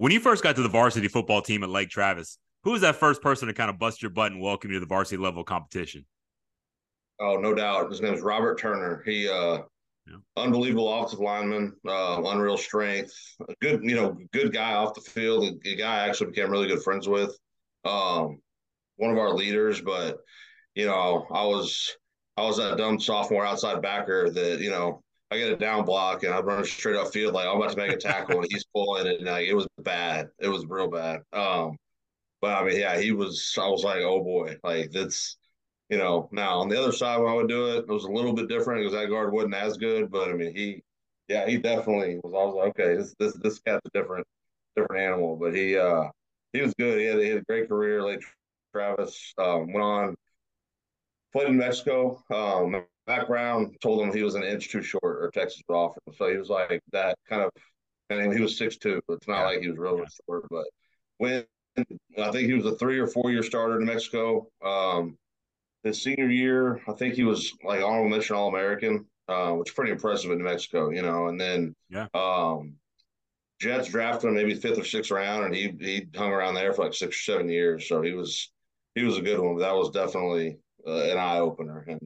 When you first got to the varsity football team at Lake Travis, who was that first person to kind of bust your butt and welcome you to the varsity level competition? Oh, no doubt. His name is Robert Turner. He uh yeah. unbelievable offensive lineman, uh, unreal strength, a good, you know, good guy off the field. A, a guy I actually became really good friends with. Um, one of our leaders, but you know, I was I was that dumb sophomore outside backer that, you know, I get a down block and I run straight up field like I'm about to make a tackle and he's pulling it and like it was bad. It was real bad. Um, but I mean, yeah, he was. I was like, oh boy, like that's you know. Now on the other side, when I would do it, it was a little bit different because that guard wasn't as good. But I mean, he, yeah, he definitely was. I was like, okay, this this this cat's a different different animal. But he uh he was good. He had, he had a great career. Lake Travis um, went on, played in Mexico. Um, Mack Brown told him he was an inch too short, or Texas would offer him. So he was like that kind of. And he was six two. It's not yeah. like he was really yeah. short, but when I think he was a three or four year starter in Mexico. Um, his senior year, I think he was like honorable mention All American, uh, which is pretty impressive in New Mexico, you know. And then yeah. um, Jets drafted him maybe fifth or sixth round, and he he hung around there for like six or seven years. So he was he was a good one. But that was definitely uh, an eye opener. And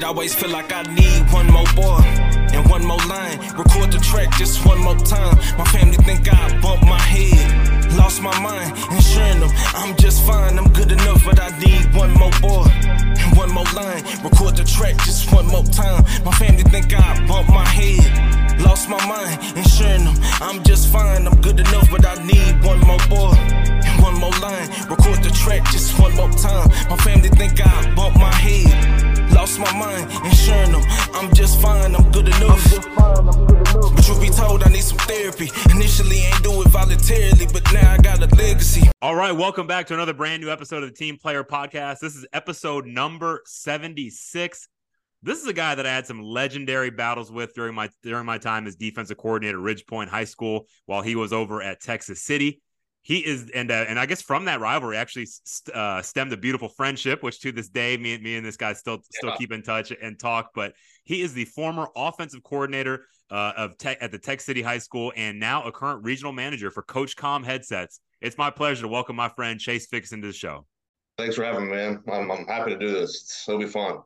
It always feel like I need one more boy and one more line. Record the track just one more time. My family think I bumped my head. Lost my mind, ensuring them I'm just fine. I'm good enough, but I need one more boy and one more line. Record the track just one more time. My family think I bumped my head. Lost my mind, ensuring them I'm just fine. I'm good enough, but I need one more boy and one more line. Record the track just one more time. My family think I bumped my head. Lost my mind, ensuring them I'm just fine, I'm good enough. But you be told I need some therapy. Initially, ain't do it voluntarily, but now I got a legacy. All right, welcome back to another brand new episode of the Team Player Podcast. This is episode number 76. This is a guy that I had some legendary battles with during my during my time as defensive coordinator at Ridge Point High School while he was over at Texas City he is and uh, and I guess from that rivalry actually st- uh, stemmed a beautiful friendship, which to this day me, and me and this guy still still keep in touch and talk. But he is the former offensive coordinator uh, of tech at the Tech City High School and now a current regional manager for CoachComm Headsets. It's my pleasure to welcome my friend Chase Fickessen the show. Thanks for having me, man. I'm, I'm happy to do this. It'll be fun.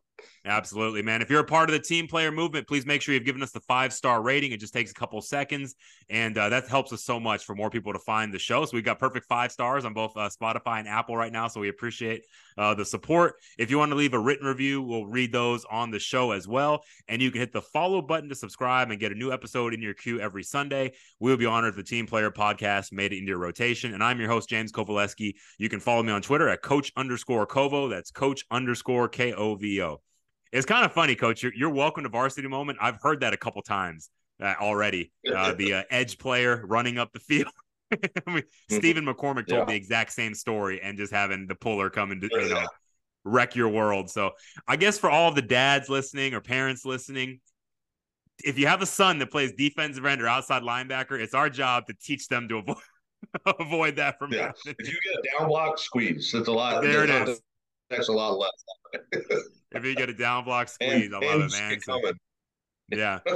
Absolutely, man. If you're a part of the team player movement, please make sure you've given us the five star rating. It just takes a couple seconds, and uh, that helps us so much for more people to find the show. So we've got perfect five stars on both uh, Spotify and Apple right now. So we appreciate uh, the support. If you want to leave a written review, we'll read those on the show as well. And you can hit the follow button to subscribe and get a new episode in your queue every Sunday. We'll be honored if the Team Player Podcast made it into your rotation. And I'm your host, James Kovaleski. You can follow me on Twitter at Coach underscore Kovo. That's Coach underscore K O V O. It's kind of funny, Coach. You're, you're welcome to varsity moment. I've heard that a couple times uh, already. Uh, the uh, edge player running up the field. I mean, mm-hmm. Stephen McCormick told yeah. the exact same story, and just having the puller come and you know wreck your world. So I guess for all the dads listening or parents listening, if you have a son that plays defensive end or outside linebacker, it's our job to teach them to avoid avoid that from yeah. Happening. If you get a down block squeeze, it's a lot. There it is. That's a lot less. if you get a down block squeeze, and, I love it, man. So, yeah.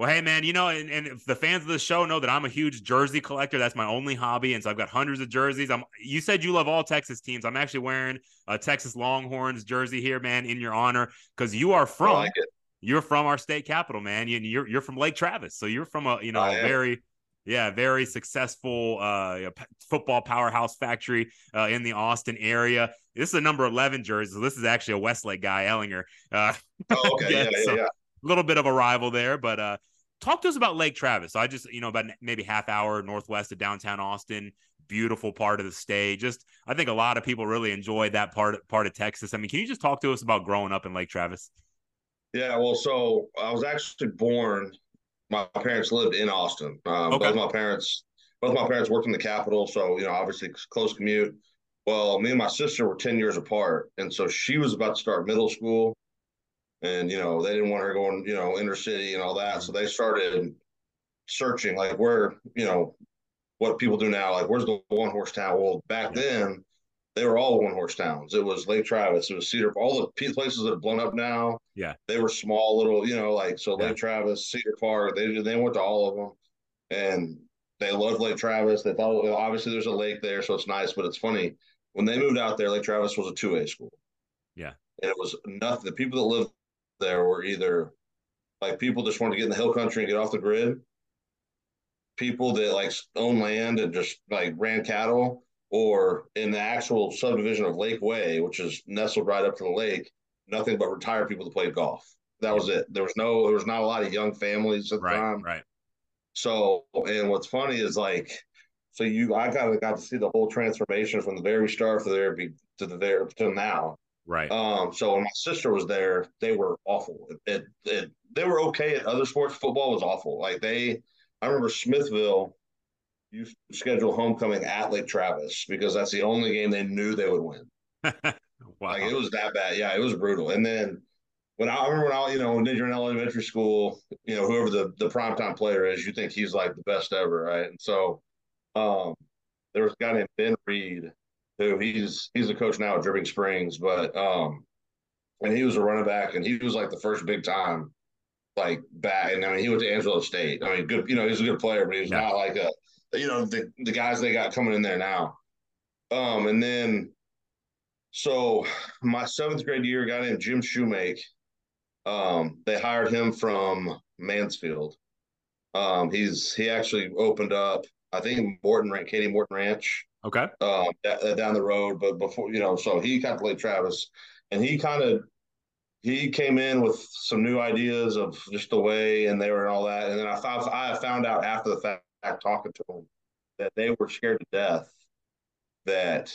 Well, hey, man, you know, and, and the fans of the show know that I'm a huge jersey collector. That's my only hobby. And so I've got hundreds of jerseys. I'm you said you love all Texas teams. I'm actually wearing a Texas Longhorns jersey here, man, in your honor, because you are from like you're from our state capital, man. You, you're you're from Lake Travis. So you're from a you know, a very yeah, very successful uh, football powerhouse factory uh, in the Austin area. This is a number 11 jersey. So this is actually a Westlake guy, Ehlinger. Uh, oh, okay. yeah, yeah, so yeah. A little bit of a rival there, but uh, talk to us about Lake Travis. So I just, you know, about maybe half hour northwest of downtown Austin. Beautiful part of the state. Just, I think a lot of people really enjoy that part part of Texas. I mean, can you just talk to us about growing up in Lake Travis? Yeah, well, so I was actually born my parents lived in Austin. Um, okay. Both my parents, both my parents worked in the capital, so you know, obviously close commute. Well, me and my sister were ten years apart, and so she was about to start middle school, and you know, they didn't want her going, you know, inner city and all that, so they started searching like where, you know, what people do now, like where's the one horse town? Well, back then, they were all one horse towns. It was Lake Travis, it was Cedar, all the places that have blown up now. Yeah, they were small little, you know, like so yeah. Lake Travis, Cedar Park. They they went to all of them, and they loved Lake Travis. They thought obviously there's a lake there, so it's nice. But it's funny when they moved out there, Lake Travis was a two A school. Yeah, and it was nothing. The people that lived there were either like people just wanted to get in the hill country and get off the grid. People that like own land and just like ran cattle, or in the actual subdivision of Lakeway, which is nestled right up to the lake, nothing but retired people that played golf. That was it. There was no, there was not a lot of young families at the right, time. Right. So, and what's funny is like, so you, I kind of got to see the whole transformation from the very start to there to the there to now. Right. Um. So when my sister was there, they were awful. It, it, it they were okay at other sports. Football was awful. Like they, I remember Smithville to schedule homecoming at Lake Travis because that's the only game they knew they would win. wow. Like it was that bad. Yeah, it was brutal. And then when I, I remember when I, you know, when you're in elementary school, you know, whoever the the primetime player is, you think he's like the best ever, right? And so um there was a guy named Ben Reed who he's he's a coach now at Dripping Springs, but um and he was a running back and he was like the first big time like back and I mean he went to Angelo State. I mean good you know, he's a good player, but he's yeah. not like a you know the the guys they got coming in there now. Um, and then so my seventh grade year, a guy named Jim Shoemake, um, they hired him from Mansfield. Um, he's he actually opened up, I think Morton Ranch, Katy Morton Ranch. Okay. Um, down the road, but before you know, so he got to play Travis, and he kind of he came in with some new ideas of just the way and they were and all that, and then I found I found out after the fact talking to him that they were scared to death that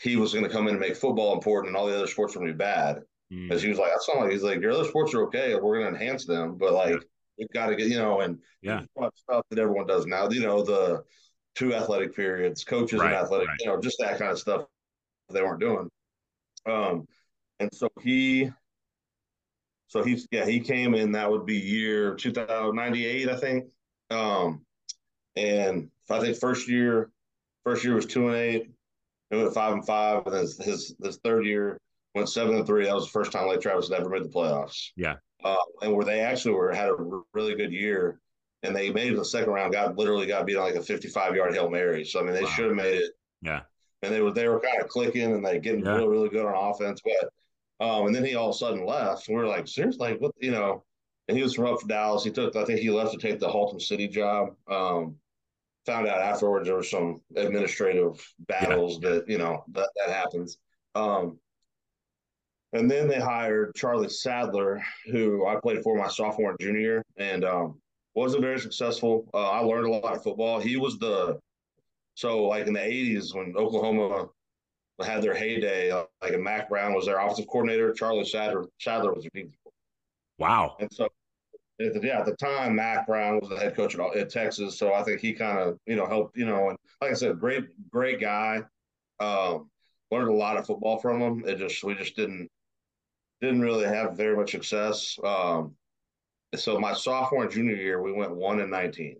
he was going to come in and make football important and all the other sports were going to be bad. Because mm. he was like, that's not like he's like your other sports are okay, we're going to enhance them, but like we've got to get you know, and yeah, stuff that everyone does now. You know, the two athletic periods, coaches right, and athletic, right. you know, just that kind of stuff they weren't doing. Um, and so he, so he's yeah, he came in. That would be year 2098, I think. Um, and I think first year, first year was two and eight. He went five and five, and his his, his third year went seven and three. That was the first time Lake Travis had ever made the playoffs. Yeah, uh, and where they actually were had a really good year, and they made it the second round. Got literally got beat on like a fifty-five yard hail mary. So I mean, they wow. should have made it. Yeah, and they were they were kind of clicking and they getting yeah. really really good on offense, but. Um, and then he all of a sudden left. And we are like, seriously, like what you know? And he was from up for Dallas. He took, I think he left to take the Haltom City job. Um, found out afterwards there were some administrative battles yeah. that you know that that happens. Um, and then they hired Charlie Sadler, who I played for my sophomore and junior and um, wasn't very successful. Uh, I learned a lot of football. He was the so like in the '80s when Oklahoma had their heyday, like Mack Brown was their offensive coordinator. Charlie Sadler Sadler was their defensive. Wow. And so at the, yeah, at the time, Mack Brown was the head coach at, at Texas, so I think he kind of you know helped you know, and like I said, great great guy. Um, learned a lot of football from him. It just we just didn't didn't really have very much success. Um, so my sophomore and junior year, we went one and nineteen.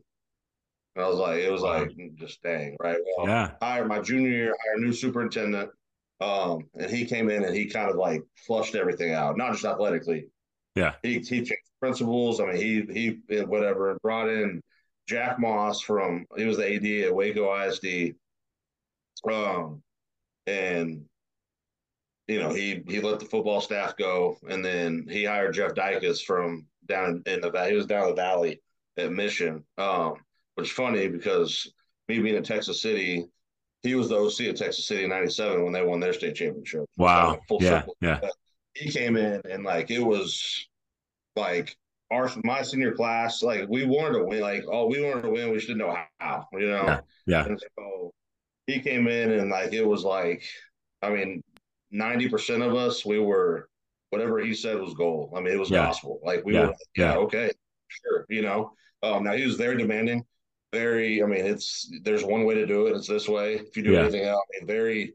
And I was like, it was like just dang, right? Well, yeah. Hired my junior year, hired a new superintendent, um, and he came in and he kind of like flushed everything out, not just athletically. Yeah. He, he changed principals. I mean, he he whatever brought in Jack Moss from he was the AD at Waco ISD, um, and you know he he let the football staff go, and then he hired Jeff Dykes from down in the valley. he was down the valley at Mission, um, which is funny because me being in Texas City, he was the OC at Texas City in '97 when they won their state championship. Wow, yeah, circle. yeah. He came in and like it was like our my senior class, like we wanted to win, like oh, we wanted to win, we just didn't know how, you know. Yeah. yeah. And so he came in and like it was like, I mean, ninety percent of us, we were whatever he said was goal. I mean, it was yeah. gospel. Like we yeah. were, like, yeah, yeah, okay, sure, you know. Um, now he was very demanding, very. I mean, it's there's one way to do it. It's this way. If you do anything else, I mean, very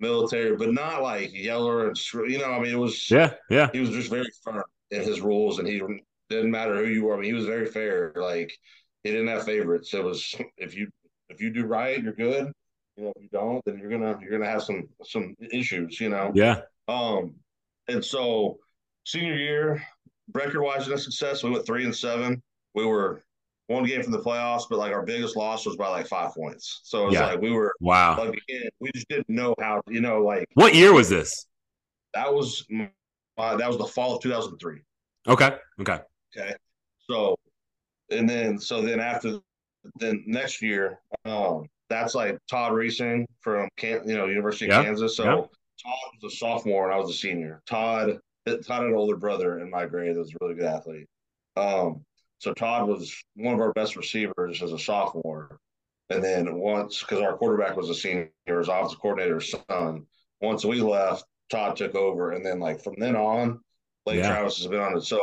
military, but not like yeller and you know. I mean, it was yeah, yeah. He was just very firm in his rules, and he didn't matter who you were. I mean, he was very fair. Like he didn't have favorites. It was if you if you do right, you're good. You know, if you don't, then you're gonna you're gonna have some some issues. You know. Yeah. Um, and so senior year, record wise, a success. We went three and seven. We were one game from the playoffs, but like our biggest loss was by like five points. So it's yeah. like we were wow. Like again, we just didn't know how. You know, like what year was this? That was uh, that was the fall of 2003. Okay. Okay. Okay. So, and then so then after then next year, um, that's like Todd Reesing from Can- you know University of. Kansas. So yep. Todd was a sophomore and I was a senior. Todd Todd had an older brother in my grade that was a really good athlete. Um, so Todd was one of our best receivers as a sophomore. And then once, because our quarterback was a senior, his offensive coordinator's son. Once we left, Todd took over, and then like from then on, Lake yeah. Travis has been on it. So,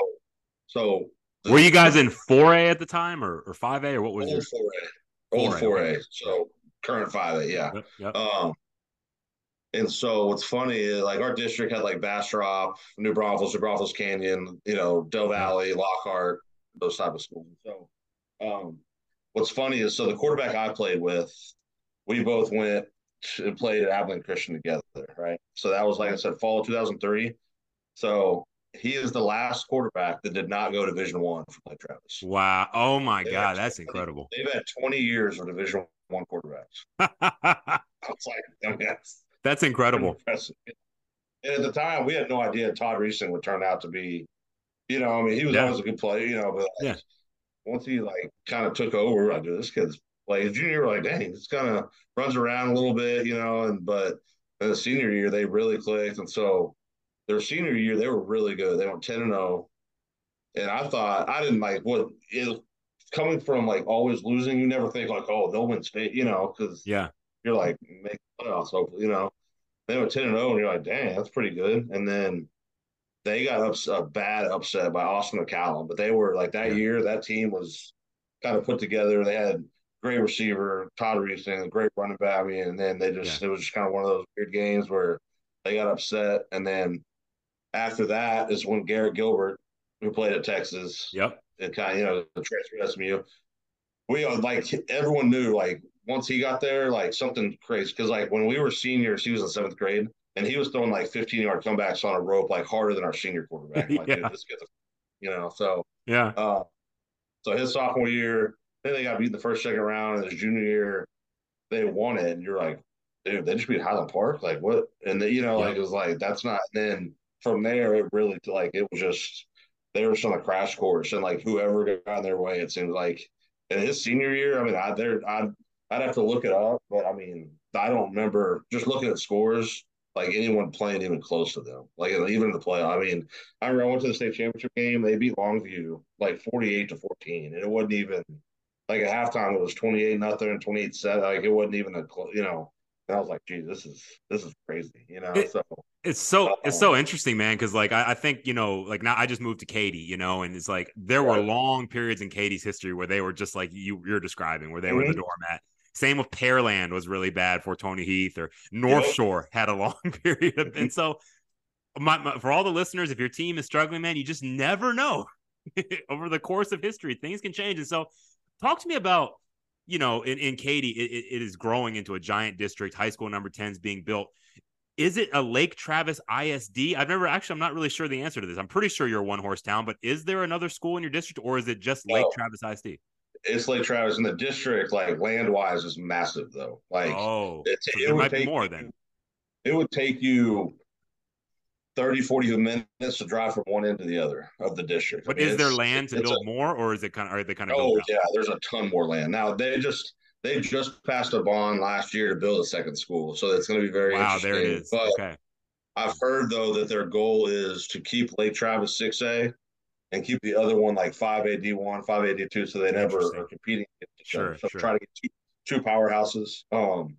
so were you guys in four A at the time, or or five A, or what was old four A? Old four A. So current five A, yeah. Yep, yep. Um, and so what's funny is like our district had like Bastrop, New Braunfels, New Braunfels Canyon, you know, Del Valle, Lockhart, those type of schools. So, um, what's funny is so the quarterback I played with, we both went and played at Abilene Christian together, right? So that was like I said, fall of 2003. So he is the last quarterback that did not go Division One for Lake Travis. Wow! Oh my they've God, that's 20, incredible. They've had 20 years of Division One quarterbacks. I was like, I mean, that's, that's incredible. Impressive. And at the time, we had no idea Todd Reesing would turn out to be, you know, I mean, he was yeah. always a good player, you know, but like, yeah. once he like kind of took over, I do this kid's like junior like, dang, this kind of runs around a little bit, you know, and but in the senior year they really clicked, and so their senior year they were really good. They went ten and zero, oh. and I thought I didn't like what it coming from like always losing. You never think like, oh, they'll win state, you know, because yeah, you're like make playoffs, hopefully, you know. They went ten and zero, oh, and you're like, dang, that's pretty good. And then they got ups- a bad upset by Austin McCallum, but they were like that yeah. year. That team was kind of put together. They had great receiver, Todd Reesing, great running back. I mean, and then they just yeah. it was just kind of one of those weird games where they got upset, and then after that is when Garrett Gilbert, who played at Texas, yep, it kind of you know the transfer SMU. We uh, like everyone knew like once he got there, like something crazy because like when we were seniors, he was in seventh grade. And he was throwing like 15 yard comebacks on a rope, like harder than our senior quarterback. Like, yeah. dude, this guy's, you know, so yeah. Uh, so his sophomore year, then they got beat the first, second round. And his junior year, they won it. And you're like, dude, they just beat Highland Park. Like what? And the, you know, like it was like that's not. And then from there, it really like it was just they were just on a crash course, and like whoever got in their way, it seemed like. In his senior year, I mean, I there I'd I'd have to look it up, but I mean, I don't remember just looking at scores like anyone playing even close to them. Like even in the playoff. I mean, I remember I went to the state championship game. They beat Longview like forty eight to fourteen, and it wasn't even like at halftime it was 28 nothing and 28 7 like it wasn't even a you know and i was like geez this is this is crazy you know it, so it's so it's so interesting man because like I, I, think you know like now i just moved to katy you know and it's like there were long periods in katy's history where they were just like you you're describing where they mm-hmm. were the doormat same with pearland was really bad for tony heath or north shore had a long period of, and mm-hmm. so my, my, for all the listeners if your team is struggling man you just never know over the course of history things can change and so Talk to me about, you know, in, in Katy, it, it is growing into a giant district. High school number 10 is being built. Is it a Lake Travis ISD? I've never actually, I'm not really sure the answer to this. I'm pretty sure you're a one horse town, but is there another school in your district or is it just Lake oh, Travis ISD? It's Lake Travis in the district, like land wise, is massive though. Like, oh, it, so it would take more than it would take you 30, 40 minutes to drive from one end to the other of the district. But I mean, is there land to build a, more, or is it kind of are they kind of? Oh yeah, there's a ton more land now. They just they just passed a bond last year to build a second school, so it's going to be very wow. There it is. But okay. I've heard though that their goal is to keep Lake Travis six A and keep the other one like five A D one, five A D two, so they never are competing. Sure, so sure. Try to get two two powerhouses. Um,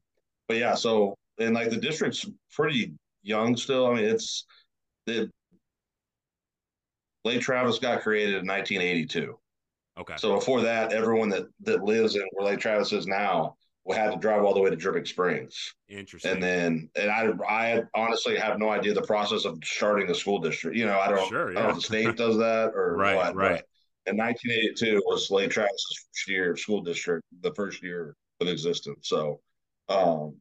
but yeah, so and like the district's pretty young still. I mean, it's the Lake Travis got created in 1982. Okay. So before that, everyone that that lives in where Lake Travis is now have to drive all the way to Dripping Springs. Interesting. And then, and I, I honestly have no idea the process of starting a school district. You know, I don't, sure, yeah. I don't know if the state does that or right, what. Right. in 1982 was Lake Travis's first year school district, the first year of existence. So, Um,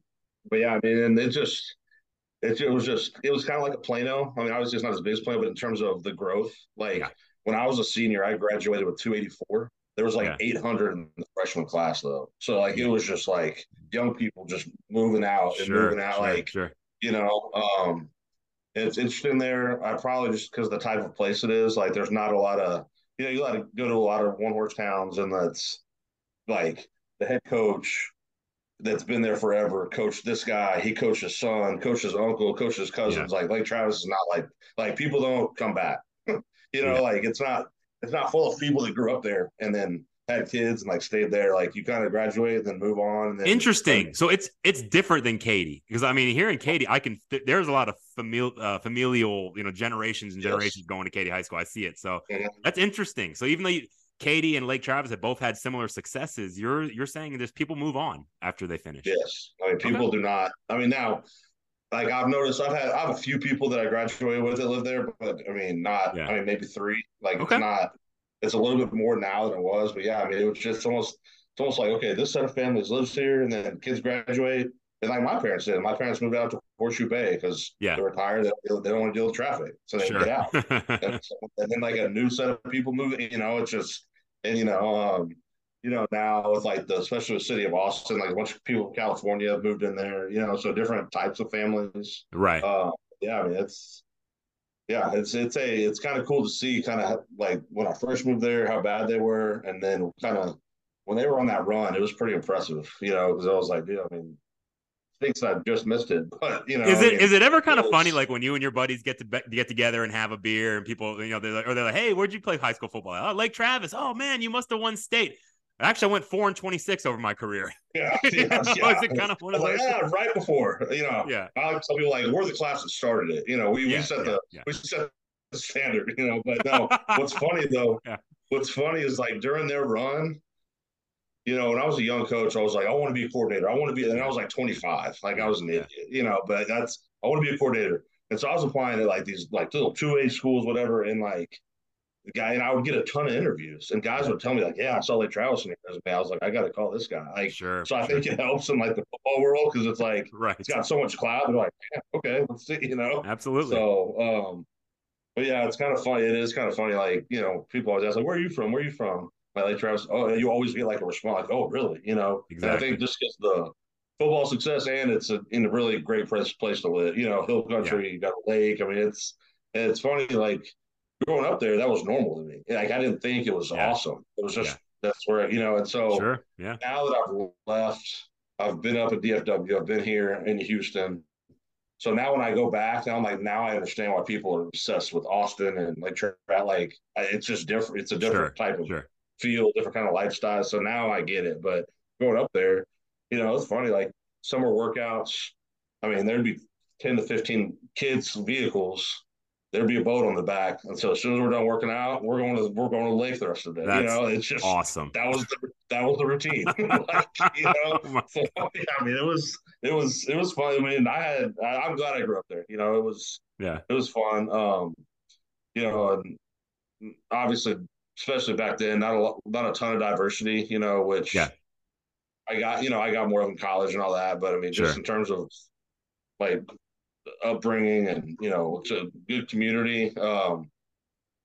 but yeah, I mean, and it just it, it was just it was kind of like a Plano. I mean, obviously it's not as big as Plano, but in terms of the growth, like yeah. when I was a senior, I graduated with 284. There was like yeah. 800 in the freshman class though, so like it was just like young people just moving out and moving out, sure, like sure. you know. Um, it's interesting there. I probably just because the type of place it is, like there's not a lot of you know you got to go to a lot of one horse towns, and that's like the head coach that's been there forever. Coach this guy, he coached his son, coached his uncle, coached his cousins. Yeah. Like Lake Travis is not like like people don't come back. you know, yeah. like it's not it's not full of people that grew up there and then had kids and like stayed there. Like you kind of graduate and then move on. And then, Interesting. so it's it's different than Katy because I mean here in Katy, I can there's a lot of familial uh, familial you know generations and generations yes. going to Katy High School. I see it. So mm-hmm. that's interesting. So even though you Katy and Lake Travis have both had similar successes. You're you're saying there's people move on after they finish. Yes, I mean people okay. do not. I mean now, like I've noticed, I've had I have a few people that I graduated with that live there, but I mean not. Yeah. I mean maybe three. Like okay. it's not. It's a little bit more now than it was, but yeah, I mean it was just almost. It's almost like okay, this set of families lives here, and then kids graduate, and like my parents did. My parents moved out to Horseshoe Bay because yeah. they're retired. They don't, they don't want to deal with traffic, so they sure. get out. and, and, then like a new set of people moving. You know, it's just and you know, um, you know, now with like the especially the city of Austin, like a bunch of people from California have moved in there. You know, so different types of families. Right. Uh, yeah, I mean, it's yeah, it's it's a it's kind of cool to see kind of like when I first moved there how bad they were, and then kind of when they were on that run, it was pretty impressive. You know, because I was like, yeah, I mean, thinks I just missed it, but you know, is it I mean, is it ever kind of funny like when you and your buddies get to be, get together and have a beer and people you know they're like, or they're like, hey, where'd you play high school football? Oh, Lake Travis. Oh man, you must have won state. Actually, I went four and twenty six over my career. Yeah, yeah, yeah. it kind of one of those? yeah, right before. You know, yeah. I tell people like we're the class that started it. You know, we, yeah, we set the we set the standard. You know, but no. what's funny though? What's funny is like during their run, you know, when I was a young coach, I was like, I want to be a coordinator. I want to be, and I was like 25, like I was an idiot, you know, but that's, I want to be a coordinator. And so I was applying to like these like little two A schools, whatever. And like the guy, and I would get a ton of interviews and guys would tell me like, yeah, I saw Lake Travis in your resume. I was like, I got to call this guy. Like, sure. So I sure. think it helps in like the football world. Cause it's like, right. it's got so much cloud. They're like, yeah, okay, let's see, you know? Absolutely. So, um, but yeah, it's kind of funny. It is kind of funny. Like, you know, people always ask like, where are you from? Where are you from? by Lake Travis. Oh, you always get like a response, like, "Oh, really?" You know. Exactly. And I think just because the football success and it's a, in a really great place, place to live. You know, hill country, yeah. you got a lake. I mean, it's it's funny. Like growing up there, that was normal to me. Like I didn't think it was yeah. awesome. It was just yeah. that's where you know. And so sure. yeah. now that I've left, I've been up at DFW. I've been here in Houston. So now when I go back, now I'm like, now I understand why people are obsessed with Austin and like like it's just different. It's a different sure. type of sure feel, different kind of lifestyle. So now I get it. But going up there, you know, it's funny. Like summer workouts, I mean, there'd be ten to fifteen kids' vehicles. There'd be a boat on the back, and so as soon as we're done working out, we're going to we're going to the lake the rest of the day. That's you know, it's just awesome. That was the that was the routine. like, you know, oh so, yeah, I mean, it was it was it was fun. I mean, I had I, am glad I grew up there. You know, it was yeah, it was fun. Um, you know, and obviously especially back then, not a lot, not a ton of diversity, you know, which yeah. I got, you know, I got more in college and all that, but I mean, just sure. in terms of like upbringing and you know, it's a good community. Um,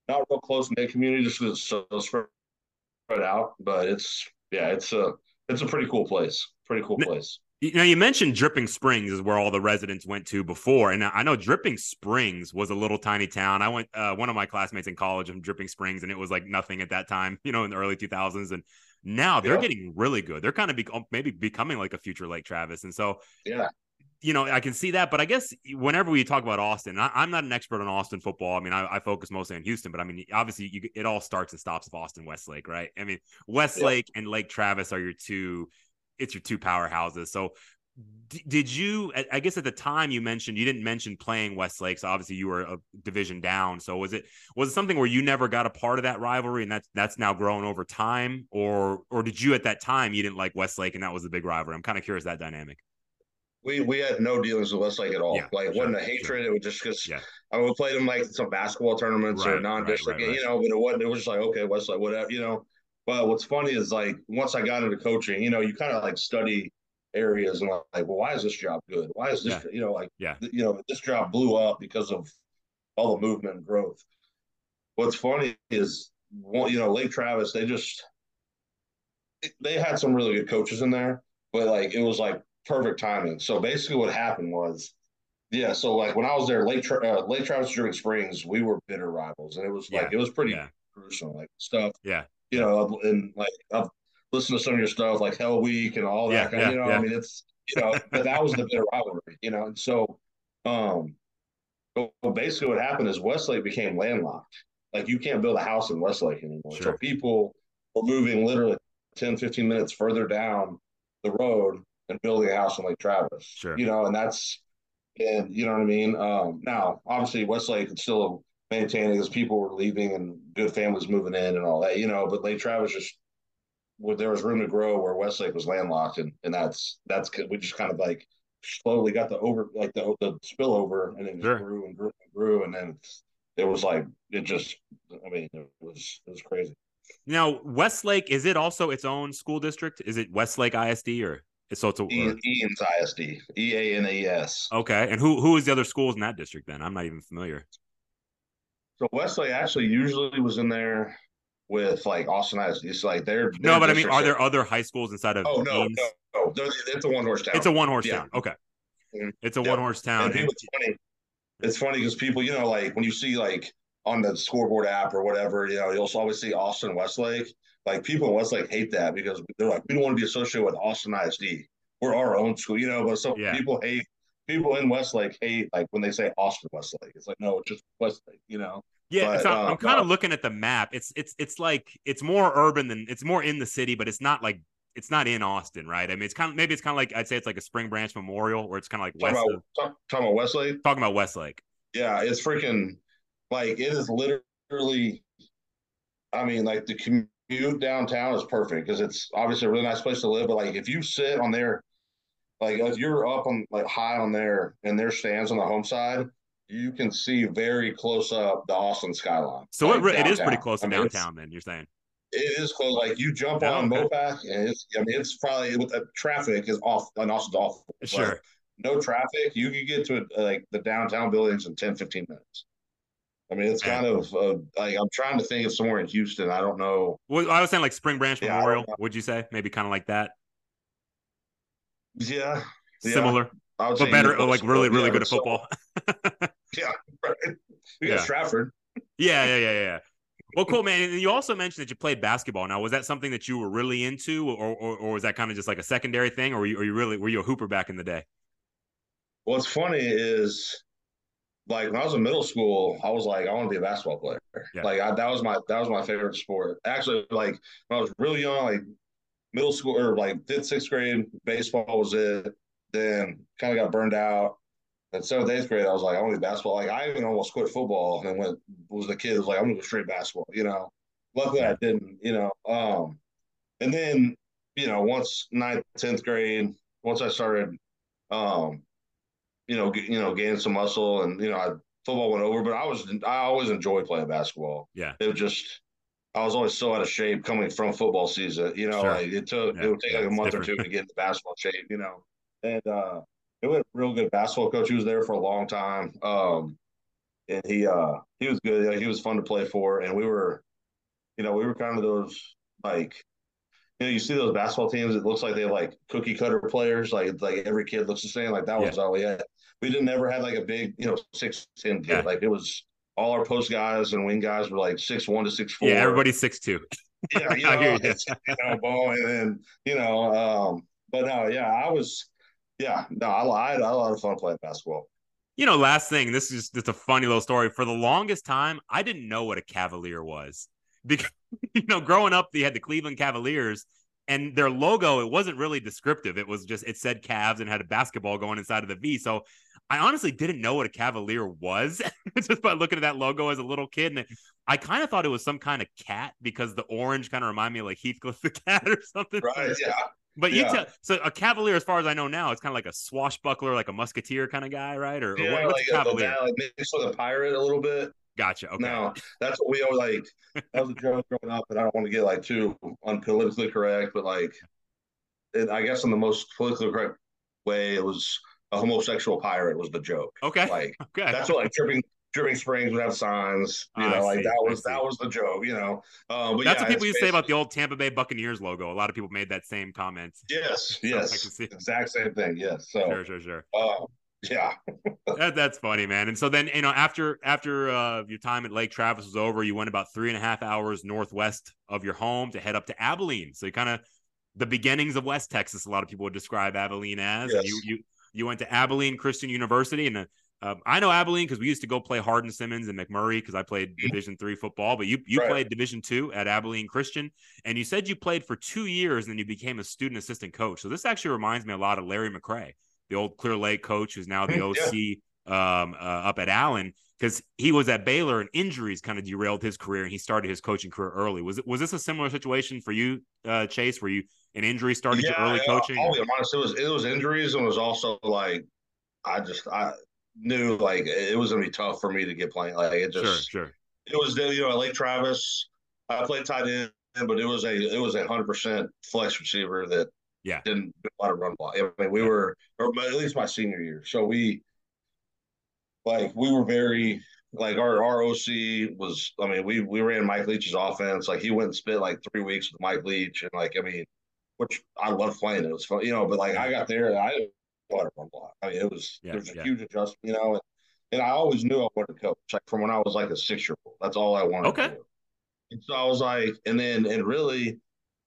not real close knit community, just because it's so spread out, but it's yeah, it's a it's a pretty cool place. Pretty cool place. You know, you mentioned Dripping Springs is where all the residents went to before, and I know Dripping Springs was a little tiny town. I went uh, one of my classmates in college from Dripping Springs, and it was like nothing at that time, you know, in the early 2000s. And now they're yeah. getting really good. They're kind of be- maybe becoming like a future Lake Travis, and so yeah, you know, I can see that. But I guess whenever we talk about Austin, I, am not an expert on Austin football. I mean, I, I, focus mostly on Houston, but I mean, obviously, you, it all starts and stops with Austin Westlake, right? I mean, Westlake yeah. and Lake Travis are your two it's your two powerhouses. So D- did you i guess at the time you mentioned you didn't mention playing westlake so obviously you were a division down so was it was it something where you never got a part of that rivalry and that's that's now grown over time or or did you at that time you didn't like westlake and that was the big rivalry i'm kind of curious that dynamic we we had no dealings with Westlake at all. Yeah, like, sure, wasn't a hatred. Sure. It was just because yeah. I would play them like some basketball tournaments right, or non-district, right, right, you know. But it wasn't. It was just like okay, Westlake, whatever, you know. But what's funny is like once I got into coaching, you know, you kind of like study areas and like, well, why is this job good? Why is this, Yeah. you know, like, Yeah. you know, this job blew up because of all the movement and growth. What's funny is, you know, Lake Travis, they just they had some really good coaches in there, but like it was like perfect timing. So basically, what happened was, yeah. So like when I was there, Lake Tra- uh, Lake Travis Dripping Springs, we were bitter rivals, and it was like Yeah. it was pretty Yeah. gruesome, like stuff. Yeah. You know, and like I've listened to some of your stuff, like Hell Week and all that. Yeah, kind yeah, of, you know. I mean, it's you know, but that was the bitter rivalry, you know, and so, um, basically what happened is Westlake became landlocked. Like you can't build a house in Westlake anymore. Sure. So people were moving literally 10, 15 minutes further down the road and building a house in Lake Travis. Sure. You know, and that's and you know what I mean? Um now obviously Westlake is still maintaining as people were leaving and good families moving in and all that, you know, but Lake Travis just where there was room to grow where Westlake was landlocked and and that's that's we just kind of like slowly got the over like the the spillover and then it Sure. grew and grew and grew and then it was like it just I mean it was it was crazy. Now, Westlake is it also its own school district? Is it Westlake ISD or so it's a Ian, Eanes ISD, E A N A S. okay? And who who is the other schools in that district? Then I'm not even familiar. So Wesley actually usually was in there with like Austin ISD. It's like they're, No, but I mean, are there other high schools inside of? Oh no, Ames? no, no. It's a one horse town. It's a one horse Yeah. town. Okay, Mhm. it's a Yeah. one horse town. And funny. It's funny because people, you know, like when you see like on the scoreboard app or whatever, you know, you'll always see Austin Westlake. Like people in Westlake hate that because they're like, we don't want to be associated with Austin ISD. We're our own school, you know. But so Yeah. people hate people in Westlake hate like when they say Austin Westlake. It's like no, it's just Westlake, you know. Yeah, But, uh, I'm kind of no. looking at the map. It's it's it's like it's more urban than it's more in the city, but it's not like it's not in Austin, right? I mean, it's kind of maybe it's kind of like I'd say it's like a Spring Branch Memorial, where it's kind of like Talking west. about, Of, talk- talking about Westlake. talking about Westlake. Yeah, it's freaking like it is literally. I mean, like the commute downtown is perfect because it's obviously a really nice place to live. But like, if you sit on there, like if you're up on like high on there and there stands on the home side, you can see very close up the Austin skyline. So like, it, it is pretty close to I mean, downtown. Then you're saying, It is close. Like you jump Yeah, on okay. Mopac, and it's. I mean, it's probably with the traffic is off. And Austin's awful. sure. no traffic, you could get to like the downtown buildings in 10, 15 minutes. I mean, it's kind of uh, like I'm trying to think of somewhere in Houston. I don't know. Well, I was saying like Spring Branch Yeah, Memorial. Would you say maybe kind of like that? Yeah, Yeah. Similar, I would but better, like really, really yeah, good at so- football. Yeah, right. we got Yeah. Stratford. Yeah, yeah, yeah, yeah. Well, cool, man. And you also mentioned that you played basketball. Now, was that something that you were really into, or or, or was that kind of just like a secondary thing, or were you, or you really were you a hooper back in the day? What's funny is, like when I was in middle school, I was like, I want to be a basketball player. Yeah. Like I, that was my that was my favorite sport. Actually, like when I was really young, like middle school or like fifth, sixth grade, baseball was it. Then kind of got burned out. And seventh, eighth grade, I was like, I want to be basketball. Like I even almost quit football and went was the kid who was like, I'm gonna go straight basketball. You know, luckily I didn't. You know, um, and then you know once ninth, tenth grade, once I started, um, you know, g- you know, gaining some muscle and you know, I, football went over. But I was I always enjoyed playing basketball. Yeah. It was just I was always so out of shape coming from football season. You know, Sure. like it took Yeah, it would take yeah, like a month or two to get into basketball shape. You know, and uh, it was a real good basketball coach. He was there for a long time. Um, and he uh he was good. Like, he was fun to play for, and we were, you know, we were kind of those like. You know, you see those basketball teams. It looks like they have like cookie cutter players. Like, like every kid looks the same. Like that was all we had. We didn't ever have like a big, you know, six ten kid. Yeah. Like it was all our post guys and wing guys were like six one to six four. Yeah, everybody's six two. Yeah, you I know, hear you. you know, ball, and then you know, um, but no, yeah, I was, yeah, no, I, I had a lot of fun playing basketball. You know, last thing, this is just a funny little story. For the longest time, I didn't know what a Cavalier was because you know, growing up, they had the Cleveland Cavaliers. And their logo, it wasn't really descriptive. It was just it said Cavs and had a basketball going inside of the V. So I honestly didn't know what a Cavalier was just by looking at that logo as a little kid. And I kind of thought it was some kind of cat because the orange kind of reminded me of like Heathcliff the cat or something. Right? Yeah, But you Yeah. tell so a Cavalier, as far as I know now, it's kind of like a swashbuckler, like a musketeer kind of guy, right? Or, or yeah, what- what's like, a Cavalier? like mixed with a pirate a little bit. Gotcha. Okay. No, that's what we always like. That was a joke growing up, and I don't want to get like too unpolitically correct, but like it, I guess in the most politically correct way, it was a homosexual pirate was the joke. Okay. Like okay. that's what like dripping dripping springs would have signs. You I know, like see, that was that was the joke. You know, um, but That's yeah, what people used to say about the old Tampa Bay Buccaneers logo. A lot of people made that same comment. Yes, I yes, can see it. exact same thing. Yes. So, Sure, sure, sure. uh, yeah, That, that's funny, man. And so then, you know, after after uh, your time at Lake Travis was over, you went about three and a half hours northwest of your home to head up to Abilene. So you kind of the beginnings of West Texas. A lot of people would describe Abilene as. Yes. you you you went to Abilene Christian University, and uh, um, I know Abilene because we used to go play Hardin Simmons and McMurry because I played Mhm. Division three football. But you you Right. played Division two at Abilene Christian, and you said you played for two years and then you became a student assistant coach. So this actually reminds me a lot of Larry McCray, the old Clear Lake coach who's now the yeah. OC um, uh, up at Allen because he was at Baylor and injuries kind of derailed his career and he started his coaching career early. Was it was this a similar situation for you, uh, Chase, where you an injury started your early yeah, coaching? I'll be honest, it was it was injuries and it was also like I just I knew like it was gonna be tough for me to get playing. Like it sure, just sure. it was you know Lake Travis, I played tight end, but it was a it was a hundred percent flex receiver that Yeah. didn't do a lot of run block. I mean, we were or at least my senior year, so we like we were very like our our OC was. I mean, we we ran Mike Leach's offense. Like he went and spent like three weeks with Mike Leach, and like I mean, which I love playing. It was fun, you know. But like I got there, and I didn't want to run block. I mean, it was Yeah, there was a yeah. huge adjustment, you know. And, and I always knew I wanted to coach. Like from when I was like a six year old, that's all I wanted. Okay. To do. And so I was like, and then and really,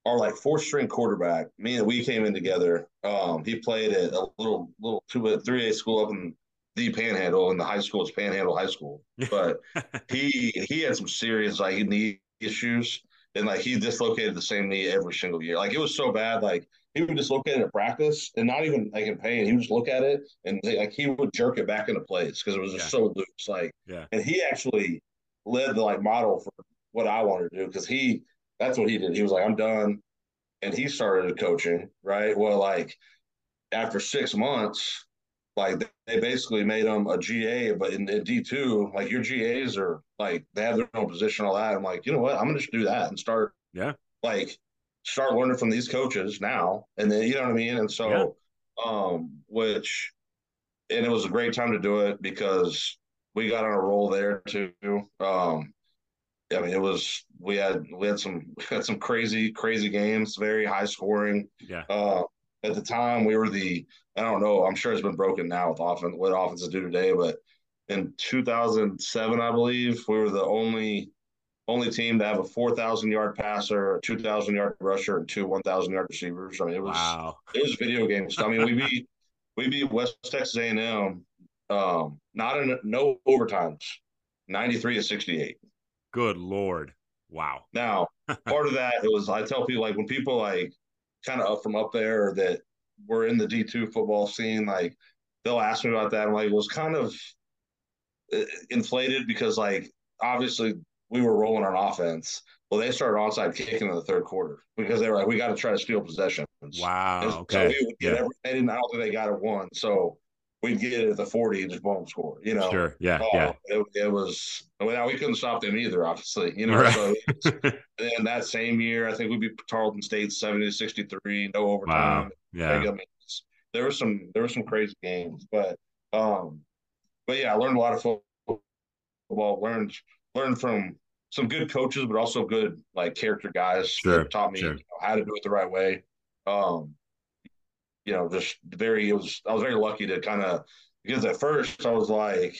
our like fourth string quarterback, me and we came in together. Um, he played at a little little two three A school up in the Panhandle, and the high school is Panhandle High School. But he he had some serious like knee issues, and like he dislocated the same knee every single year. Like it was so bad, like he would dislocate it at practice, and not even like in pain. He would just look at it, and like he would jerk it back into place because it was just Yeah. so loose. Like, Yeah. and he actually led the like model for what I wanted to do because he that's what he did. He was like, I'm done, and he started coaching. Right. Well, like after six months, like they basically made him a GA, but in, in D two, like your GAs are like they have their own position, all that. I'm like, you know what? I'm gonna just do that and start, Yeah. like start learning from these coaches now, and then you know what I mean. And so, um, which, and it was a great time to do it because we got on a roll there too. Um, I mean, it was we had we had some we had some crazy crazy games, very high scoring. Yeah. Uh, at the time, we were the I don't know. I'm sure it's been broken now with offense what offenses do today, but in 2007, I believe we were the only only team to have a 4,000 yard passer, a 2,000 yard rusher, and two 1,000 yard receivers. I mean, it was Wow. it was video games. I mean, we beat we beat West Texas A&M, um, not in no overtimes, 93 to 68. Good lord. Wow. Now, part of that it was I tell people like when people like kind of up from up there that were in the D two football scene, like they'll ask me about that. I'm like, it was kind of uh, inflated because like obviously we were rolling on offense. Well, they started onside kicking in the third quarter because they were like, we got to try to steal possessions. Wow. And So Okay. we would get Yeah. every, they didn't, I don't think they got it one. So we'd get it at the 40 and just boom score, you know? Sure. Yeah. Oh, Yeah. It, it was, well, we couldn't stop them either, obviously, you know? Right. So and then that same year, I think we beat Tarleton State 70 to 63, no wow. overtime. Yeah. Mean, it's- there were some, there were some crazy games, but, um, but yeah, I learned a lot of football, learned, learned from some good coaches, but also good like character guys Sure, taught me sure. you know, how to do it the right way. Um, you know, just very, it was, I was very lucky to kind of, because at first I was like,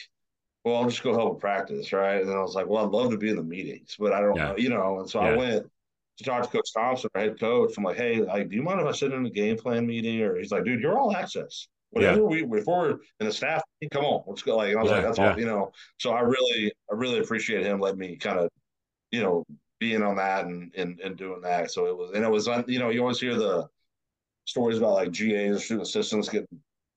well, I'll just go help with practice, right? And then I was like, well, I'd love to be in the meetings, but I don't Yeah. know, you know. And so I went to talk to Coach Thompson, our head coach. I'm like, hey, like, do you mind if I sit in a game plan meeting? Or he's like, dude, you're all access. Whatever we before and the staff, come on, let's go. Like, and I was Yeah, like, that's yeah. all, you know. So I really, I really appreciate him letting me kind of, you know, being on that and and and doing that. So it was, and it was, you know, you always hear the stories about like GAs, or student assistants getting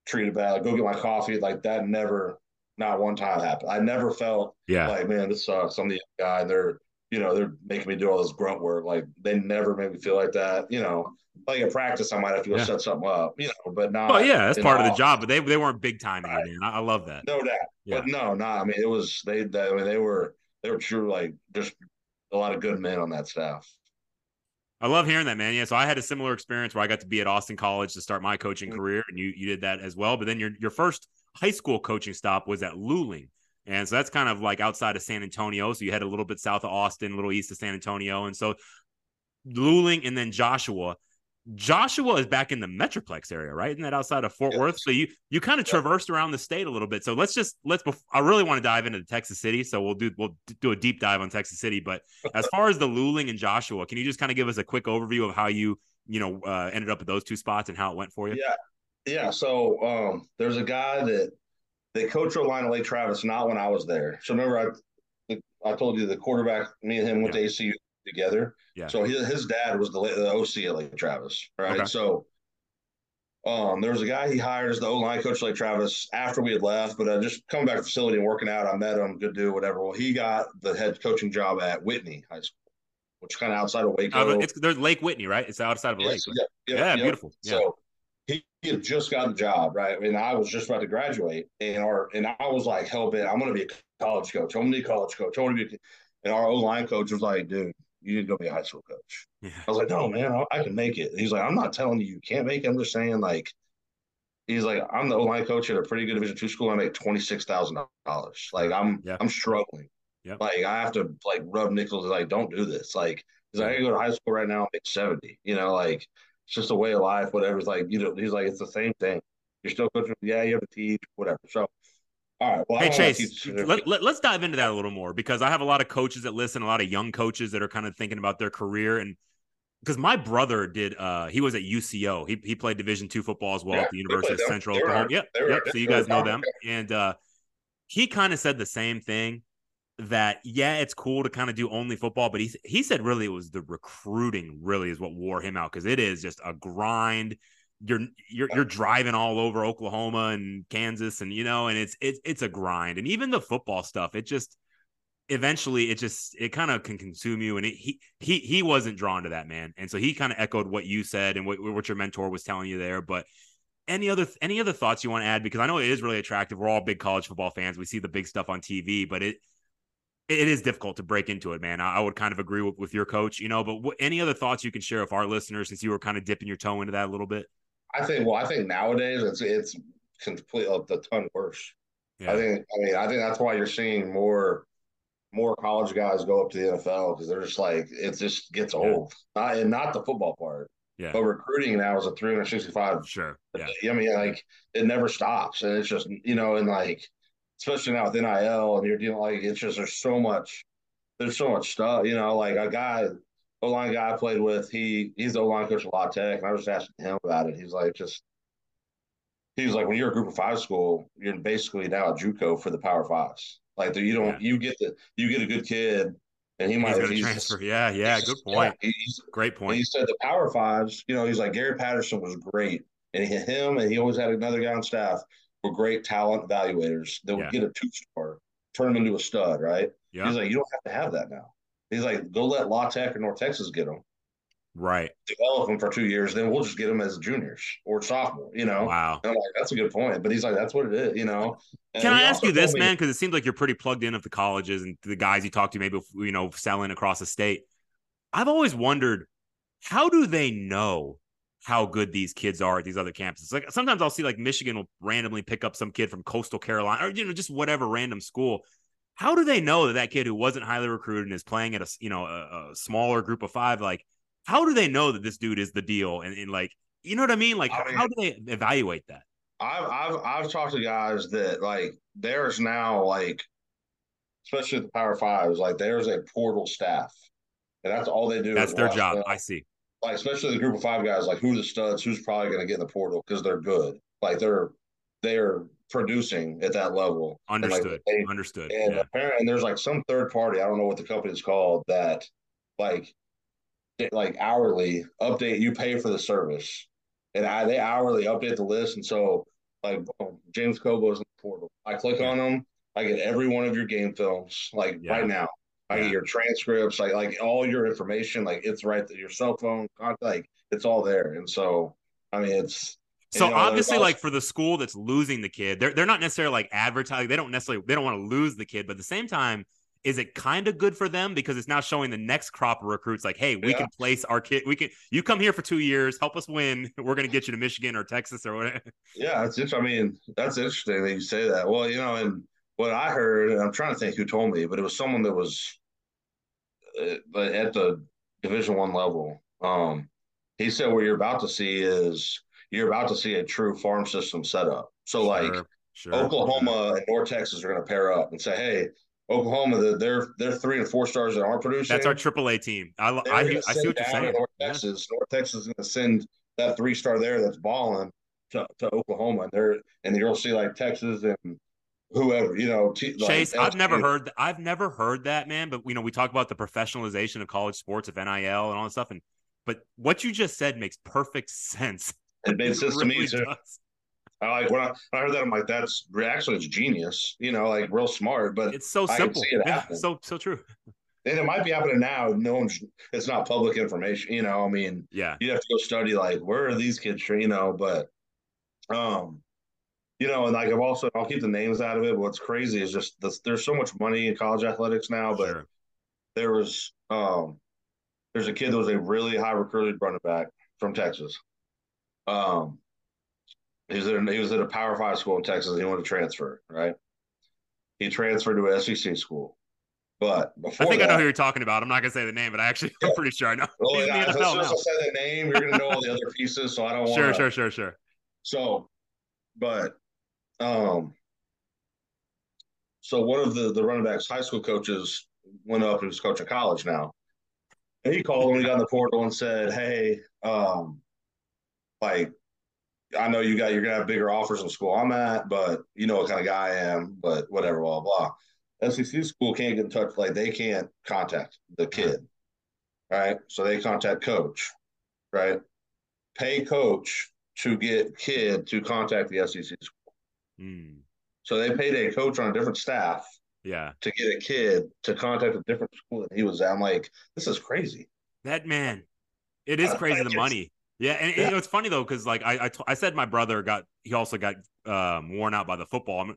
treated bad. Like, go get my coffee. Like that never, not one time happened. I never felt Yeah. like, man, this sucks. I'm the guy. They're, you know, they're making me do all this grunt work. Like they never made me feel like that. You know, like in practice, I might have to go Yeah. set something up. You know, but not. Oh yeah, that's part of the job, but they they weren't big time Right. man. I, I love that. No doubt. Yeah. But no, no. I mean, it was they. they I mean, they were they were true like just a lot of good men on that staff. I love hearing that, man. Yeah. So I had a similar experience where I got to be at Austin College to start my coaching mm-hmm. career, and you you did that as well. But then your your first high school coaching stop was at Luling. And so that's kind of like outside of San Antonio. So you head a little bit south of Austin, a little east of San Antonio. And so Luling and then Joshua. Joshua is back in the Metroplex area, right? Isn't that outside of Fort Worth? So you you kind of traversed around the state a little bit. So let's just let's. I really want to dive into Texas City, so we'll do we'll do a deep dive on Texas City. But as far as the Luling and Joshua, can you just kind of give us a quick overview of how you you know uh, ended up at those two spots and how it went for you? Yeah, yeah. So um, there's a guy that they coach O-line at Lake Travis, not when I was there. So remember, I I told you the quarterback, me and him went yeah. to ACU together. Yeah. So his, his dad was the, the OC at Lake Travis, right? Okay. So um, there was a guy he hired as the O line coach, Lake Travis, after we had left. But uh, just coming back to the facility and working out, I met him, good dude, whatever. Well, he got the head coaching job at Whitney High School, which is kind of outside of Waco. Uh, it's there's Lake Whitney, right? It's outside of a lake. Yeah, yeah, yeah, yeah, beautiful. Yeah. So he, he had just got the job, right? And I was just about to graduate, and our and I was like, hell bent, I'm going to be a college coach. I'm going to be a college coach. I want to be. A, and our O line coach was like, dude, you need to go be a high school coach. Yeah. I was like, no, man, I, I, can make it. he's like, I'm not telling you you can't make it. I'm just saying, like, he's like, I'm the line coach at a pretty good Division two school. I make twenty six thousand dollars. Like, I'm yeah. I'm struggling. Yep. Like, I have to like rub nickels. Like, don't do this. Like, he's like, I go to high school right now, and make seventy. You know, like it's just a way of life. Whatever. It's like you know, he's like, it's the same thing. You're still coaching. Yeah, you have to teach. Whatever. So all right. Well, hey Chase, let, let, us dive into that a little more because I have a lot of coaches that listen, a lot of young coaches that are kind of thinking about their career, and because my brother did, uh, he was at UCO. He he played Division two football as well yeah, at the University of Central Oklahoma. Yep, yep. So you guys know them, and uh, he kind of said the same thing that yeah, it's cool to kind of do only football, but he he said really it was the recruiting really is what wore him out because it is just a grind you're you're you're driving all over Oklahoma and Kansas and you know and it's it's it's a grind. And even the football stuff it just eventually it just it kind of can consume you. And it, he he he wasn't drawn to that man. And so he kind of echoed what you said and what, what your mentor was telling you there. But any other any other thoughts you want to add? Because I know it is really attractive. We're all big college football fans. We see the big stuff on TV but it it is difficult to break into it, man. I, would kind of agree with, with your coach, you know. But what, any other thoughts you can share with our listeners, since you were kind of dipping your toe into that a little bit? I think. Well, I think nowadays it's it's completely a uh, ton worse. Yeah. I think. I mean, I think that's why you're seeing more more college guys go up to the NFL because they're just like it just gets old. Yeah. Not and not the football part. Yeah. But recruiting now is a 365. Sure. Yeah. I mean, like it never stops, and it's just you know, and like especially now with NIL, and you're dealing like it's just there's so much, there's so much stuff. You know, like a guy O line guy I played with, he he's the O line coach at La Tech, and I was just asking him about it. He's like, just he was like, when you're a group of five school, you're basically now a JUCO for the Power Fives. Like you don't, yeah. you get the, you get a good kid, and he might he's transfer. Yeah, yeah, good point. Yeah, Great point. he said the Power Fives. You know, he's like Gary Patterson was great, and he, him and he always had another guy on staff were great talent evaluators that would yeah. get a two star, turn him into a stud. Right? Yeah. He's like, you don't have to have that now. He's like, go let La Tech or North Texas get them. Right. Develop them for two years, then we'll just get them as juniors or sophomore, you know? Wow. And I'm like, that's a good point. But he's like, that's what it is, you know? And Can I ask you this, me, man? Because it seems like you're pretty plugged in of the colleges and the guys you talk to, maybe, you know, selling across the state. I've always wondered, how do they know how good these kids are at these other campuses? Like sometimes I'll see like Michigan will randomly pick up some kid from coastal Carolina or, you know, just whatever random school how do they know that that kid who wasn't highly recruited and is playing at a you know a, a smaller group of five like how do they know that this dude is the deal? And, and like you know what i mean? Like I mean, how do they evaluate that? I've, I've i've talked to guys that like there's now like especially the power fives like there's a portal staff and that's all they do that's their job. i see. Like especially the group of five guys like who the studs who's probably going to get in the portal because they're good. Like they're they're producing at that level. Understood. And like they, Understood. And yeah. apparently, and there's like some third party. I don't know what the company is called that, like, like hourly update. You pay for the service, and I they hourly update the list. And so, like boom, James Kovo's in the portal. I click yeah. on them. I get every one of your game films, like yeah. right now. I get your transcripts, like like all your information, like it's right there. Your cell phone, like it's all there. And so, I mean, it's so you know, obviously, like for the school that's losing the kid, they're they're not necessarily like advertising. They don't necessarily they don't want to lose the kid, but at the same time, is it kind of good for them because it's now showing the next crop of recruits like, hey, we yeah. can place our kid. We can you come here for two years, help us win. We're going to get you to Michigan or Texas or whatever. Yeah, that's interesting. I mean, that's interesting that you say that. Well, you know, and what I heard, I'm trying to think who told me, but it was someone that was uh, at the Division One level. Um, he said what you're about to see is you're about to see a true farm system set up. So, like sure, Oklahoma sure. and North Texas are going to pair up and say, hey Oklahoma, they're they're three and four stars that aren't producing. That's our AAA team. I I, I see what you're saying. North yeah. Texas, North Texas is going to send that three star there that's balling to, to Oklahoma. And they're and you'll see like Texas and whoever you know. T- Chase, like, I've never heard I've never heard that man. But you know, we talk about the professionalization of college sports, of NIL and all that stuff, and but what you just said makes perfect sense. It made sense really to me too. Does. I like when I, I, heard that, I'm like, that's actually it's genius, you know, like real smart, but it's so simple. It yeah, so so true. And it might be happening now. No one's it's not public information, you know. I mean, yeah, you have to go study like where are these kids, you know, but um, you know, and like I've also I'll keep the names out of it. What's crazy is just this, there's so much money in college athletics now, but sure. there was um there's a kid that was a really high recruited running back from Texas. Um he was, at, he was at a Power Five school in Texas. he wanted to transfer, right? He transferred to an SEC school. But before I think that, I know who you're talking about. I'm not gonna say the name, but I actually yeah. I'm pretty sure I know. Well, yeah, as soon as I say the name, you're gonna know all the other pieces. So I don't want. Sure, sure, sure, sure. So, but, um, so one of the the running backs high school coaches went up and was coaching college now. And he called when he got in the portal and said, "Hey, um, like I know you got you're gonna have bigger offers in school I'm at, but you know what kind of guy I am, but whatever, blah blah. SEC school can't get in touch, like they can't contact the kid, right? So they contact coach, right? Pay coach to get kid to contact the SEC school. Mm. So they paid a coach on a different staff, yeah, to get a kid to contact a different school that he was at. I'm like, this is crazy. That man, it is crazy the money. Yeah, and, yeah. it's funny though because like I I, t- I said my brother got he also got um, worn out by the football. I, mean,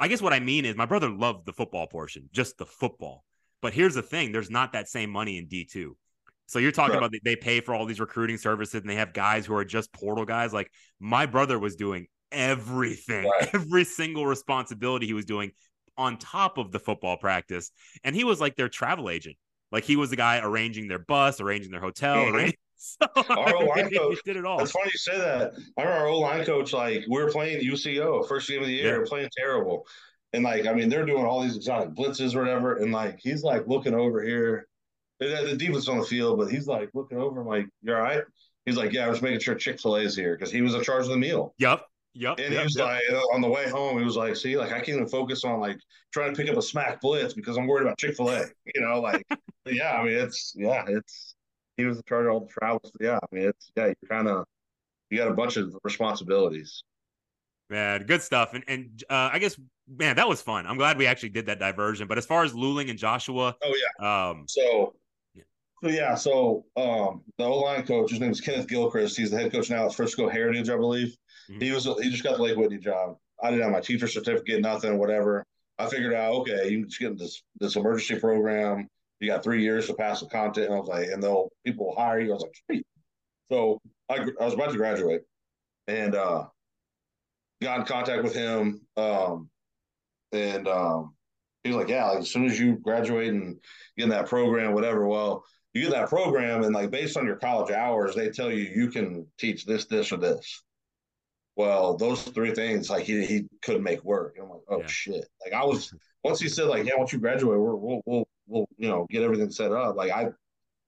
I guess what I mean is my brother loved the football portion, just the football. But here's the thing: there's not that same money in D two. So you're talking about they pay for all these recruiting services and they have guys who are just portal guys. Like my brother was doing everything, right. every single responsibility he was doing on top of the football practice, and he was like their travel agent. Like he was the guy arranging their bus, arranging their hotel, mm-hmm. arranging So, our O line coach did it all. It's funny you say that. I remember our O line coach, like, we were playing UCO, first game of the year, yeah. playing terrible. And, like, I mean, they're doing all these exotic blitzes or whatever. And, like, he's, like, looking over here. The defense on the field, but he's, like, looking over. I'm like, you're all right? He's like, yeah, I was making sure Chick fil A is here because he was in charge of the meal. Yep. Yep. And yep, he was yep. like, on the way home, he was like, see, like, I can't even focus on, like, trying to pick up a smack blitz because I'm worried about Chick fil A. You know, like, yeah, I mean, it's, yeah, it's, he was the charge of all the travels. Yeah, I mean, it's yeah, you're kind of you got a bunch of responsibilities. Man, good stuff. And and uh, I guess man, that was fun. I'm glad we actually did that diversion. But as far as Luling and Joshua, oh yeah. Um, so so yeah, so um, the O line coach, his name is Kenneth Gilchrist. He's the head coach now at Frisco Heritage, I believe. Mm-hmm. He was he just got the Lake Whitney job. I didn't have my teacher certificate, nothing, whatever. I figured out, okay, you just get this this emergency program you got three years to pass the content. And I was like, and they'll people will hire you. I was like, sweet. So I, I was about to graduate and uh, got in contact with him. Um, and um, he was like, yeah, like, as soon as you graduate and get in that program, whatever, well, you get that program and like based on your college hours, they tell you you can teach this, this, or this. Well, those three things, like he, he couldn't make work. And I'm like, oh yeah. shit. Like I was once he said like, yeah, once you graduate, we're, we'll we'll we'll you know get everything set up. Like I,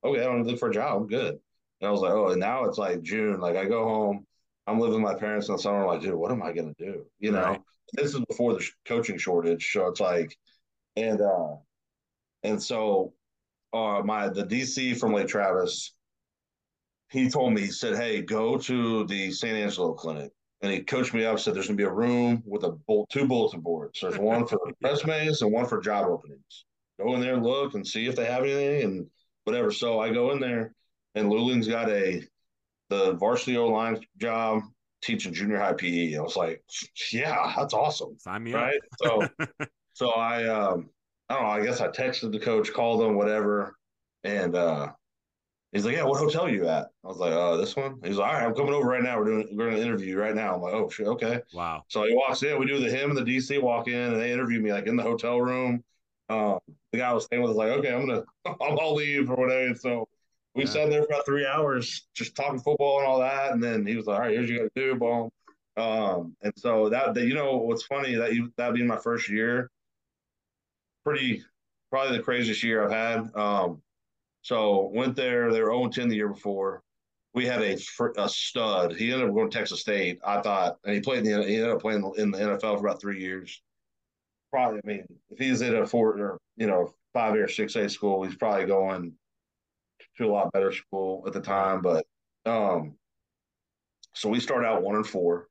okay, I don't look for a job. I'm good. And I was like, oh, and now it's like June. Like I go home, I'm living with my parents in the summer. I'm like, dude, what am I gonna do? You know, right. this is before the coaching shortage, so it's like, and uh, and so, uh, my the DC from Lake Travis, he told me he said, hey, go to the San Angelo clinic and he coached me up. Said there's gonna be a room with a bolt, two bulletin boards. There's one for resumes and one for job openings go in there and look and see if they have anything and whatever. So I go in there and Luling's got a the varsity O line job teaching junior high PE. I was like, yeah, that's awesome. Sign me right? up. so so I um I don't know. I guess I texted the coach, called him, whatever, and uh, he's like, "Yeah, what hotel you at?" I was like, "Oh, this one." He's like, "All right, I'm coming over right now. We're doing we're gonna interview right now." I'm like, "Oh shit, okay." Wow. So he walks in. We do the him and the DC walk in, and they interview me like in the hotel room. Um, the guy I was staying with was like, "Okay, I'm gonna I'll leave or whatever." So we yeah. sat there for about three hours just talking football and all that, and then he was like, "All right, here's what you got to do, boom." Um, and so that, that you know what's funny that you that being my first year, pretty probably the craziest year I've had. Um, so went there. They were 0 10 the year before. We had a a stud. He ended up going to Texas State. I thought, and he played in the he ended up playing in the NFL for about three years. Probably, I mean, if he's at a four or you know five or six A school, he's probably going to a lot better school at the time. But um, so we start out one and four.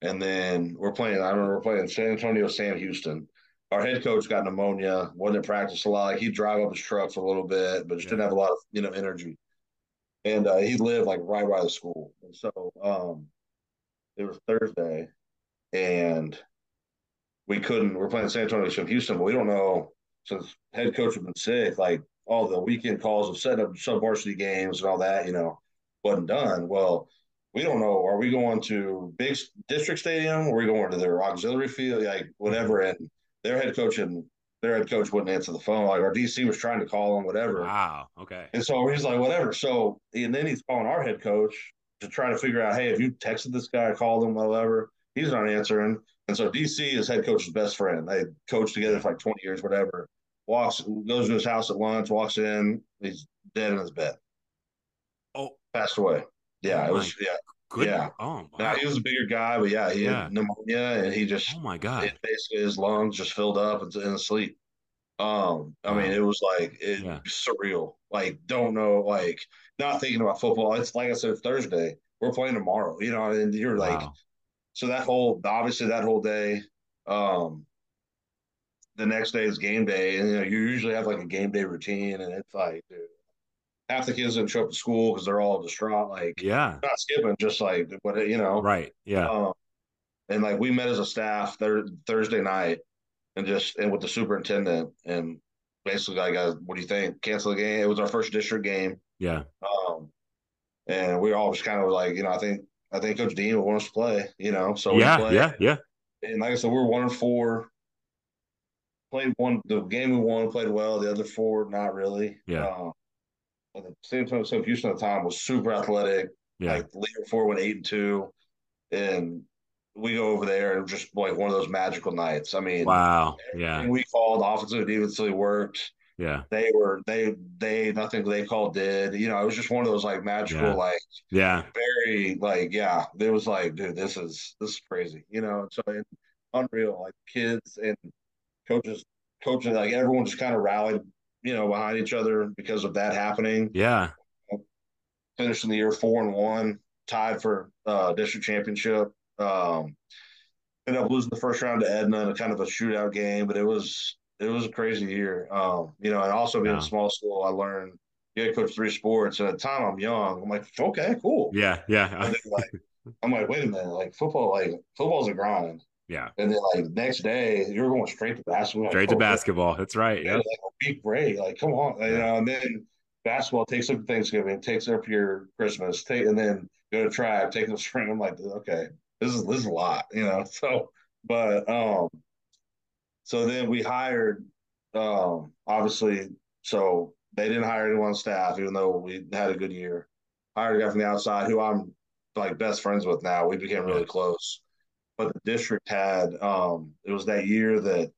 And then we're playing, I remember we're playing San Antonio, Sam Houston. Our head coach got pneumonia, wasn't in practice a lot. Like he'd drive up his truck for a little bit, but just didn't have a lot of, you know, energy. And uh, he lived like right by the school. And so um, it was Thursday and we couldn't, we're playing San Antonio, Sam Houston, but we don't know since head coach has been sick, like all the weekend calls of setting up sub varsity games and all that, you know, wasn't done. Well, we don't know. Are we going to big district stadium? Or are we going to their auxiliary field? Like whatever. And their head coach and their head coach wouldn't answer the phone. Like our DC was trying to call him, whatever. Wow. Okay. And so he's like, whatever. So and then he's calling our head coach to try to figure out, hey, if you texted this guy, called him, whatever, he's not answering. And so DC is head coach's best friend. They coached together for like 20 years, whatever. Walks, goes to his house at lunch, walks in, he's dead in his bed. Oh, passed away. Yeah, oh it was. Yeah, good. Yeah. Oh, wow. he was a bigger guy, but yeah, he yeah. had pneumonia, and he just. Oh my god! It, basically, his lungs just filled up and in sleep. Um, I wow. mean, it was like it yeah. surreal. Like, don't know, like not thinking about football. It's like I said, Thursday. We're playing tomorrow. You know, and you're wow. like, so that whole obviously that whole day. Um, the next day is game day, and you know you usually have like a game day routine, and it's like, dude, half the kids didn't show up to school because they're all distraught. Like, yeah, not skipping, just like what you know, right? Yeah. Um, and like we met as a staff thir- Thursday night, and just and with the superintendent, and basically, like, guys, what do you think? Cancel the game. It was our first district game. Yeah. Um, and we all just kind of like, you know, I think I think Coach Dean would want us to play. You know, so yeah, yeah, yeah. And like I said, we we're one and four. Played one the game we won, played well. The other four, not really. Yeah. Um, at the same time, so Houston at the time was super athletic. Yeah. Like leader four went eight and two, and we go over there and just like one of those magical nights. I mean, wow, yeah. We called offensively, defensively worked. Yeah, they were they they nothing they called did. You know, it was just one of those like magical, yeah. like yeah, very like yeah. It was like, dude, this is this is crazy. You know, so and unreal. Like kids and coaches, coaches, like everyone just kind of rallied you know, behind each other because of that happening. Yeah. Finishing the year four and one, tied for uh, district championship. Um, ended up losing the first round to Edna in a kind of a shootout game, but it was it was a crazy year. Um, you know, and also being yeah. a small school, I learned you had coach three sports. And at the time, I'm young. I'm like, okay, cool. Yeah, yeah. like, I'm like, wait a minute, like football, like football's a grind. Yeah. And then like next day, you're going straight to basketball. Straight to basketball. That's right. Yeah. Like a week break. Like, come on. Yeah. You know, and then basketball takes up Thanksgiving, takes up your Christmas, take and then go to track, take the spring. I'm like, okay, this is this is a lot, you know. So but um so then we hired um obviously so they didn't hire anyone on staff, even though we had a good year. Hired a guy from the outside who I'm like best friends with now. We became really close but the district had um, it was that year that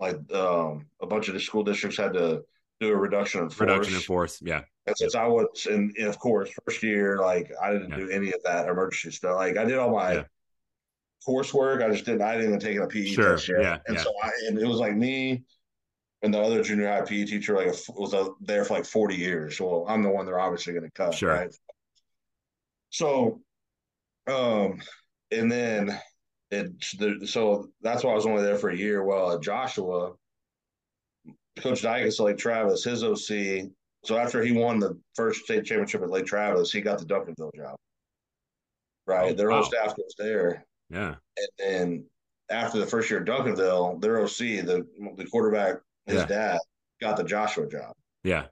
like um, a bunch of the school districts had to do a reduction in force. Reduction in force, yeah. And since I was in, of course, first year, like I didn't yeah. do any of that emergency stuff. Like I did all my yeah. Coursework. I just didn't. I didn't even take a PE sure. test yet. Yeah. And yeah. so I, and it was like me and the other junior high PE teacher, like was there for like forty years. Well, I'm the one they're obviously going to cut. Sure. Right. So, um, and then it the, so that's why I was only there for a year. Well, at Joshua, Coach Dykes, Lake Travis, his OC. So after he won the first state championship at Lake Travis, he got the Duncanville job. Right, oh, their wow. whole staff goes there. Yeah, and then after the first year at Duncanville, their OC, the the quarterback, his yeah. dad, got the Joshua job. Yeah.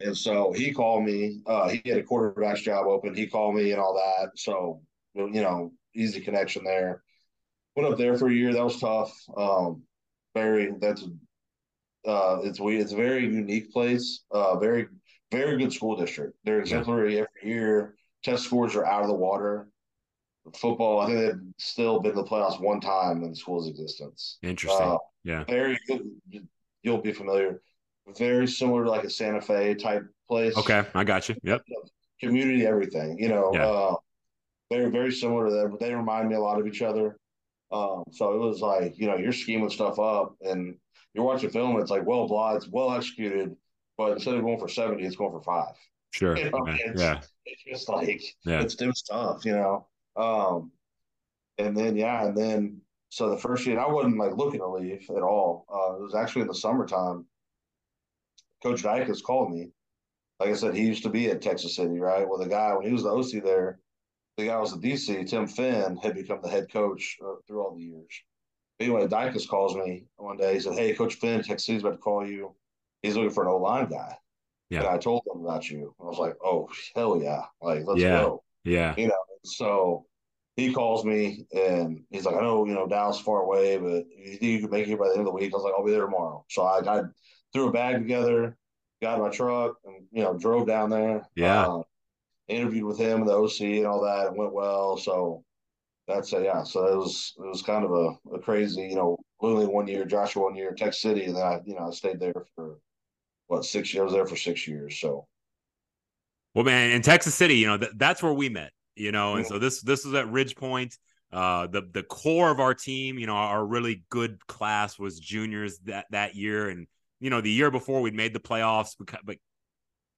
And so he called me. Uh, he had a quarterback's job open. He called me and all that. So you know, easy connection there. Went up there for a year. That was tough. Um, very. That's uh, it's we. It's a very unique place. Uh, very very good school district. They're exemplary yeah. every year. Test scores are out of the water. Football, I think they've still been to the playoffs one time in the school's existence. Interesting. Uh, yeah. Very good. You'll be familiar. Very similar to like a Santa Fe type place. Okay, I got you. Yep. Community, everything. You know, yeah. uh, very very similar to them. They remind me a lot of each other. Um, so it was like you know you're scheming stuff up and you're watching film. And it's like well blah, it's well executed, but instead of going for seventy, it's going for five. Sure. You know, yeah. It's, yeah. it's just like yeah. it's it's tough, you know. Um, and then yeah, and then so the first year I wasn't like looking to leave at all. Uh, it was actually in the summertime. Coach Dykes called me. Like I said, he used to be at Texas City, right? Well, the guy when he was the OC there, the guy was the DC, Tim Finn, had become the head coach uh, through all the years. Anyway, Dykes calls me one day. He said, "Hey, Coach Finn, Texas City's about to call you. He's looking for an O line guy." Yeah. And I told him about you. I was like, "Oh hell yeah! Like let's yeah. go." Yeah. You know, so he calls me and he's like, "I know you know Dallas far away, but you think you can make it by the end of the week?" I was like, "I'll be there tomorrow." So I, I threw a bag together, got in my truck, and you know drove down there. Yeah. Uh, interviewed with him and the OC and all that. It went well. So that's a, yeah. So it was it was kind of a, a crazy, you know, Literally one year, Joshua one year, Tech City, and then I, you know, I stayed there for what six years. I was there for six years. So, well, man, in Texas City, you know, th- that's where we met. You know, and so this this was at Ridge Point. Uh, the the core of our team, you know, our really good class was juniors that that year, and you know, the year before we'd made the playoffs, but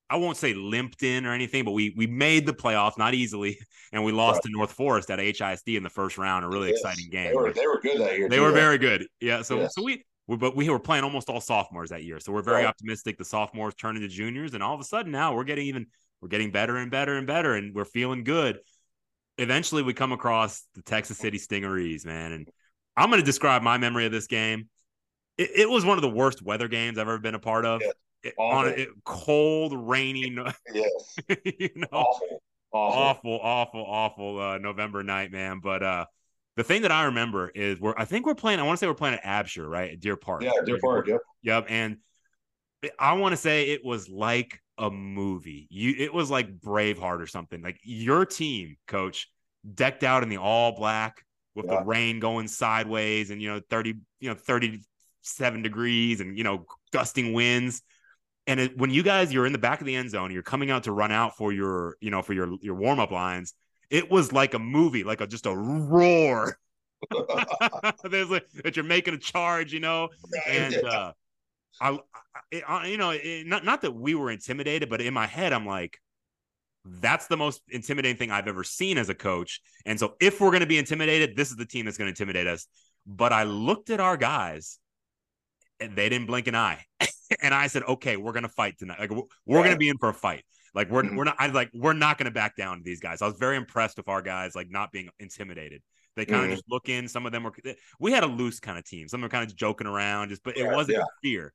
I won't say limped in or anything, but we we made the playoffs not easily, and we lost right. to North Forest at HISD in the first round. A really yes. exciting game. They were, they were good that year. They too, were very good. Yeah. So yes. so we, we but we were playing almost all sophomores that year, so we're very right. optimistic. The sophomores turn into juniors, and all of a sudden now we're getting even we're getting better and better and better, and we're feeling good. Eventually, we come across the Texas City Stingarees, man, and I'm going to describe my memory of this game. It, it, was one of the worst weather games I've ever been a part of on it, cold, rainy, yes, you know, awful, awful, awful, awful, awful uh, November night, man. But uh, the thing that I remember is we're I think we're playing. I want to say we're playing at Abshier, right, at Deer Park. Yeah, Deer Park. Yep. Yep. And I want to say it was like a movie. You, it was like Braveheart or something. Like your team, coach, decked out in the all black with yeah. the rain going sideways and you know 30 you know 37 degrees and you know gusting winds and it, when you guys you're in the back of the end zone, you're coming out to run out for your, you know, for your your warm up lines. It was like a movie, like a just a roar. There's like that you're making a charge, you know, and uh, I, I, you know, it, not not that we were intimidated, but in my head, I'm like, that's the most intimidating thing I've ever seen as a coach. And so, if we're going to be intimidated, this is the team that's going to intimidate us. But I looked at our guys, and they didn't blink an eye. and I said, okay, we're gonna fight tonight. Like we're, we're gonna be in for a fight. Like we're mm-hmm. we're not. I like we're not gonna back down to these guys. I was very impressed with our guys, like not being intimidated. They kind of mm-hmm. just look in. Some of them were. We had a loose kind of team. Some were kind of joking around, just but it wasn't yeah. fear.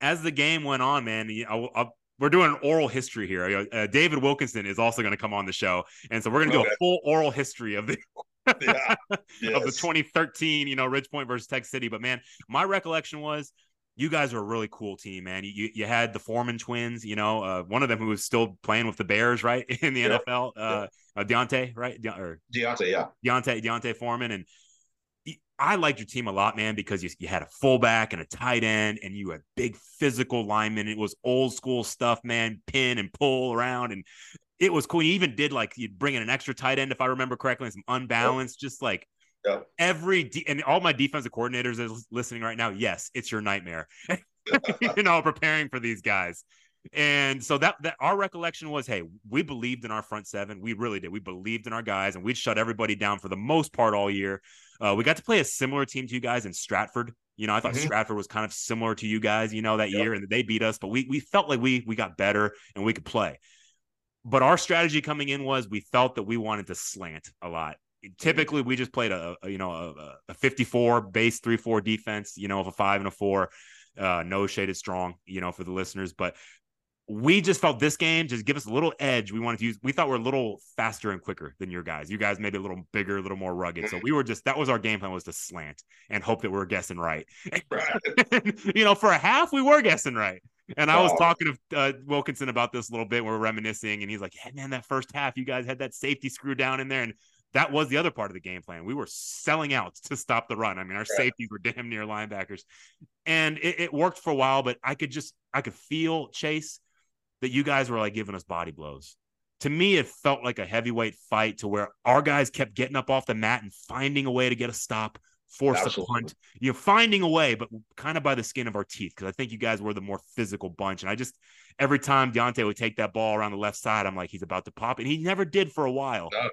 As the game went on, man, I, I, we're doing an oral history here. Uh, David Wilkinson is also going to come on the show, and so we're going to okay. do a full oral history of the yeah. yes. of the 2013, you know, Ridge Point versus Tech City. But man, my recollection was you guys are a really cool team, man. You you had the Foreman twins, you know, uh, one of them who was still playing with the Bears, right, in the yeah. NFL, uh, yeah. uh, D'Onta, right, De- or D'Onta, yeah, D'Onta, D'Onta Foreman, and I liked your team a lot, man, because you, you had a fullback and a tight end, and you had big physical linemen. It was old school stuff, man, pin and pull around, and it was cool. You even did like you'd bring in an extra tight end, if I remember correctly, and some unbalanced, yep. just like Yep. Every de- and all my defensive coordinators are listening right now. Yes, it's your nightmare. you know, preparing for these guys. And so that that our recollection was, hey, we believed in our front seven. We really did. We believed in our guys, and we shut everybody down for the most part all year. Uh, we got to play a similar team to you guys in Stratford. You know, I thought mm-hmm. Stratford was kind of similar to you guys, you know, that yep. year, and they beat us, but we we felt like we we got better and we could play. But our strategy coming in was we felt that we wanted to slant a lot typically we just played a, a you know a, a 54 base three four defense. You know, of a five and a four. Uh, no shaded strong. You know, for the listeners, but we just felt this game just give us a little edge. We wanted to use. We thought we are a little faster and quicker than your guys. You guys maybe a little bigger, a little more rugged. So we were just that was our game plan was to slant and hope that we are guessing right. right. you know, for a half we were guessing right. And I was talking to uh, Wilkinson about this a little bit. We are reminiscing, and he's like, "Yeah, man, that first half, you guys had that safety screw down in there, and that was the other part of the game plan. We were selling out to stop the run. I mean, our safeties were damn near linebackers, and it, it worked for a while. But I could just, I could feel Chase that you guys were like giving us body blows. To me, it felt like a heavyweight fight to where our guys kept getting up off the mat and finding a way to get a stop, force Absolutely. the punt, you know, finding a way, but kind of by the skin of our teeth. Cause I think you guys were the more physical bunch. And I just, every time D'Onta would take that ball around the left side, I'm like, he's about to pop. And he never did for a while. No.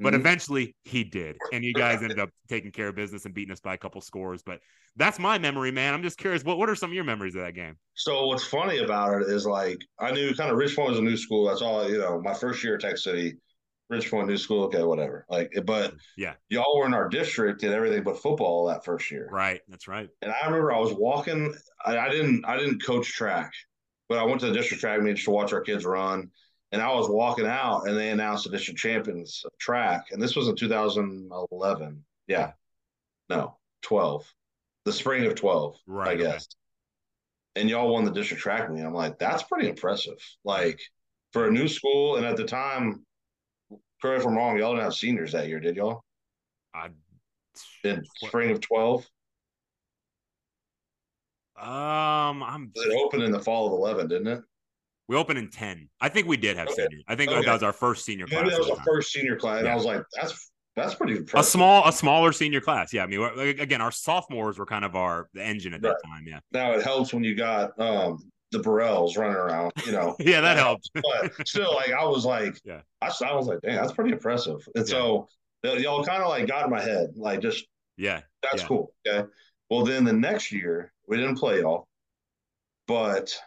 But mm-hmm. eventually he did. And you guys ended up taking care of business and beating us by a couple scores. But that's my memory, man. I'm just curious, what, what are some of your memories of that game? So what's funny about it is like I knew kind of Richmond was a new school. That's all, you know, my first year at Tech City, Richmond new school, okay, whatever. Like but yeah, y'all were in our district and everything but football that first year. Right. That's right. And I remember I was walking, I, I didn't I didn't coach track, but I went to the district track meet just to watch our kids run and I was walking out, and they announced the district champions track, and this was in 2011. Yeah, no, 12, the spring of 12, right? I guess. And y'all won the district track meet. I'm like, that's pretty impressive. Like for a new school, and at the time, correct if I'm wrong, y'all didn't have seniors that year, did y'all? I in spring of 12. Um, I'm. It opened in the fall of 11, didn't it? We opened in 10. I think we did have okay. senior. I think okay. that was our first senior class. That was our first senior class. And I was like, that's that's pretty impressive. A small, a smaller senior class. Yeah. I mean, again, our sophomores were kind of our the engine at right. that time. Yeah. Now it helps when you got um the Burrells running around, you know. yeah, that, helps. but still, like I was like, yeah, I, I was like, dang, that's pretty impressive. And yeah. so y'all kind of like got in my head, like just yeah, that's yeah. cool. Okay. Well, then the next year we didn't play y'all, but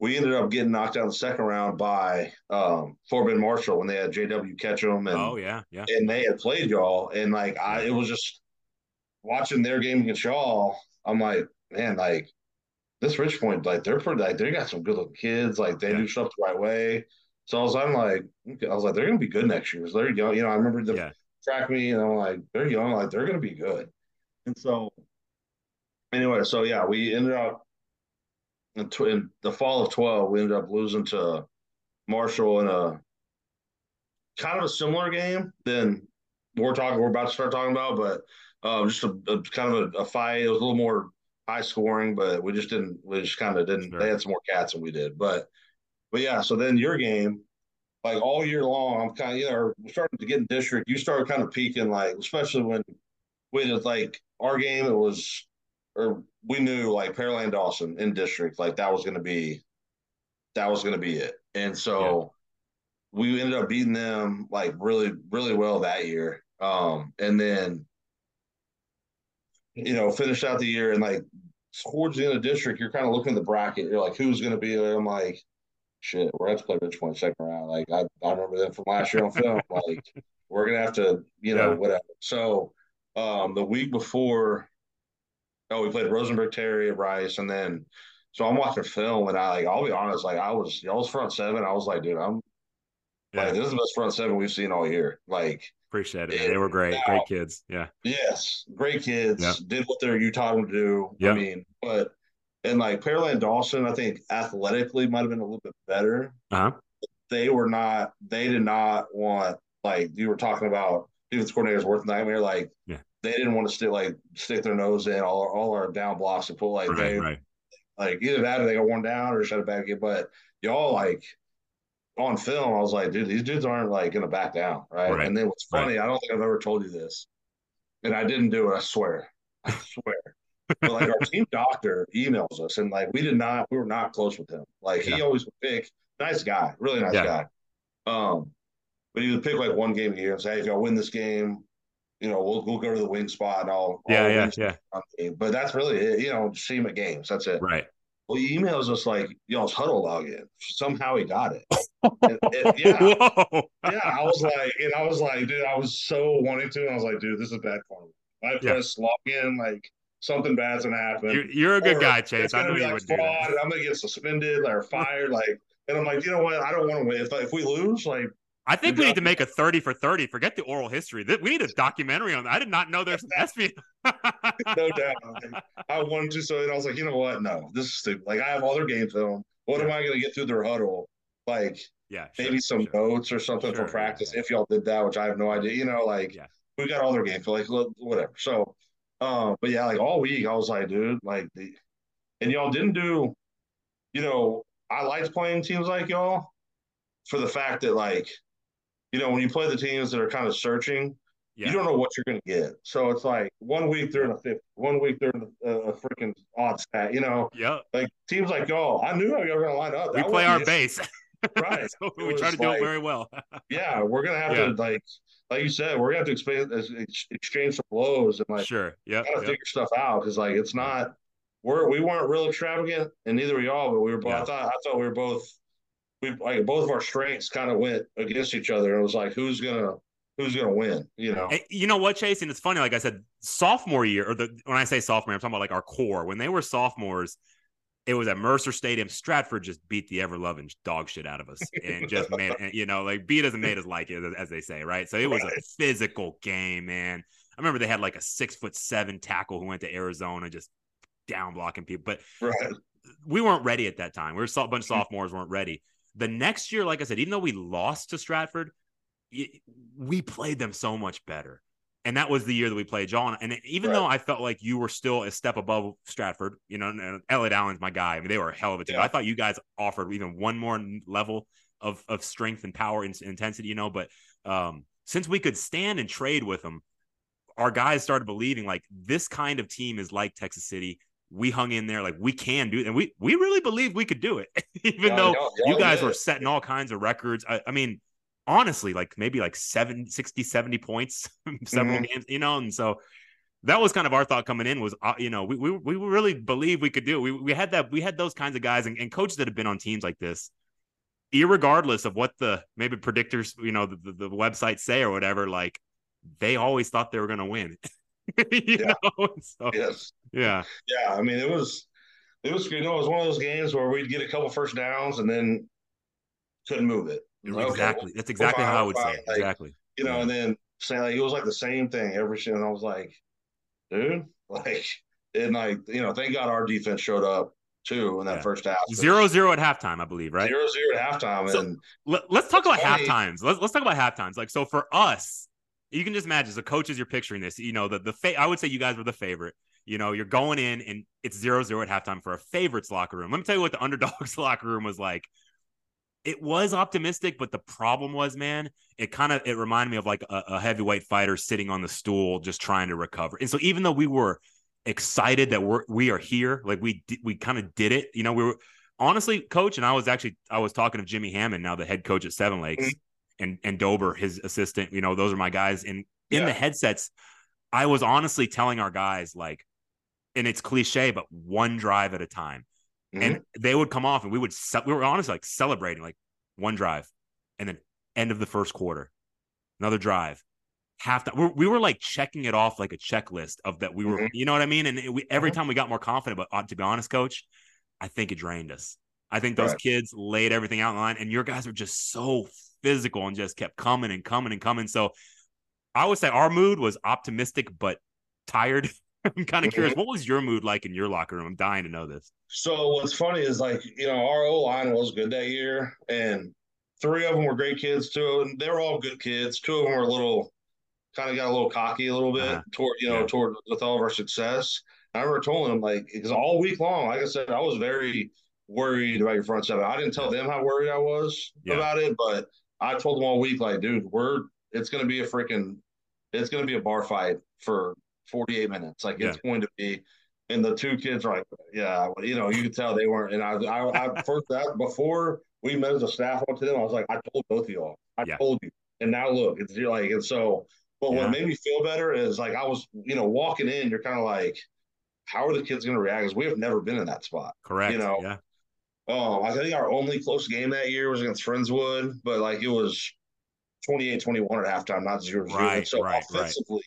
we ended up getting knocked out in the second round by um, Fort Marshall when they had JW Ketchum and oh yeah yeah and they had played y'all and like I it was just watching their game against y'all. I'm like man like this Ridge Point like they're pretty like they got some good looking kids like they yeah. do stuff the right way. So I was I'm like I was like they're gonna be good next year. They're young, you know. I remember the yeah. track me and I'm like they're young, like they're gonna be good. And so anyway, so yeah, we ended up in, tw- in the fall of 12, we ended up losing to Marshall in a kind of a similar game than we're talking, we're about to start talking about, but uh, just a, a, kind of a, a, fight. It was a little more high scoring, but we just didn't, we just kind of didn't, sure. they had some more cats than we did. But, but yeah, so then your game, like all year long, I'm kind of, you know, we're starting to get in district. You started kind of peaking, like, especially when, when it's like our game, it was or we knew like Pearland Dawson in district, like that was going to be, that was going to be it. And so yeah. we ended up beating them like really, really well that year. Um, and then, you know, finished out the year and like towards the end of district, you're kind of looking at the bracket. You're like, who's going to be there? I'm like, shit, we're going to play Richmond second round. Like I, I remember them from last year on film. like we're going to have to, you know, yeah. whatever. So um, the week before Oh, we played Rosenberg Terry at Rice, and then so I'm watching film, and I like I'll be honest, like I was y'all was front seven. I was like, dude, I'm yeah. like this is the best front seven we've seen all year. Like appreciate it. They were great, now, great kids. Yeah. Yes, great kids. Yep. Did what they're you taught them to do. Yep. I mean, but and like Pearland Dawson, I think athletically might have been a little bit better. Uh-huh. They were not. They did not want like you were talking about defense coordinators worth nightmare. Like yeah they didn't want to stick like stick their nose in all our, all our down blocks and pull like right, they right. like either that or they got worn down or shut a back game. But y'all like on film, I was like, dude, these dudes aren't like gonna back down, right? right. And then what's funny, I don't think I've ever told you this, and I didn't do it. I swear, I swear. but like our team doctor emails us, and like we did not, we were not close with him. Like yeah. he always would pick, nice guy, really nice yeah. guy. Um, but he would pick like one game a year and say, hey, if y'all win this game, you know, we'll we'll go to the wing spot and all. Yeah, yeah, yeah. But that's really it. You know, see him at games. That's it. Right. Well, he emails us like y'all's Hudl login. Somehow he got it. and, and, yeah, Whoa. yeah. I was like, and I was like, dude, I was so wanting to. And I was like, dude, this is bad for me. I press yeah. log in, like something bad's gonna happen. You're, you're a good or guy, Chase. I know you like would do that. I'm gonna get suspended or fired. like, and I'm like, you know what? I don't want to win. If, if we lose, like, I think we need to make a 30 for 30. Forget the oral history. We need a documentary on that. I did not know there's an SB. no doubt. I wanted to. So I was like, you know what? No, this is stupid. Like, I have all their game film. What yeah. am I going to get through their Hudl? Like, yeah, sure, maybe some sure. notes or something sure, for practice yeah. if y'all did that, which I have no idea. You know, like, yeah. we got all their game film. Like, whatever. So, um, but yeah, like all week, I was like, dude, like, the, and y'all didn't do, you know, I liked playing teams like y'all for the fact that, like, you know, when you play the teams that are kind of searching, yeah. you don't know what you're going to get. So it's like one week they're in a 50, one week they're in a, a freaking odd stat, you know? Yeah. Like teams like y'all, I knew how you were going to line up. That we play our base. right. so we try to do it very well. yeah. We're going to have yeah. to, like, like you said, we're going to have to expand, exchange some blows and, like, sure. Yeah. Got to yep. figure stuff out because, like, it's not, we're, we weren't real extravagant and neither were y'all, but we were both, yeah. I thought, I thought we were both we like both of our strengths kind of went against each other. And it was like who's gonna who's gonna win, you know. you know what, Chase? And it's funny, like I said, sophomore year, or the when I say sophomore, I'm talking about like our core. When they were sophomores, it was at Mercer Stadium. Stratford just beat the ever loving dog shit out of us and just made you know, like beat us and made us like it, as they say, right? So it was right. a physical game, man. I remember they had like a six foot seven tackle who went to Arizona just down blocking people, but right. we weren't ready at that time. We were a bunch of mm-hmm. sophomores weren't ready. The next year, like I said, even though we lost to Stratford, we played them so much better. And that was the year that we played John. And even right. though I felt like you were still a step above Stratford, you know, and Elliot Allen's my guy. I mean, they were a hell of a team. Yeah. I thought you guys offered even one more level of of strength and power and intensity, you know. But um, since we could stand and trade with them, our guys started believing like this kind of team is like Texas City we hung in there like we can do it and we we really believed we could do it even yeah, though you guys were setting all kinds of records I, I, mean honestly like maybe like 7 60 70 points several mm-hmm. games you know and so that was kind of our thought coming in was uh, you know we, we we really believe we could do it. we we had that we had those kinds of guys and, and coaches that have been on teams like this regardless of what the maybe predictors you know the, the, the websites say or whatever like they always thought they were going to win yeah. Know? So, yes. Yeah. Yeah. I mean, it was, it was, you know, it was one of those games where we'd get a couple first downs and then couldn't move it. Exactly. Okay, That's exactly how I would say it. Like, exactly. You know, yeah. and then saying like, it was like the same thing every single, and I was like, dude, like, and like, you know, thank God our defense showed up too in that yeah. first half. Zero zero at halftime, I believe, right? Zero zero at halftime. So and let, us talk about half times. Let's let's talk about half times. Like so for us, you can just imagine as a coach as you're picturing this, you know, the the fa- I would say you guys were the favorite. You know, you're going in and it's zero zero at halftime for a favorites locker room. Let me tell you what the underdogs locker room was like. It was optimistic, but the problem was, man, it kind of it reminded me of like a, a heavyweight fighter sitting on the stool just trying to recover. And so even though we were excited that we're we are here, like we we kind of did it, you know, we were honestly, coach, and I was actually I was talking to Jimmy Hammond, now the head coach at Seven Lakes. Mm-hmm. And and Dober, his assistant. You know, those are my guys. And in yeah. the headsets, I was honestly telling our guys like, and it's cliche, but one drive at a time. Mm-hmm. And they would come off, and we would we were honestly like celebrating like one drive, and then end of the first quarter, another drive, half that. We were like checking it off like a checklist of that we were, mm-hmm. you know what I mean? And it, we, every mm-hmm. time we got more confident, but uh, to be honest, coach, I think it drained us. I think those right. kids laid everything out in line, and your guys were just so physical and just kept coming and coming and coming. So I would say our mood was optimistic but tired. I'm kind of mm-hmm. curious, what was your mood like in your locker room? I'm dying to know this. So what's funny is like, you know, our O line was good that year, and three of them were great kids. Two and they were all good kids. Two of them were a little kind of got a little cocky a little bit uh-huh. toward, you know, yeah. toward with all of our success. I remember telling them like because all week long, like I said, I was very worried about your front seven. I didn't tell them how worried I was yeah. about it, but I told them all week, like, dude, we're it's gonna be a freaking it's gonna be a bar fight for 48 minutes. Like yeah. it's going to be. And the two kids are like, yeah, you know, you could tell they weren't. And I, I, I first that before we met as a staff up to them, I was like, I told both of y'all, I yeah. told you. And now look, it's you're like, and so, but yeah. what made me feel better is like I was, you know, walking in, you're kind of like, how are the kids going to react? Because we have never been in that spot. Correct. You know, yeah. Um, I think our only close game that year was against Friendswood, but like it was 28-21 at halftime, not zero zero. Right, so right, offensively,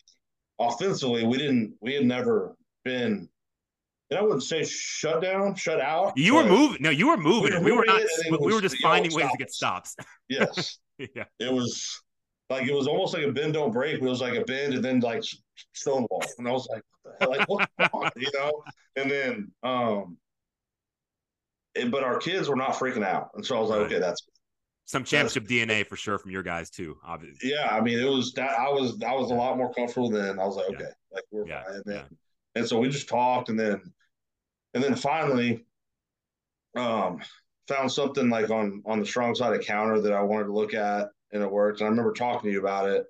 offensively, we didn't we had never been I wouldn't say shut down, shut out. You were moving. No, you were moving. We were, we were not. we were just finding ways to get stops. Yes, yeah. it was like it was almost like a bend don't break. It was like a bend and then like stonewall, and I was like, what the hell? like on? you know. And then, um, but our kids were not freaking out, and so I was like, Right. okay, that's Some championship DNA for sure from your guys too. Obviously. yeah. I mean, it was that I was I was a lot more comfortable then. I was like, Yeah. okay, like we're Yeah, fine. And then, yeah. and so we just talked, and then, and then finally, um, found something like on on the strong side of counter that I wanted to look at, and it worked. And I remember talking to you about it,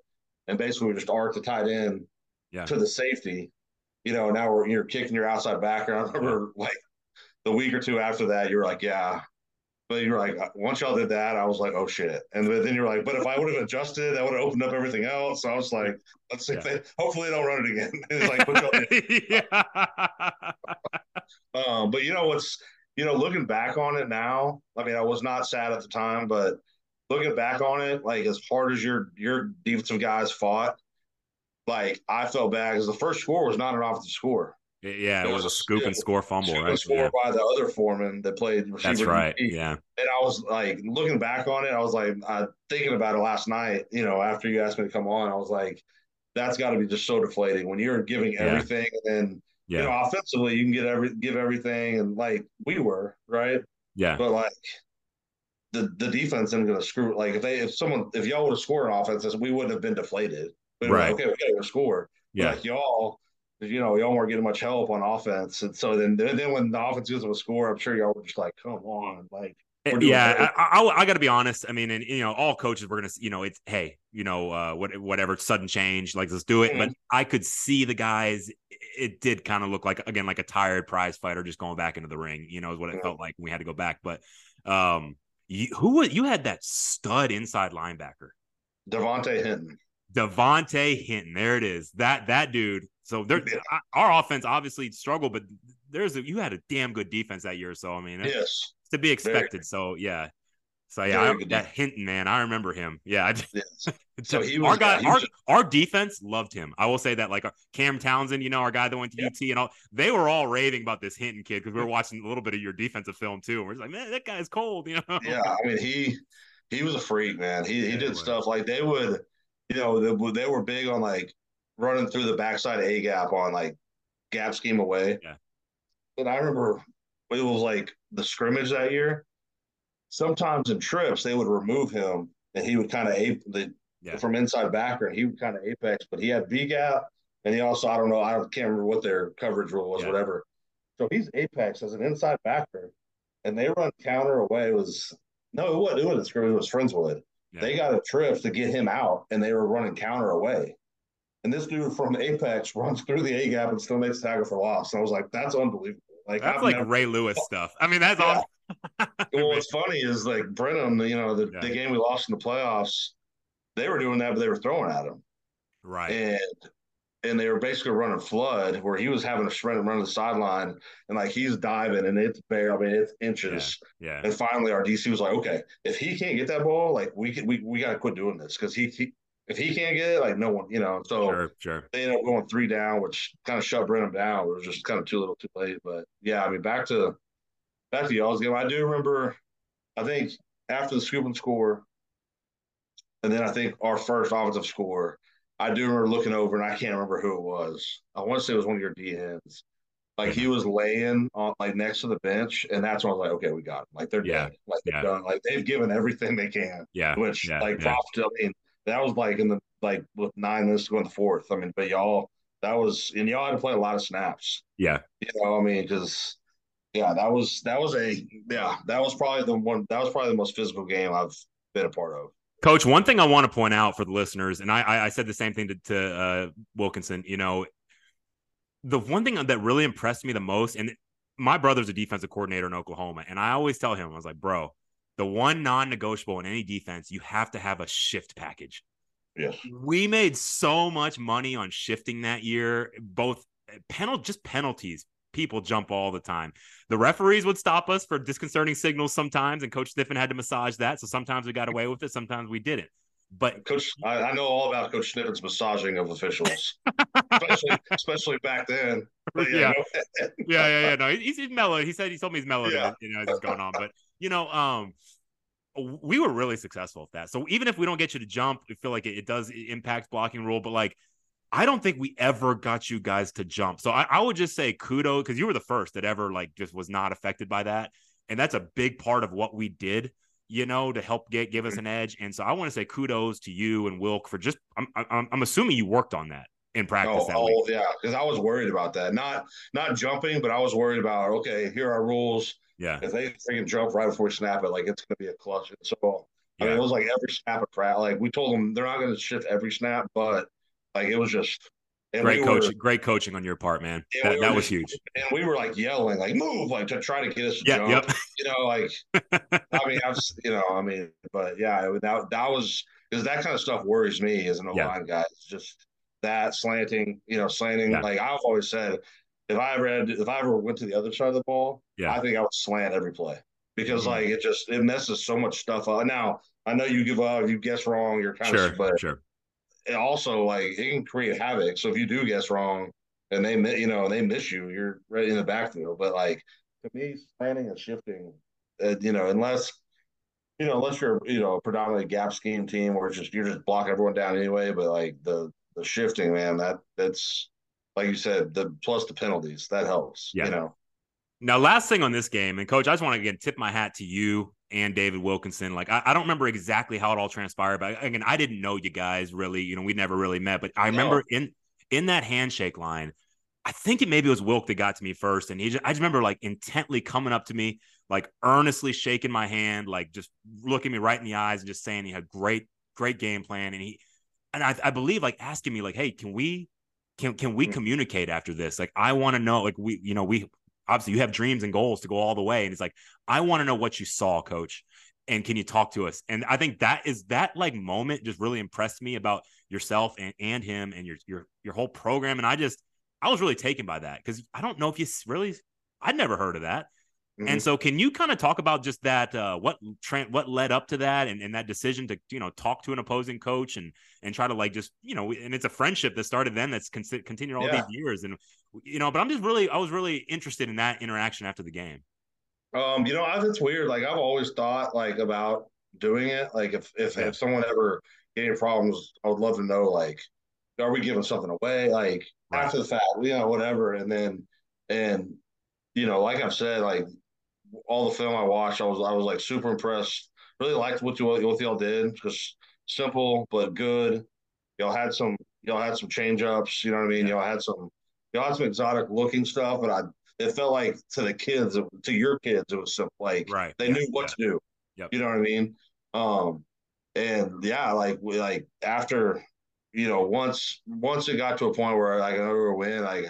and basically we just arc the tight end Yeah. to the safety. You know, now we're you're kicking your outside backer. I remember like the week or two after that, you were like, yeah. But you were like, once y'all did that, I was like, oh shit. And then you were like, but if I would have adjusted, that would have opened up everything else. So I was like, let's see if they hopefully they don't run it again. it's like, yeah. Um, but you know what's you know, looking back on it now, I mean, I was not sad at the time, but looking back on it, like as hard as your your defensive guys fought, like I felt bad because the first score was not an offensive score. Yeah. It was was a scoop and score fumble, Scoop right? and score Yeah. by the other foreman that played receiver. That's right. DB. Yeah. And I was like looking back on it, I was like uh, thinking about it last night. You know, after you asked me to come on, I was like, that's got to be just so deflating when you're giving Yeah. everything and then Yeah. you know offensively you can get every give everything and like we were right, Yeah. but like the the defense isn't going to screw. Like if they if someone if y'all would have scored an offense, we wouldn't have been deflated. But Right. okay, we got to score. Yeah. like y'all. You know, y'all weren't getting much help on offense, and so then, then when the offense gives them a score, I'm sure y'all were just like, "Come on!" Like, yeah. I, I, I got to be honest. I mean, and you know, all coaches were gonna, you know, it's hey, you know, uh, what, whatever, sudden change, like let's do it. But I could see the guys. It did kind of look like again, like a tired prize fighter just going back into the ring. You know, is what it Yeah. felt like when we had to go back. But um, you, who was you had that stud inside linebacker, Devontae Hinton. Devonte Hinton. There it is. That that dude. So there. Our offense obviously struggled, but there's a, you had a damn good defense that year. So I mean, Yes, to be expected. So yeah. So yeah, I, that Hinton man, I remember him. Yeah, I, yes. So he our guy, our was- our defense loved him. I will say that. Like Cam Townsend, you know, our guy that went to Yeah. UT and all, they were all raving about this Hinton kid because we were watching a little bit of your defensive film too. And we're just like, man, that guy's cold. You know? Yeah, I mean he he was a freak, man. He he did was. stuff like they would, you know, they, they were big on like running through the backside a gap on like gap scheme away. Yeah. And I remember it was like the scrimmage that year. Sometimes in trips they would remove him and he would kind of ape the Yeah. from inside backer and he would kind of apex, but he had V gap and he also I don't know I can't remember what their coverage rule was, Yeah. whatever. So he's apex as an inside backer, and they run counter away. It was no, it wasn't. It wasn't scrimmage. It was Friendswood. Yeah. They got a trip to get him out, and they were running counter away. And this dude from Apex runs through the A gap and still makes a tackle for loss. And I was like, that's unbelievable. Like That's I've like never- Ray Lewis oh. stuff. I mean, that's Yeah. all. well, what's funny is like Brenham, you know, the, Yeah. the game we lost in the playoffs, they were doing that, but they were throwing at him. right. and and they were basically running flood where he was having to sprint and run to the sideline and like he's diving and it's bare I mean it's inches Yeah. and finally our DC was like okay if he can't get that ball like we can we, we got to quit doing this because he, he if he can't get it like no one you know so Sure. Sure. they ended up going three down which kind of shut Brenham down it was just kind of too little too late but yeah I mean back to back to y'all's game I do remember I think after the scoop and score and then I think our first offensive score I do remember looking over, and I can't remember who it was. I want to say it was one of your D ends. Like he mm-hmm. was laying on like next to the bench, and that's when I was like, okay, we got him. Like they're Yeah. dead. Like they're Yeah. done. Like they've given everything they can. Yeah. Which yeah. like yeah. I mean, that was like in the like with nine minutes to go in the fourth. I mean, but y'all that was and y'all had to play a lot of snaps. Yeah. You know, I mean, because yeah, that was that was a yeah that was probably the one that was probably the most physical game I've been a part of. Coach, one thing I want to point out for the listeners, and I, I, I said the same thing to, to uh, Wilkinson. You know, the one thing that really impressed me the most, and my brother's a defensive coordinator in Oklahoma, and I always tell him, I was like, bro, the one non-negotiable in any defense, you have to have a shift package. Yes. We made so much money on shifting that year, both penal just penalties people jump all the time. The referees would stop us for disconcerting signals sometimes, and Coach Sniffen had to massage that. So sometimes we got away with it, sometimes we didn't. But Coach, I, I know all about Coach Sniffen's massaging of officials, especially especially back then. Yeah, yeah. yeah, yeah, yeah. No, he's, he's mellow. He said he told me he's mellow. Yeah. You know, what's going on. But you know, um, we were really successful with that. So even if we don't get you to jump, we feel like it, it does impact blocking rule. But like, I don't think we ever got you guys to jump. So I, I would just say kudos because you were the first that ever like just was not affected by that, and that's a big part of what we did you know, to help get give us mm-hmm. an edge. And so I want to say kudos to you and Wilk for just. I'm I'm, I'm assuming you worked on that in practice. Oh, oh yeah, because I was worried about that. Not not jumping, but I was worried about okay, here are rules. Yeah. If they freaking jump right before we snap it, like it's going to be a clutch. And so I mean, it was like every snap of practice. Like we told them they're not going to shift every snap, but like it was just great we coaching, great coaching on your part, man. That, we that was huge. And we were like yelling, like "move!" like to try to get us to yeah, jump. Yep. You know, like I mean, I've you know, I mean, but yeah, that that was because that kind of stuff worries me as an O line yeah. guy. It's just that slanting, you know, slanting. Yeah. Like I've always said, if I ever had, if I ever went to the other side of the ball, yeah, I think I would slant every play because mm-hmm. like it just it messes so much stuff up. Now I know you give up, you guess wrong, you're kind sure, of, but sure it also like it can create havoc. So if you do guess wrong and they you know and they miss you, you're right in the backfield. But like to me, planning and shifting, uh, you know, unless you know, unless you're you know a predominantly gap scheme team where it's just you're just block everyone down anyway. But like the the shifting, man, that that's like you said, the plus the penalties that helps. Yeah. You know. Now, last thing on this game, and coach, I just want to again tip my hat to you and David Wilkinson. Like, I, I, don't remember exactly how it all transpired, but again, I didn't know you guys really. You know, we never really met, but I remember no. in in that handshake line, I think it maybe was Wilk that got to me first, and he just, I just remember like intently coming up to me, like earnestly shaking my hand, like just looking me right in the eyes and just saying he had great, great game plan, and he and I, I believe like asking me like, hey, can we can can we mm-hmm. communicate after this? Like, I want to know, like we, you know, we obviously you have dreams and goals to go all the way. And it's like, I want to know what you saw, coach. And can you talk to us? And I think that is that like moment just really impressed me about yourself and, and him and your your your whole program. And I just I was really taken by that because I don't know if you really I'd never heard of that. Mm-hmm. And so, can you kind of talk about just that? Uh, what tra- what led up to that, and, and that decision to you know talk to an opposing coach and and try to like just you know, and it's a friendship that started then that's con- continued all yeah. these years, and you know. But I'm just really, I was really interested in that interaction after the game. Um, you know, I, it's weird. Like I've always thought like about doing it. Like if if yeah. if someone ever getting problems, I would love to know like, are we giving something away? Like right. after the fact, you know, whatever. And then and you know, like I've said, like all the film I watched, I was I was like super impressed. Really liked what you what y'all did. Just simple but good. Y'all had some y'all had some change ups. You know what I mean? Yeah. Y'all had some y'all had some exotic looking stuff, but I it felt like to the kids, to your kids, it was simple. Like right. they yeah. knew what yeah. to do. Yep. You know what I mean? Um, and yeah, like we like after you know once once it got to a point where like I know we were winning, like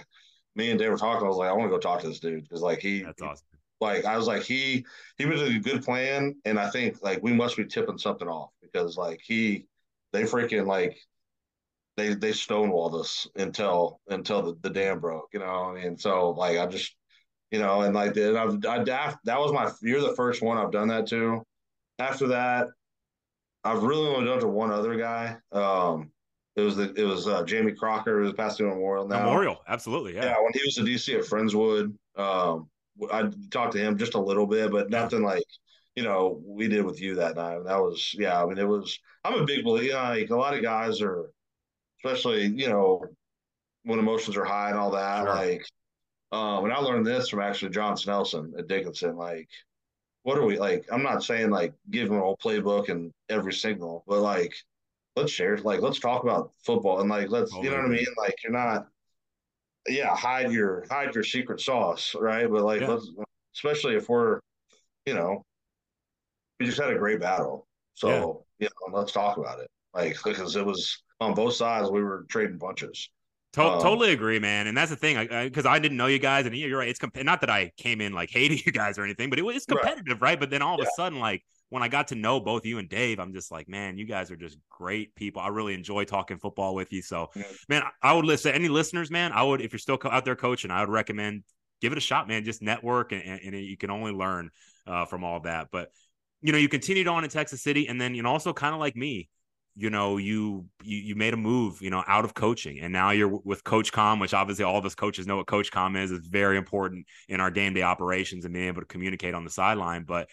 me and Dave were talking, I was like, I want to go talk to this dude because like he that's awesome like I was like he he was a good plan, and I think like we must be tipping something off because like he they freaking like they they stonewalled us until until the, the dam broke, you know. And so like I just you know, and like then I've I that was my you're the first one I've done that to. After that, I've really only done it to one other guy. Um, it was the it was uh, Jamie Crocker, who's Pasadena Memorial now. Memorial, absolutely, yeah. Yeah, when he was the DC at Friendswood, um, I talked to him just a little bit, but nothing like you know we did with you that night. That was yeah. I mean, it was. I'm a big believer. Like a lot of guys are, especially you know when emotions are high and all that. Sure. Like, um, and I learned this from actually John Snelson at Dickinson. Like, what are we like? I'm not saying like give him a whole playbook and every signal, but like let's share. Like, let's talk about football and like let's oh, you know what I mean. Like, you're not yeah, hide your hide your secret sauce, right? But like, yeah. let's especially if we're, you know, we just had a great battle, so yeah. you know, let's talk about it. Like, because it was on both sides, we were trading punches. To- um, totally agree, man. And that's the thing, because I, I, I, didn't know you guys, and you're right. It's comp- not that I came in like hating you guys or anything, but it was competitive, right? right? But then all of yeah. a sudden, like when I got to know both you and Dave, I'm just like, man, you guys are just great people. I really enjoy talking football with you. So, yeah. man, I would listen. Any listeners, man, I would if you're still out there coaching, I would recommend give it a shot, man. Just network, and, and you can only learn uh, from all that. But you know, you continued on in Texas City, and then you know, also kind of like me, you know, you, you you made a move, you know, out of coaching, and now you're with CoachComm, which obviously all of us coaches know what CoachComm is. It's very important in our game day operations and being able to communicate on the sideline. But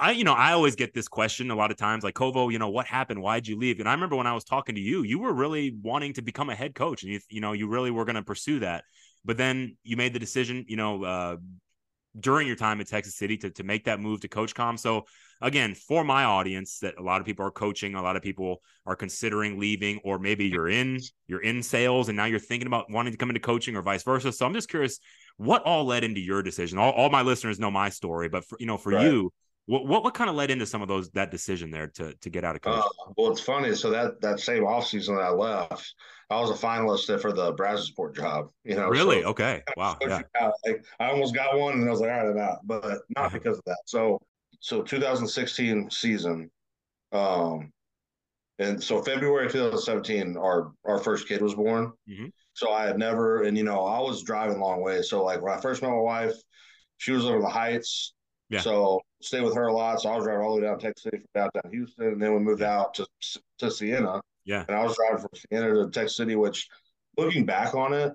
I, you know, I always get this question a lot of times, like Kovo, you know, what happened? Why'd you leave? And I remember when I was talking to you, you were really wanting to become a head coach, and you, you know, you really were going to pursue that. But then you made the decision, you know, uh, during your time at Texas City to to make that move to CoachComm. So again, for my audience, that a lot of people are coaching, a lot of people are considering leaving, or maybe you're in you're in sales and now you're thinking about wanting to come into coaching or vice versa. So I'm just curious, what all led into your decision? All, all my listeners know my story, but for, you know, for right. you what, what what kind of led into some of those that decision there to to get out of coaching? Uh, well, it's funny. So that that same offseason that I left, I was a finalist for the Brazosport job. You know, really? So, okay. Wow. Yeah. Like, I almost got one, and I was like, all right, I'm out, but not uh-huh. because of that. So so 2016 season, um, and so February 2017, our our first kid was born. Mm-hmm. So I had never, and you know, I was driving long way. So like when I first met my wife, she was over the Heights. Yeah. So stay with her a lot. So I was driving all the way down to Texas City from downtown Houston, and then we moved out to to Sienna. Yeah. And I was driving from Sienna to Texas City, which looking back on it,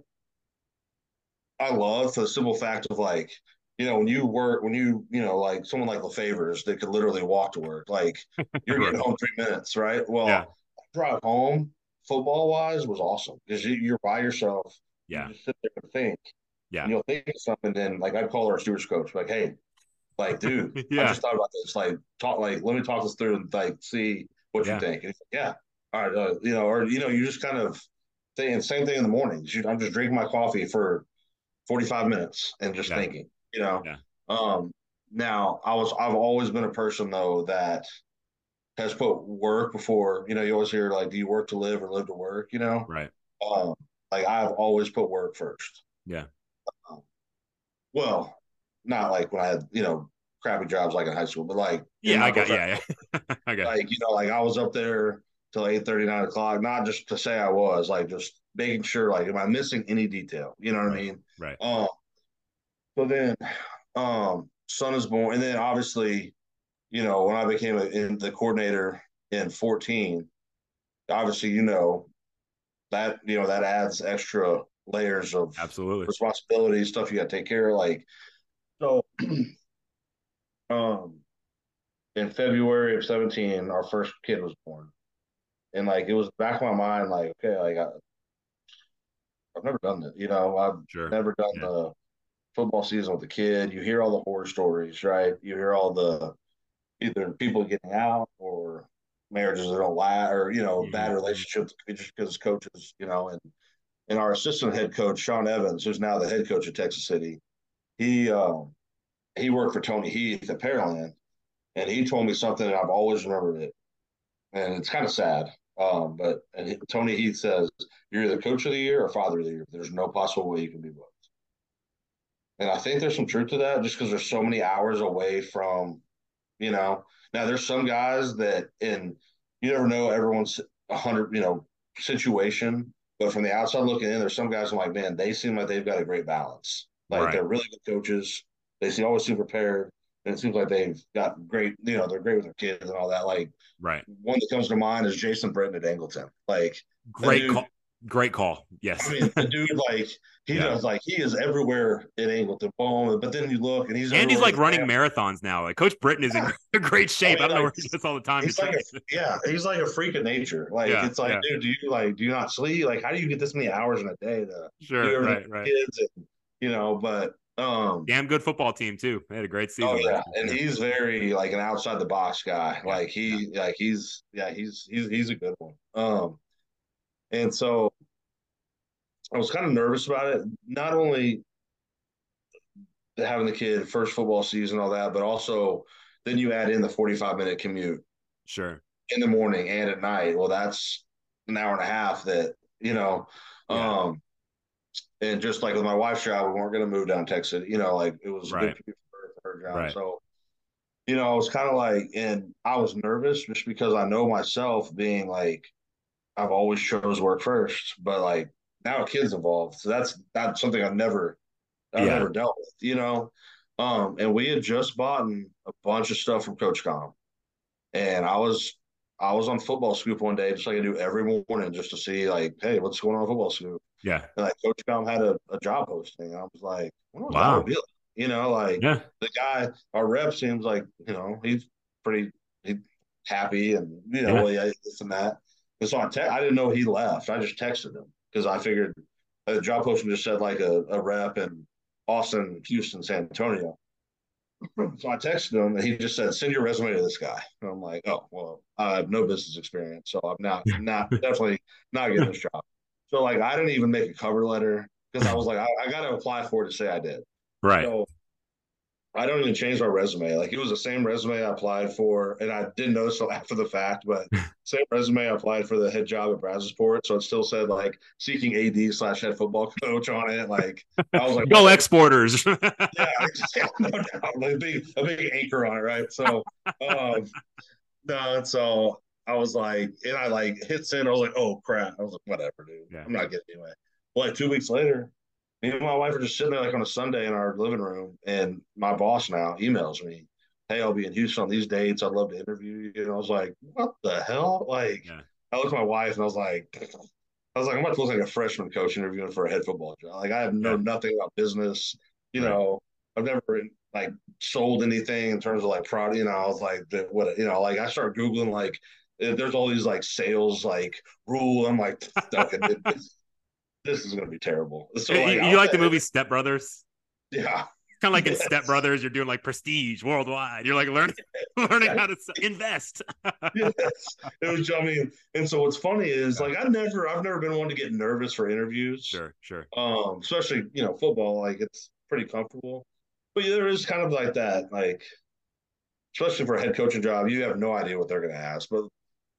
I love for the simple fact of like, you know, when you work, when you, you know, like someone like LeFavors that could literally walk to work, like you're getting home three minutes, right? Well, yeah. drive home football wise was awesome because you, are by yourself. Yeah. You just sit there and think. Yeah. And you'll think of something, then like I'd call our stewards coach, like, hey, like, dude, yeah. I just thought about this. Like, talk, like, let me talk this through and like see what yeah. you think. Like, yeah, all right, uh, you know, or you know, you just kind of saying same thing in the morning. I'm just drinking my coffee for 45 minutes and just yeah. thinking, you know. Yeah. Um, now I was I've always been a person though that has put work before, you know, you always hear like, do you work to live or live to work, you know? Right. Um, like I've always put work first. Yeah. Um, well, not like when I had, you know, crappy jobs like in high school, but like yeah, I got yeah, yeah. I got like you know, like I was up there till eight thirty, nine o'clock, not just to say I was, like just making sure like am I missing any detail? You know what right. I mean? Right. Um so then um son is born and then obviously, you know, when I became a, in the coordinator in 14, obviously, you know, that you know, that adds extra layers of absolutely responsibility, stuff you gotta take care of, like so, um, in February of 17, our first kid was born. And like, it was back in my mind, like, okay, like, I, have never done it. You know, I've sure. never done yeah. the football season with a kid. You hear all the horror stories, right? You hear all the either people getting out or marriages that don't last or, you know, mm-hmm. bad relationships just because coaches, you know, and, and our assistant head coach, Sean Evans, who's now the head coach of Texas City, he um, he worked for Tony Heath at Pearland, and he told me something, and I've always remembered it, and it's kind of sad. Um, but and he, Tony Heath says you're either coach of the year or father of the year. There's no possible way you can be both. And I think there's some truth to that, just because there's so many hours away from, you know. Now there's some guys that, in you never know everyone's a hundred, you know, situation. But from the outside looking in, there's some guys I'm like, man, they seem like they've got a great balance. Like right. they're really good coaches. They seem always seem prepared. And it seems like they've got great, you know, they're great with their kids and all that. Like, right. One that comes to mind is Jason Britton at Angleton. Like, great dude, call. Great call. Yes. I mean, the dude, like, he yeah. does, like, he is everywhere in Angleton. Boom. But then you look and he's, and he's like running marathons now. Like, Coach Britton is yeah. in great shape. I, mean, I don't like, know where he does all the time. He's like a, yeah. He's like a freak of nature. Like, yeah, it's like, dude, do you, like, do you not sleep? Like, how do you get this many hours in a day to sure, do right, right. kids and, you know, but, um, damn good football team too. They had a great season. Oh yeah, and he's very like an outside the box guy. Yeah. Like he, yeah. like he's, yeah, he's he's he's a good one. Um, and so I was kind of nervous about it. Not only having the kid first football season, all that, but also then you add in the forty-five minute commute. Sure. In the morning and at night. Well, that's an hour and a half that you know. Yeah. Um, and just like with my wife's job, we weren't going to move down Texas. You know, like it was right. good for her, job. Right. So, you know, I was kind of like, and I was nervous just because I know myself being like, I've always chose work first, but like now kid's involved, so that's that's something I've never I've Yeah. never dealt with, you know. Um, and we had just bought a bunch of stuff from CoachComm, and I was I was on football scoop one day, just like I do every morning, just to see like, hey, what's going on football scoop? Yeah. And like CoachComm had a, a job posting, I was like, what was Wow. that? You know, like Yeah. the guy, our rep seems like, you know, he's pretty he happy and you know, yeah. this and that. And so I te- I didn't know he left. I just texted him because I figured the job posting just said like a, a rep in Austin, Houston, San Antonio. So I texted him and he just said, send your resume to this guy. And I'm like, oh, well, I have no business experience. So I'm not, not definitely not getting this job. So like, I didn't even make a cover letter because I was like, I, I got to apply for it to say I did. Right. So I don't even change my resume. Like it was the same resume I applied for, and I didn't know so after the fact, but same resume I applied for the head job at Brazosport. So it still said like seeking AD slash head football coach on it. Like I was like, go exporters. yeah, yeah, no doubt. Like a big, a big anchor on it, right? So, um, no, so I was like, and I like hit send. I was like, oh crap. I was like, whatever, dude. Yeah. I'm not getting anyway. Well, like two weeks later, me and my wife are just sitting there like on a Sunday in our living room, and my boss now emails me, "Hey, I'll be in Houston on these dates. I'd love to interview you." And I was like, "What the hell?" Like, Yeah. I looked at my wife and I was like, "I was like, I'm about to look like a freshman coach interviewing for a head football job. Like, I have know Yeah. nothing about business. You Right. know, I've never like sold anything in terms of like product. You know, I was like, what? You know, like I started googling like." Eh, There's all these like sales like rule. I'm like, okay, this, this is gonna be terrible. So you, like, you like the movie Step Brothers? Yeah, Kind of like in Yes. Step Brothers, you're doing like prestige worldwide. You're like learning learning how to invest. yes. It was I mean, and so what's funny is like I never I've never been one to get nervous for interviews. sure, sure. Um, especially, you know, football, like it's pretty comfortable. But there is kind of like that, like especially for a head coaching job, you have no idea what they're gonna ask. But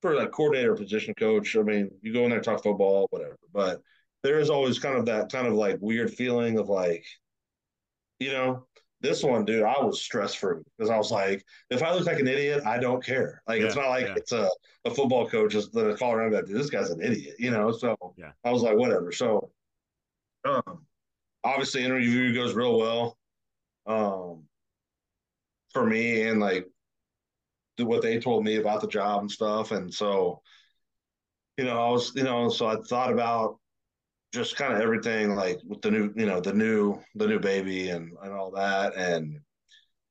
for like coordinator position coach, I mean, you go in there talk football, whatever. But there is always kind of that kind of like weird feeling of like, you know, this one, dude, I was stress free because I was like, if I look like an idiot, I don't care. Like it's not like yeah. it's a, a football coach is the call around that dude, this guy's an idiot, you know. So Yeah. I was like, whatever. So um obviously interview goes real well. Um for me and like what they told me about the job and stuff. And so, you know, I was, you know, so I thought about just kind of everything like with the new, you know, the new, the new baby and, and all that. And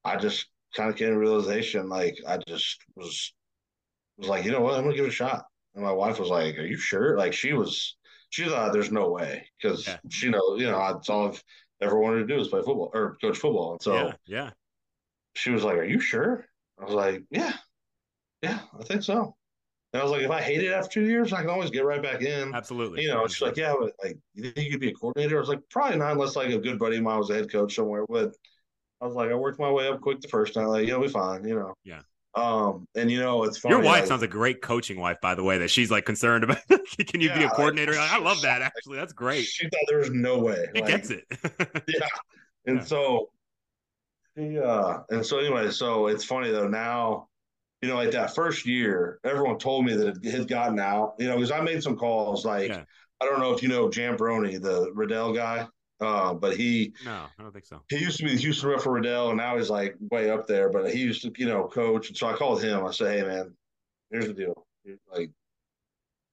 I just kind of came to realization, like, I just was, was like, you know what, I'm gonna give it a shot. And my wife was like, Are you sure? Like, she was, she thought there's no way because Yeah. she knows, you know, that's all I've ever wanted to do is play football or coach football. And so, yeah, yeah. she was like, Are you sure? I was like, Yeah, yeah, I think so. And I was like, If I hate it after two years, I can always get right back in. Absolutely. You know, she's like, Yeah, but like, you think you could be a coordinator? I was like, Probably not, unless like a good buddy of mine was a head coach somewhere. But I was like, I worked my way up quick the first time. Like, you'll be fine, you know. Yeah. Um, and you know, it's funny. Your wife like, sounds a great coaching wife, by the way. That she's like concerned about. Can you be a coordinator? Like, I love that. Actually, that's great. She thought there was no way. He Like, gets it. yeah. And Yeah. so he uh and so anyway, so it's funny though now, you know, like that first year, everyone told me that it had gotten out, you know, because I made some calls like Yeah. I don't know if you know Jambroni, the Riddell guy. Uh, but he no, I don't think so. he used to be the Houston ref for Riddell, and now he's like way up there. But he used to, you know, coach. And so I called him. I said, "Hey, man, here's the deal. Like,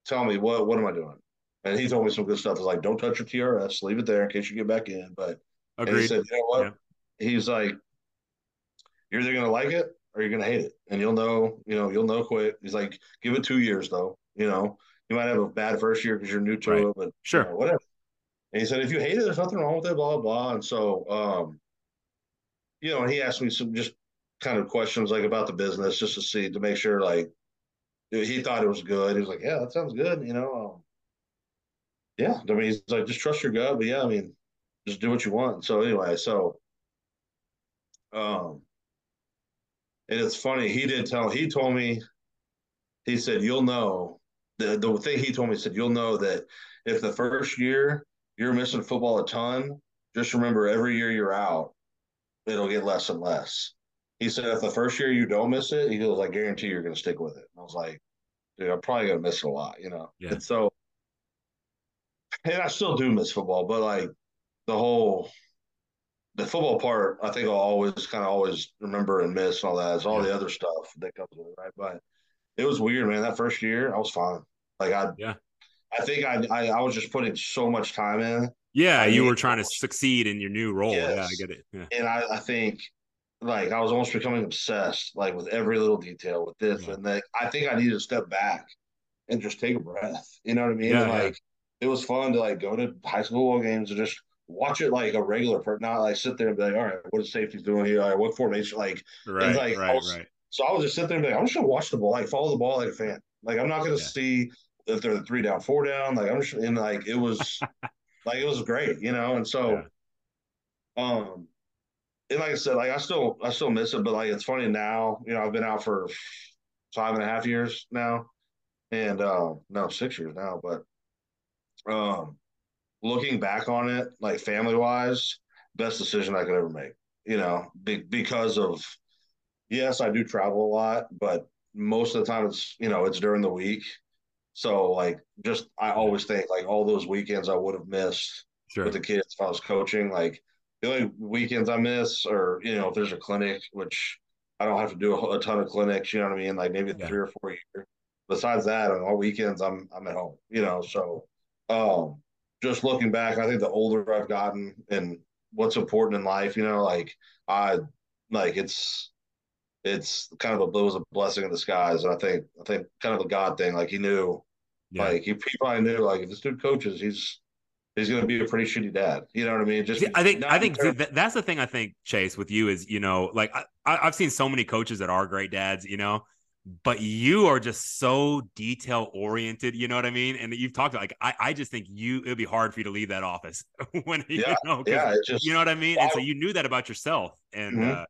tell me what what am I doing?" And he told me some good stuff. He's like, "Don't touch your TRS. Leave it there in case you get back in." But he said, "You know what?" Yeah. He's like, "You're either gonna like it or you're gonna hate it, and you'll know. You know, you'll know quick." He's like, "Give it two years, though. You know, you might have a bad first year because you're new to Right. it, but Sure. you know, whatever." And he said, "If you hate it, there's nothing wrong with it." Blah blah. And so, um, you know, and he asked me some just kind of questions like about the business, just to see to make sure like he thought it was good. He was like, "Yeah, that sounds good." You know. Um, yeah, I mean, he's like, just trust your gut, but yeah, I mean, just do what you want. So anyway, so um and it's funny, he did tell he told me he said, You'll know the the thing he told me he said, You'll know that if the first year you're missing football a ton, just remember every year you're out, it'll get less and less. He said if the first year you don't miss it, he goes, I guarantee you're gonna stick with it. And I was like, dude, I'm probably gonna miss it a lot, you know. Yeah. And so and I still do miss football, but like the whole the football part, I think I'll always kind of always remember and miss and all that. It's all yeah. the other stuff that comes with it, right? But it was weird, man. That first year, I was fine. Like I, yeah, I think I, I, I was just putting so much time in. Yeah, I you were trying to succeed in your new role. Yes. Yeah, I get it. Yeah. And I, I think like I was almost becoming obsessed, like with every little detail with this yeah. and that. I think I needed to step back and just take a breath. You know what I mean? Yeah, like it was fun to like go to high school ball games and just watch it like a regular person, not like sit there and be like, all right, what is safety doing here? Like, what formation? Like, right, like, right, was, right. So I was just sit there and be like, I'm just gonna watch the ball, like follow the ball like a fan. Like I'm not gonna yeah. see if they're three down, four down. Like I'm just and like it was like it was great, you know. And so, yeah. um, and like I said, like I still I still miss it, but like it's funny now. You know, I've been out for five and a half years now, and uh, no six years now, but um looking back on it, like family wise, best decision I could ever make. You know, be, because of yes, I do travel a lot, but most of the time it's you know it's during the week. So like, just I always think like all those weekends I would have missed sure. with the kids if I was coaching. Like the only weekends I miss, or you know, if there's a clinic, which I don't have to do a, a ton of clinics. You know what I mean? Like maybe yeah. three or four years. Besides that, on all weekends I'm I'm at home. You know, so um, just looking back, I think the older I've gotten and what's important in life, you know, like I like it's it's kind of a it was a blessing in disguise. And I think I think kind of a God thing. Like he knew, yeah. like he, he probably knew, like if this dude coaches, he's he's going to be a pretty shitty dad. You know what I mean? Just I think I think that's the thing. I think Chase with you is you know like I, I've seen so many coaches that are great dads. You know, but you are just so detail oriented you know what i mean and you've talked about like i, I just think you it'd be hard for you to leave that office when yeah, you know yeah just, you know what i mean and so you knew that about yourself and mm-hmm. uh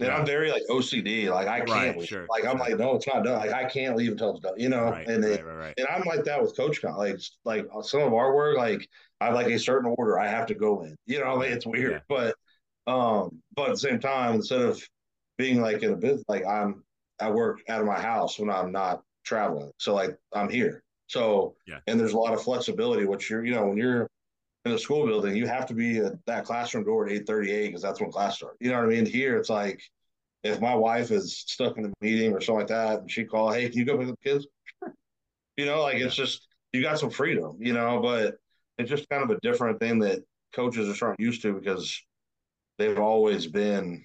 and I'm very like OCD. Like I can't right, leave. Sure, like I'm like, no, it's not done. Like I can't leave until it's done. You know, right, and it, right, and I'm like that with CoachComm. Like like some of our work, like I have like a certain order I have to go in. You know, like, it's weird, yeah. but um, but at the same time, instead of being like in a business, like I'm I work out of my house when I'm not traveling. So like I'm here. So yeah. and there's a lot of flexibility. Which you're, you know, when you're in a school building, you have to be at that classroom door at eight thirty eight because that's when class starts. You know what I mean? Here, it's like if my wife is stuck in a meeting or something like that, and she call, hey, can you go pick up the kids? Sure. You know, like yeah. it's just you got some freedom. You know, but it's just kind of a different thing that coaches are starting used to because they've always been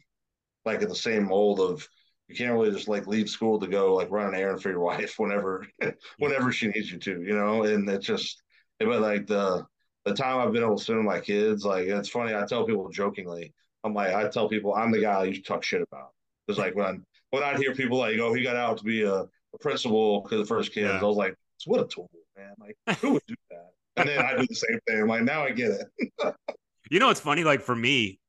like in the same mold of you can't really just like leave school to go like run an errand for your wife whenever whenever she needs you to, you know. And it's just but like the the time I've been able to spend with my kids, like it's funny. I tell people jokingly, I'm like I tell people I'm the guy you talk shit about. It's like when when I hear people like, oh, he got out to be a, a principal because the first kids, yeah. I was like, what a tool, man! Like who would do that? And then I do the same thing. I'm like, now I get it. you know, it's funny. Like for me,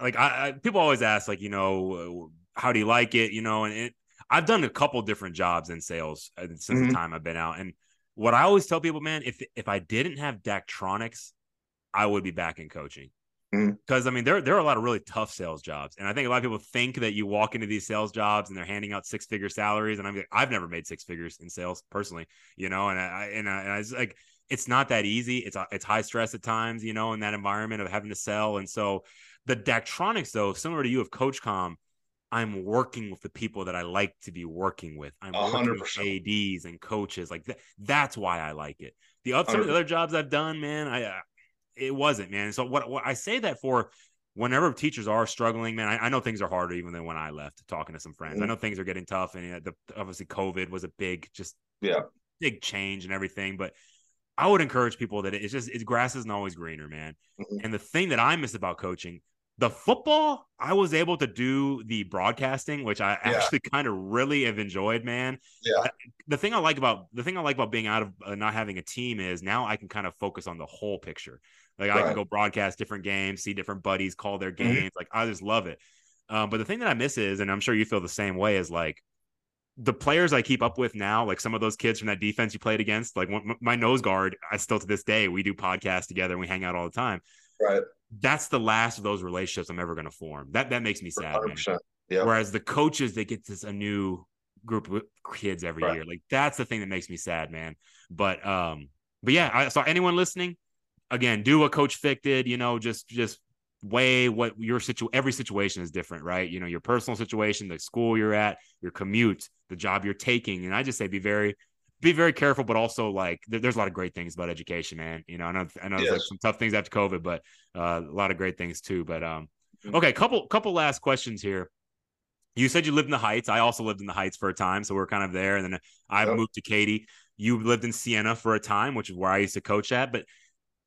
like I, I people always ask, like you know how do you like it? You know, and it, I've done a couple different jobs in sales uh, since mm-hmm. the time I've been out. And what I always tell people, man, if if I didn't have Daktronics, I would be back in coaching. Because mm-hmm. I mean, there there are a lot of really tough sales jobs, and I think a lot of people think that you walk into these sales jobs and they're handing out six figure salaries. And I'm like, I've never made six figures in sales personally, you know, and I and I, and I was like, it's not that easy. It's it's high stress at times, you know, in that environment of having to sell. And so the Daktronics, though, similar to you of CoachComm, I'm working with the people that I like to be working with. I'm 100%. working with ADs and coaches. Like that. That's why I like it. The other, some of the other jobs I've done, man, I uh, it wasn't, man. So what, what I say that for whenever teachers are struggling, man, I, I, know things are harder even than when I left talking to some friends. Mm-hmm. I know things are getting tough, and the, obviously COVID was a big, just yeah, big change and everything. But I would encourage people that it's just it's grass isn't always greener, man. Mm-hmm. And the thing that I miss about coaching the football, I was able to do the broadcasting, which I yeah. actually kind of really have enjoyed, man. Yeah. The thing I like about the thing I like about being out of uh, not having a team is now I can kind of focus on the whole picture. Like right. I can go broadcast different games, see different buddies, call their mm-hmm. games. Mm-hmm. Like I just love it. Um, but the thing that I miss is, and I'm sure you feel the same way, is like the players I keep up with now, like some of those kids from that defense you played against, like my nose guard, I still to this day we do podcasts together and we hang out all the time. Right that's the last of those relationships I'm ever going to form. That that makes me sad. Yeah. Whereas the coaches, they get this a new group of kids every right. year. Like that's the thing that makes me sad, man. But um, but yeah. I, so anyone listening, again, do what Coach Fick did. You know, just just weigh what your situ every situation is different, right? You know, your personal situation, the school you're at, your commute, the job you're taking. And I just say be very be very careful, but also like there, there's a lot of great things about education, man. You know, I know I know yes. like some tough things after COVID, but uh, a lot of great things too. But um, mm-hmm. okay, couple couple last questions here. You said you lived in the Heights. I also lived in the Heights for a time, so we're kind of there. And then I yep. moved to Katy. You lived in Sienna for a time, which is where I used to coach at. But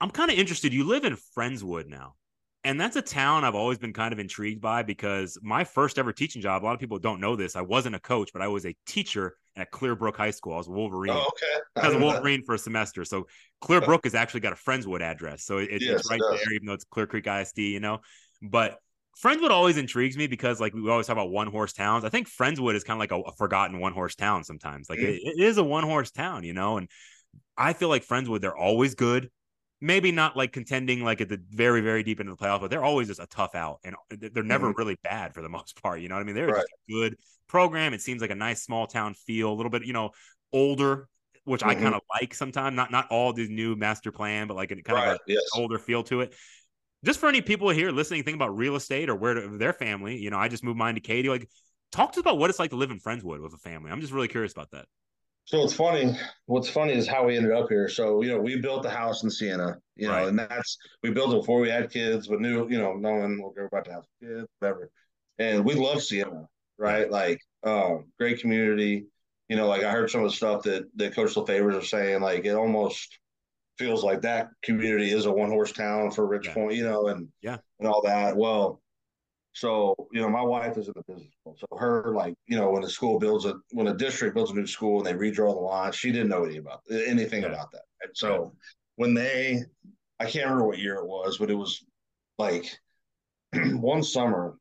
I'm kind of interested. You live in Friendswood now. And that's a town I've always been kind of intrigued by because my first ever teaching job, a lot of people don't know this. I wasn't a coach, but I was a teacher at Clearbrook High School. I was a Wolverine. Oh, okay. I was a Wolverine for a semester. So Clearbrook has actually got a Friendswood address. So it, yes, it's right it there, even though it's Clear Creek ISD, you know. But Friendswood always intrigues me because like we always talk about one horse towns. I think Friendswood is kind of like a, a forgotten one horse town sometimes. Like mm. it, it is a one horse town, you know, and I feel like Friendswood, they're always good maybe not like contending like at the very very deep end of the playoffs, but they're always just a tough out, and they're never mm-hmm. really bad for the most part. You know what I mean? They're right. just a good program. It seems like a nice small town feel, a little bit you know older, which mm-hmm. I kind of like sometimes. Not not all these new master plan, but like a kind right. of yes. older feel to it. Just for any people here listening, think about real estate or where to, their family. You know, I just moved mine to Katy. Like, talk to us about what it's like to live in Friendswood with a family. I'm just really curious about that. So it's funny. What's funny is how we ended up here. So you know, we built the house in Sienna, you know, right. and that's we built it before we had kids, but knew you know, knowing we're about to have kids, whatever. And we love Sienna, right? Like, um, great community. You know, like I heard some of the stuff that that Coach LeFevers are saying. Like, it almost feels like that community is a one horse town for Ridge yeah. Point, you know, and yeah, and all that. Well, so, you know, my wife is in the business school. So her, like, you know, when the school builds a when a district builds a new school and they redraw the lines, she didn't know anything about anything yeah. about that. And so yeah. when they I can't remember what year it was, but it was like one summer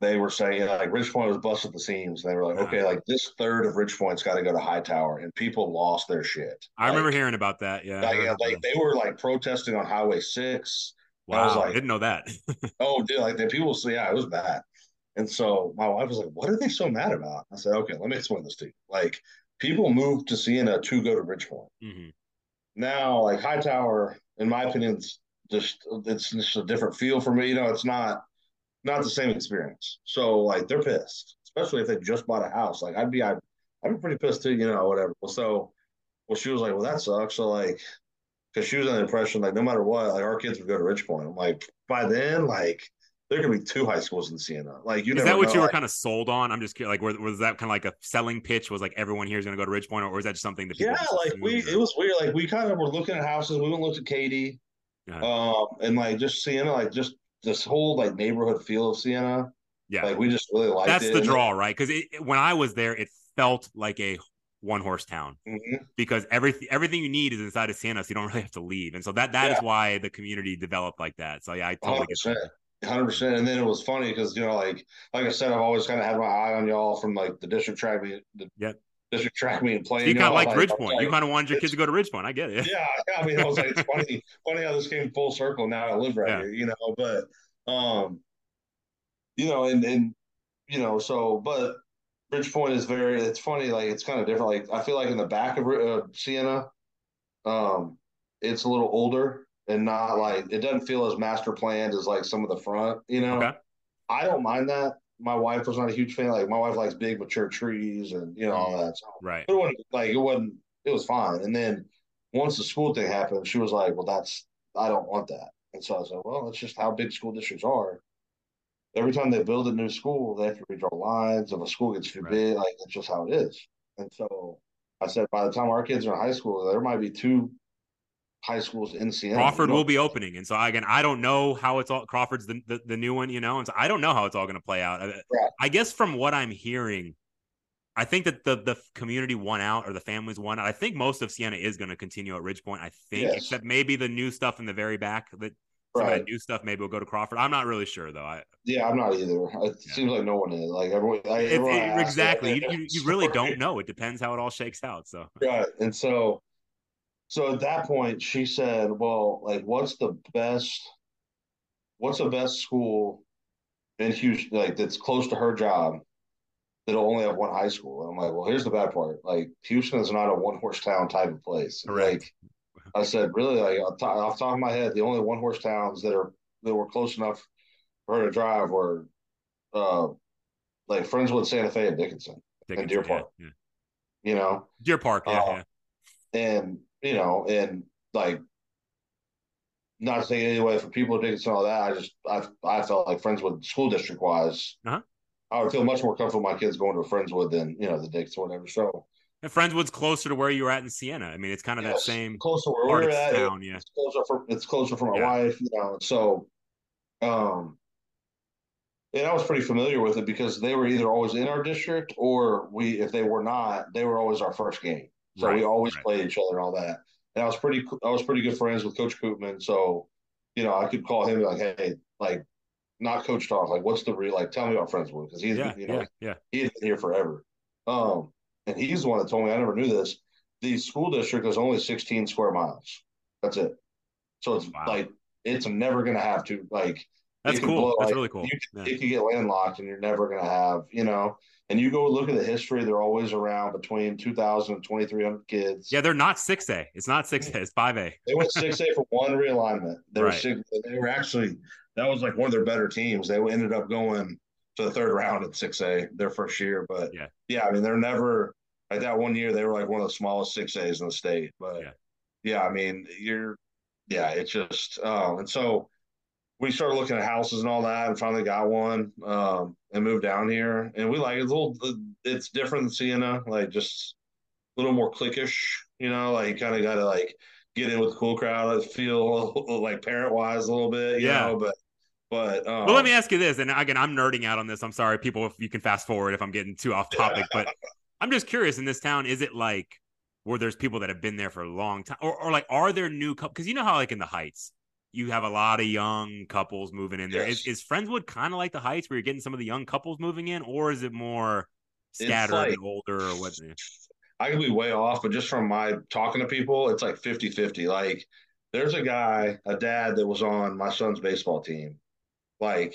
they were saying like Ridge Point was busted the seams. And They were like, okay, like this third of Ridge Point's got to go to Hightower, and people lost their shit. I like, remember hearing about that. Yeah, like, yeah, like they were like protesting on Highway Six. Wow, I was like, I didn't know that. oh, dude, like the people say, yeah, it was bad. And so my wife was like, "What are they so mad about?" I said, "Okay, let me explain this to you. Like, people moved to Sienna to go to Ridge Point. Mm-hmm. Now, like Hightower, in my opinion, it's just it's just a different feel for me. You know, it's not not the same experience. So like they're pissed, especially if they just bought a house. Like I'd be I'd, I'd be pretty pissed too. You know, whatever. So well, she was like, "Well, that sucks." So like because she was under the impression like no matter what, like our kids would go to Ridge Point. I'm like, by then, like there could be two high schools in Sienna. Like you know is that what know. you were kind of sold on? I'm just like, was, was that kind of like a selling pitch? Was like everyone here is going to go to Ridge Point, or was that just something that yeah, like we it was weird. Like we kind of were looking at houses. We went and looked at Katy, uh-huh. um, and like just Sienna, like just this whole like neighborhood feel of Sienna. Yeah, like we just really liked That's it. the draw, right? Because when I was there, it felt like a one horse town mm-hmm. because everything everything you need is inside of Sienna, so you don't really have to leave. And so that that yeah. is why the community developed like that. So yeah, I totally 100%. get that. Hundred percent, and then it was funny because you know, like like I said, I've always kind of had my eye on y'all from like the district track meet, the yep. district track meet and playing. So you kind of like, Ridge Point. Like, you kind of wanted your kids to go to Ridge Point. I get it. Yeah, I mean, I was like, it's funny, funny how this came full circle. Now I live right yeah. here, you know. But, um, you know, and and you know, so but Ridge Point is very. It's funny. Like it's kind of different. Like I feel like in the back of uh, Sienna, um, it's a little older and not like it doesn't feel as master planned as like some of the front. You know, okay. I don't mind that. My wife was not a huge fan. Like my wife likes big mature trees and you know all that. So right. It wasn't like it wasn't. It was fine. And then once the school thing happened, she was like, "Well, that's I don't want that." And so I was like, "Well, that's just how big school districts are." Every time they build a new school, they have to redraw lines. If a school gets too right. big, like it's just how it is. And so I said, by the time our kids are in high school, there might be two high schools in Sienna. Crawford will be opening, and so again, I don't know how it's all. Crawford's the the, the new one, you know, and so I don't know how it's all going to play out. Right. I guess from what I'm hearing. I think that the the community won out or the families won out. I think most of Sienna is going to continue at Ridge Point. I think, yes. except maybe the new stuff in the very back that some right. of that new stuff maybe will go to Crawford. I'm not really sure though. I yeah, I'm not either. It yeah. seems like no one is. Like everyone, like, everyone it, exactly. you, you, you really don't know. It depends how it all shakes out. So right, and so so at that point, she said, "Well, like, what's the best? What's the best school in Houston? Like that's close to her job." That'll only have one high school. And I'm like, well, here's the bad part. Like, Houston is not a one horse town type of place. Correct. Like, I said, really, like off the top of my head, the only one horse towns that are that were close enough for her to drive were uh like Friendswood, Santa Fe, and Dickinson, Dickinson and Deer Park. Yeah, yeah. You know, Deer Park, yeah, uh, yeah. And you know, and like not to take any away from people who Dickinson all that. I just I I felt like Friendswood school district wise, uh-huh. I would feel much more comfortable my kids going to Friendswood than you know the Dicks or whatever. So and Friendswood's closer to where you were at in Sienna. I mean, it's kind of yes, that same closer where we're at. Town, yeah. It's closer for it's closer for my yeah. wife, you know. So, um, and I was pretty familiar with it because they were either always in our district or we, if they were not, they were always our first game. So right, we always right. played each other and all that. And I was pretty, I was pretty good friends with Coach Koopman. So, you know, I could call him like, hey, like, not Coach off. Like, what's the real? Like, tell me about Friendswood because he's, yeah, you know, yeah, yeah. he had been here forever. Um, and he's the one that told me I never knew this. The school district is only 16 square miles. That's it. So it's wow. like it's never going to have to like. That's cool. Blow, That's like, really cool. You can, yeah. It can get landlocked, and you're never going to have you know. And you go look at the history; they're always around between 2,000 and 2,300 kids. Yeah, they're not six A. It's not six A. Mm-hmm. It's five A. They went six A for one realignment. They right. were six, they were actually that was like one of their better teams. They ended up going to the third round at six A their first year. But yeah, yeah, I mean they're never like that one year they were like one of the smallest six A's in the state. But yeah, yeah I mean, you're yeah, it's just um, and so we started looking at houses and all that and finally got one um, and moved down here and we like it's a little it's different than Sienna, like just a little more cliquish, you know, like you kind of got to like get in with the cool crowd, feel like parent wise a little bit, you yeah. know, but but um, well, let me ask you this, and again, I'm nerding out on this. I'm sorry, people, if you can fast forward if I'm getting too off topic, but I'm just curious in this town, is it like where there's people that have been there for a long time, or, or like are there new couples? Because you know how like in the Heights, you have a lot of young couples moving in there. Yes. Is, is Friendswood kind of like the Heights where you're getting some of the young couples moving in, or is it more scattered like, and older, or what? I could be way off, but just from my talking to people, it's like 50 50. Like, there's a guy, a dad that was on my son's baseball team, like,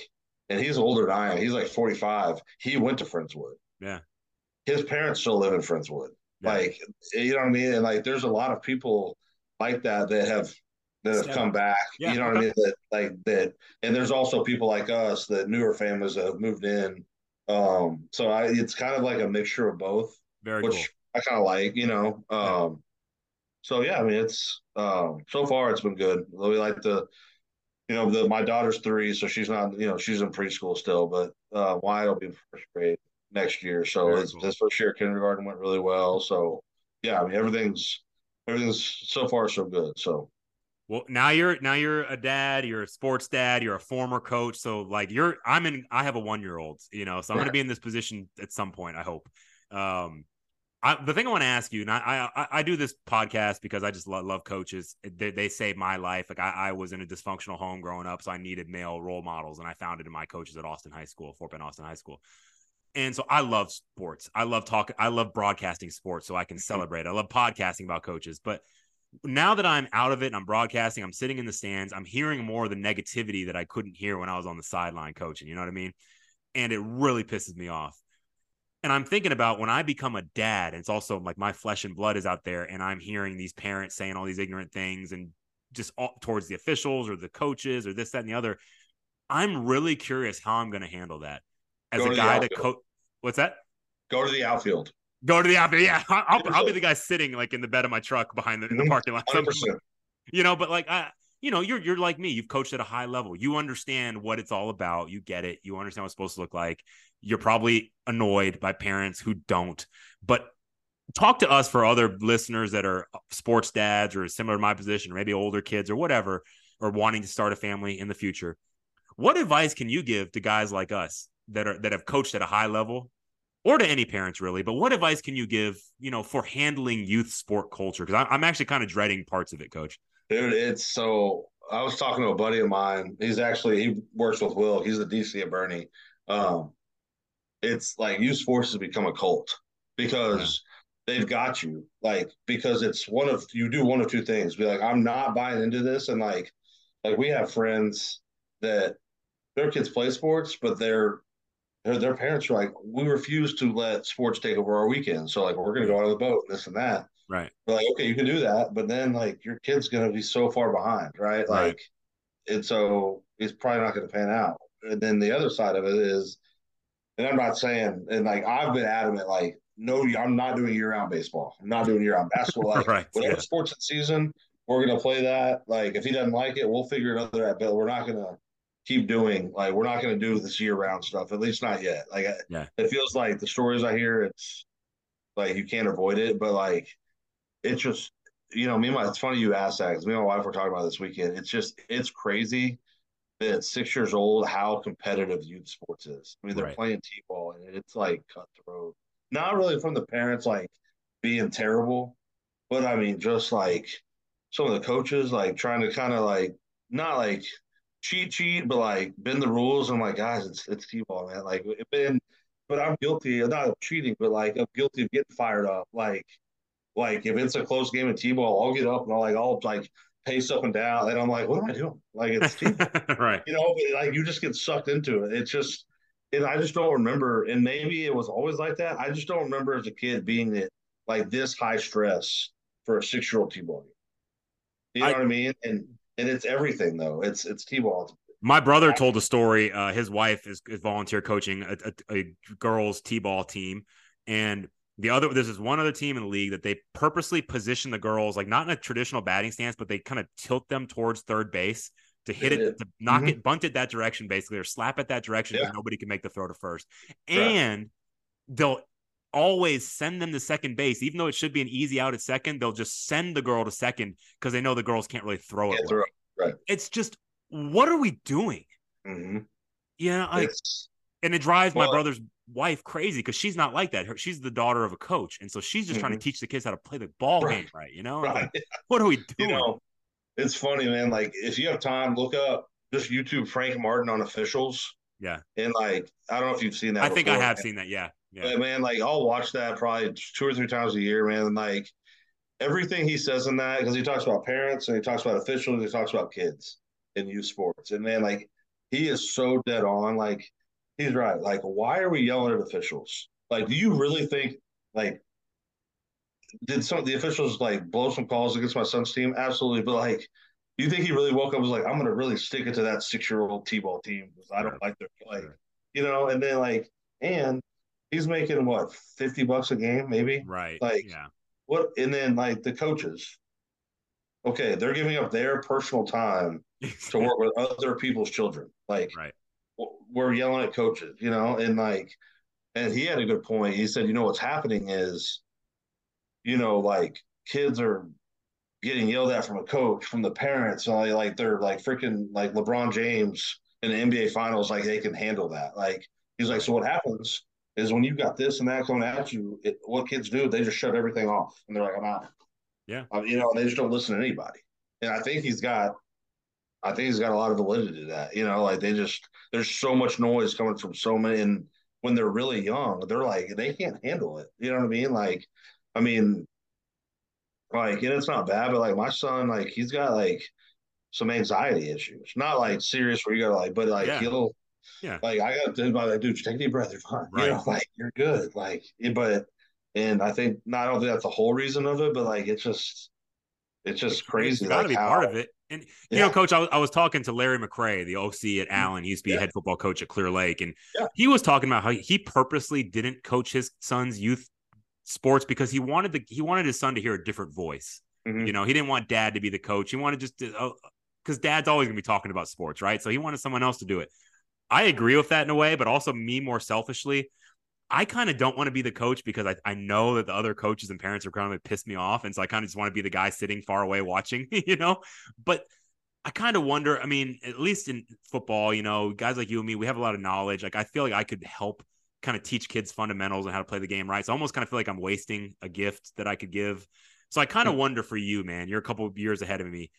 and he's older than I am. He's like 45. He went to Friendswood. Yeah his parents still live in Friendswood. Yeah. Like, you know what I mean? And like, there's a lot of people like that that have that have come back. Yeah. You know what I mean? That like that, and there's also people like us that newer families that have moved in. Um, so I, it's kind of like a mixture of both, Very which cool. I kind of like. You know, um, yeah. so yeah, I mean, it's um, so far it's been good. We like the, you know, the my daughter's three, so she's not, you know, she's in preschool still, but uh, Wyatt will be in first grade next year. So his, cool. his first year kindergarten went really well. So yeah, I mean everything's everything's so far so good. So well, now you're now you're a dad, you're a sports dad, you're a former coach. So like you're I'm in I have a one year old, you know, so I'm gonna be in this position at some point, I hope. Um I, the thing I want to ask you, and I, I, I do this podcast because I just love, love coaches. They, they saved my life. Like I, I, was in a dysfunctional home growing up, so I needed male role models, and I found it in my coaches at Austin High School, Fort Bend Austin High School. And so I love sports. I love talking. I love broadcasting sports so I can mm-hmm. celebrate. I love podcasting about coaches. But now that I'm out of it and I'm broadcasting, I'm sitting in the stands, I'm hearing more of the negativity that I couldn't hear when I was on the sideline coaching. You know what I mean? And it really pisses me off. And I'm thinking about when I become a dad, and it's also like my flesh and blood is out there, and I'm hearing these parents saying all these ignorant things and just all, towards the officials or the coaches or this, that, and the other. I'm really curious how I'm going to handle that as Go a guy that coach. What's that? Go to the outfield. Go to the outfield. Yeah, I'll, I'll be the guy sitting like in the bed of my truck behind the in the mm-hmm. parking lot. 100%. You know, but like I, you know, you're you're like me. You've coached at a high level. You understand what it's all about. You get it. You understand what it's supposed to look like. You're probably annoyed by parents who don't. But talk to us for other listeners that are sports dads or similar to my position, or maybe older kids or whatever, or wanting to start a family in the future. What advice can you give to guys like us that are that have coached at a high level or to any parents really? But what advice can you give you know for handling youth sport culture? Because i'm actually kind of dreading parts of it coach. Dude it's so i was talking to a buddy of mine. He's actually he works with will. He's the dc at bernie. Um it's like youth sports has become a cult because they've got you like because it's one of you do one of two things be like i'm not buying into this and like like we have friends that their kids play sports but they're their, their parents are like, we refuse to let sports take over our weekend. So like, we're going to go out of the boat and this and that. Right. We're like, okay, you can do that, but then like your kid's going to be so far behind, right? Like, and so it's probably not going to pan out. And then the other side of it is, and I'm not saying, and like I've been adamant, like no, I'm not doing year round baseball. I'm not doing year round basketball. Like right, whatever yeah. sports in season, we're gonna play that. Like if he doesn't like it, we'll figure it other out. But we're not gonna keep doing like we're not gonna do this year round stuff. At least not yet. Like yeah. it feels like the stories I hear, it's like you can't avoid it. But like it's just you know, me and my it's funny you asked that because me and my wife were talking about this weekend. It's just it's crazy at six years old how competitive youth sports is. I mean, they're right. playing t-ball and it's like cutthroat. Not really from the parents like being terrible, but I mean just like some of the coaches like trying to kind of like not like cheat cheat, but like bend the rules. I'm like, guys, it's it's t-ball, man. Like it been, but I'm guilty, not of cheating, but like I'm guilty of getting fired up. Like like if it's a close game of t-ball, I'll get up and I'll like I'll like pace up and down, and I'm like, what am I doing? Like it's right? You know, like you just get sucked into it. It's just, and I just don't remember. And maybe it was always like that. I just don't remember as a kid being it like this high stress for a six year old t-ball game. You know I, what I mean? And and it's everything though. It's it's t-ball. My brother told a story. Uh, his wife is, is volunteer coaching a, a, a girls t-ball team, and the other this is one other team in the league that they purposely position the girls like not in a traditional batting stance, but they kind of tilt them towards third base to hit it, to knock mm-hmm. it, bunt it that direction, basically, or slap it that direction yeah. nobody can make the throw to first. And they'll always send them to second base, even though it should be an easy out at second. They'll just send the girl to second because they know the girls can't really throw can't it. Throw. Right. It's just what are we doing? Mm-hmm. Yeah, like, and it drives well, my brother's wife crazy because she's not like that. Her, she's the daughter of a coach, and so she's just mm-hmm. trying to mm-hmm. teach the kids how to play the ball right. game right. You know, right. like, what are we doing? You know, it's funny, man. Like if you have time, look up just YouTube Frank Martin on officials. Yeah, and like I don't know if you've seen that. I before, think I have man. seen that. Yeah, yeah. But man, like I'll watch that probably two or three times a year, man. And like everything he says in that because he talks about parents and he talks about officials, and he talks about kids in youth sports, and man, like he is so dead on. Like he's right. Like, why are we yelling at officials? Like, do you really think like did some of the officials like blow some calls against my son's team? Absolutely. But like, do you think he really woke up and was like, I'm gonna really stick it to that six year old T ball team because I don't like their play. You know, and then like and he's making what, fifty bucks a game, maybe? Right. Like yeah. what and then like the coaches. Okay, they're giving up their personal time to work with other people's children. Like right we're yelling at coaches, you know, and like, and he had a good point. He said, you know, what's happening is, you know, like kids are getting yelled at from a coach, from the parents, and like, like they're like freaking like LeBron James in the NBA Finals, like they can handle that. Like he's like, so what happens is when you've got this and that coming at you, it, what kids do, they just shut everything off, and they're like, I'm out. Yeah, um, you know, they just don't listen to anybody. And I think he's got I think he's got a lot of validity to that. You know, like they just there's so much noise coming from so many, and when they're really young, they're like they can't handle it. You know what I mean? Like, I mean, like, and it's not bad, but like my son, like he's got like some anxiety issues, not like serious where you gotta like, but like yeah. he'll, yeah, like I got to like, dude, take a deep breath, you're fine. Right. You know, like you're good. Like, but and I think not, I don't think that's the whole reason of it, but like it's just it's just crazy. It's got to like be how, part of it. And you yeah. know, coach, I was, I was talking to Larry McRae, the OC at mm, Allen. He used to be yeah. head football coach at Clear Lake, and yeah. he was talking about how he purposely didn't coach his son's youth sports because he wanted the he wanted his son to hear a different voice. Mm-hmm. You know, he didn't want dad to be the coach. He wanted just because uh, dad's always gonna be talking about sports, right? So he wanted someone else to do it. I agree with that in a way, but also me more selfishly. I kind of don't want to be the coach because I, I know that the other coaches and parents are going to piss me off. And so I kind of just want to be the guy sitting far away watching, you know? But I kind of wonder, I mean, at least in football, you know, guys like you and me, we have a lot of knowledge. Like I feel like I could help kind of teach kids fundamentals and how to play the game right. So I almost kind of feel like I'm wasting a gift that I could give. So I kind of wonder for you, man, you're a couple of years ahead of me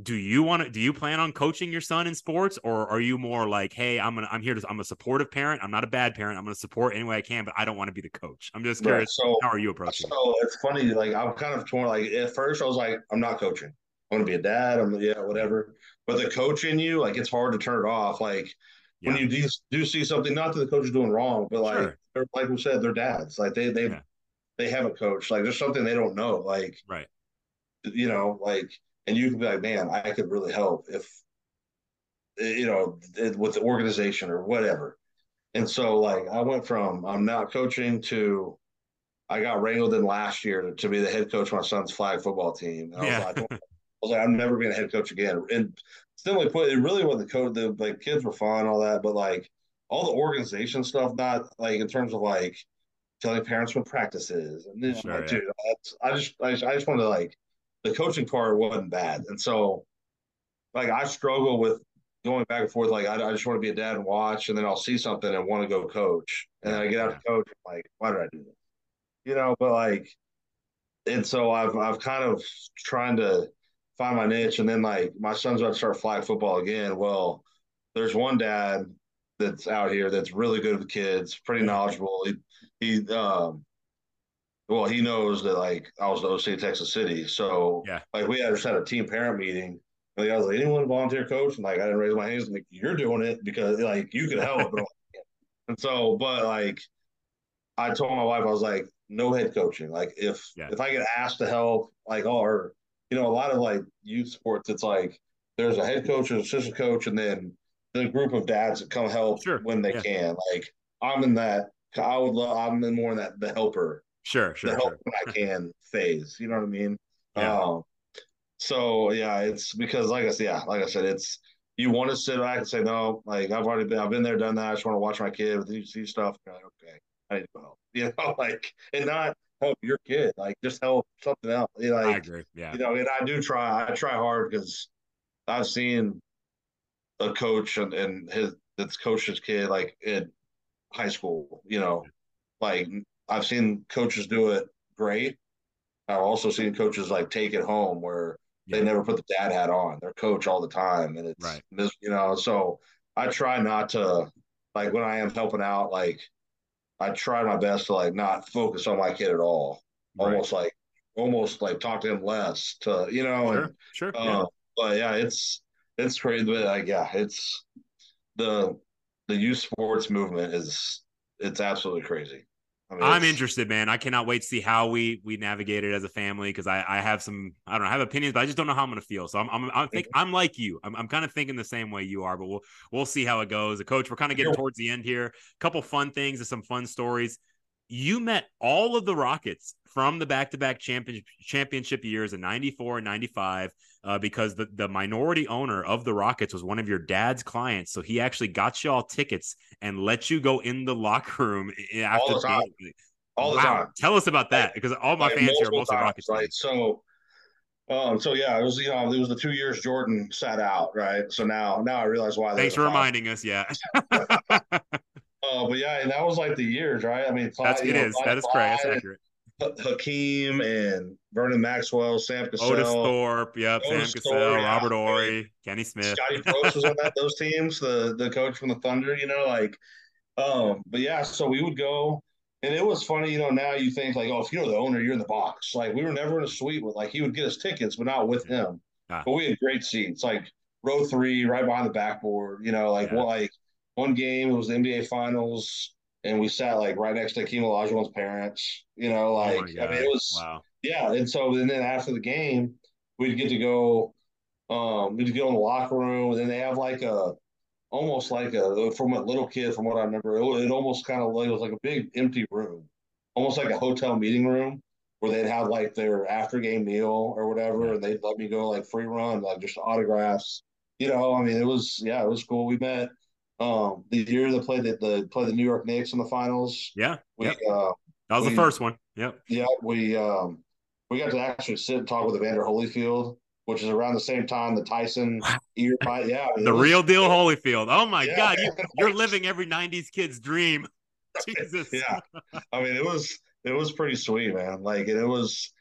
do you want to do you plan on coaching your son in sports or are you more like hey i'm gonna i'm here to i'm a supportive parent. I'm not a bad parent. I'm gonna support any way i can but i don't want to be the coach. I'm just curious so, how are you approaching so it's funny like i'm kind of torn like at first i was like i'm not coaching. I want to be a dad. I'm yeah whatever. But the coach in you like it's hard to turn it off like yeah. when you do, do see something not that the coach is doing wrong but like sure. like we said they're dads. Like they they yeah. they have a coach. Like there's something they don't know like right. you know like and you can be like, man, I could really help if you know, with the organization or whatever. And so, like, I went from I'm not coaching to I got wrangled in last year to, to be the head coach of my son's flag football team. And yeah. I was like, I was like, I'm never being a head coach again. And simply put, it really wasn't the coach. The like kids were fun, all that, but like all the organization stuff, not like in terms of like telling parents when practice is. And then sure, like, yeah. dude, I just, I just, I just wanted to like the coaching part wasn't bad, and so like I struggle with going back and forth. Like I, I just want to be a dad and watch, and then I'll see something and want to go coach, and then I get out to coach. I'm like, why did I do this? You know, but like, and so I've I've kind of trying to find my niche, and then like my son's about to start flag football again. Well, there's one dad that's out here that's really good with kids, pretty knowledgeable. He he um well, he knows that like I was the OC of Texas City. So yeah, like we had just had a team parent meeting. And guy was like, anyone volunteer coach? And like I didn't raise my hands. I'm like, you're doing it because like you could help. and so, but like I told my wife, I was like, no head coaching. Like if yeah. if I get asked to help, like or you know, a lot of like youth sports, it's like there's a head coach, an assistant coach, and then the group of dads that come help sure. when they yeah. can. Like I'm in that. I would love. I'm in more in that the helper Sure, sure. the help sure. when I can phase. You know what I mean? Yeah. Um, so yeah, it's because like I said, yeah, like I said, it's you want to sit back and say, no, like I've already been I've been there, done that. I just want to watch my kid, but you see stuff, like, okay, I need to go help. You know, like and not help your kid, like just help something else. You know, like, I agree. Yeah. You know, and I do try I try hard because I've seen a coach and, and his that's coached his kid like in high school, you know, like I've seen coaches do it great. I've also seen coaches like take it home where yeah. they never put the dad hat on. They're coach all the time, and it's right. you know. So I try not to like when I am helping out, like I try my best to like not focus on my kid at all. Right. Almost like almost like talk to him less to you know. Sure, and, sure. Uh, yeah. But yeah, it's it's crazy. But like yeah, it's the the youth sports movement is it's absolutely crazy. I mean, I'm interested, man. I cannot wait to see how we we navigate it as a family because I I have some I don't know I have opinions, but I just don't know how I'm going to feel. So I'm I'm I think mm-hmm. I'm like you. I'm I'm kind of thinking the same way you are, but we'll we'll see how it goes. The coach, we're kind of getting towards the end here. A couple fun things and some fun stories. You met all of the Rockets from the back-to-back championship championship years in 94 and 95 uh, because the, the minority owner of the Rockets was one of your dad's clients. So he actually got you all tickets and let you go in the locker room after all the time. All the wow. time. Tell us about that because all my like fans here are mostly times, Rockets. Right. So um, so yeah, it was you know it was the two years Jordan sat out, right? So now now I realize why. Thanks for reminding us. Yeah. Uh, but yeah, and that was like the years, right? I mean, That's, it know, is. That is correct. That's accurate. Hakeem and Vernon Maxwell, Sam Cassell, Otis Thorpe, yep, Otis Sam Cassell. Robert Horry, Kenny Smith, Scotty Brooks was on that those teams. The the coach from the Thunder, you know, like, um, but yeah, so we would go, and it was funny, you know. Now you think like, oh, if you're the owner, you're in the box. Like we were never in a suite with like he would get us tickets, but not with him. Ah. But we had great seats, like row three, right behind the backboard. You know, like yeah. well, like one game it was the NBA Finals and we sat like right next to Olajuwon's parents. You know, oh like oh I mean, it was wow. Yeah, and so and then after the game, we'd get to go. Um, we'd go in the locker room, and then they have like a almost like a from a little kid, from what I remember, it, it almost kind of like it was like a big empty room, almost like a hotel meeting room where they'd have like their after game meal or whatever, and they'd let me go like free run, like just autographs. You know, I mean, it was yeah, it was cool. We met um, the year they played the, the played the New York Knicks in the finals. Yeah, we, yep. uh, that was we, the first one. Yep. Yeah, we um, we got to actually sit and talk with Evander Holyfield, which is around the same time the Tyson ear fight. Yeah, the was, real deal Holyfield. Oh my yeah, God, you, you're living every '90s kid's dream. Jesus. yeah, I mean it was it was pretty sweet, man. Like and it was,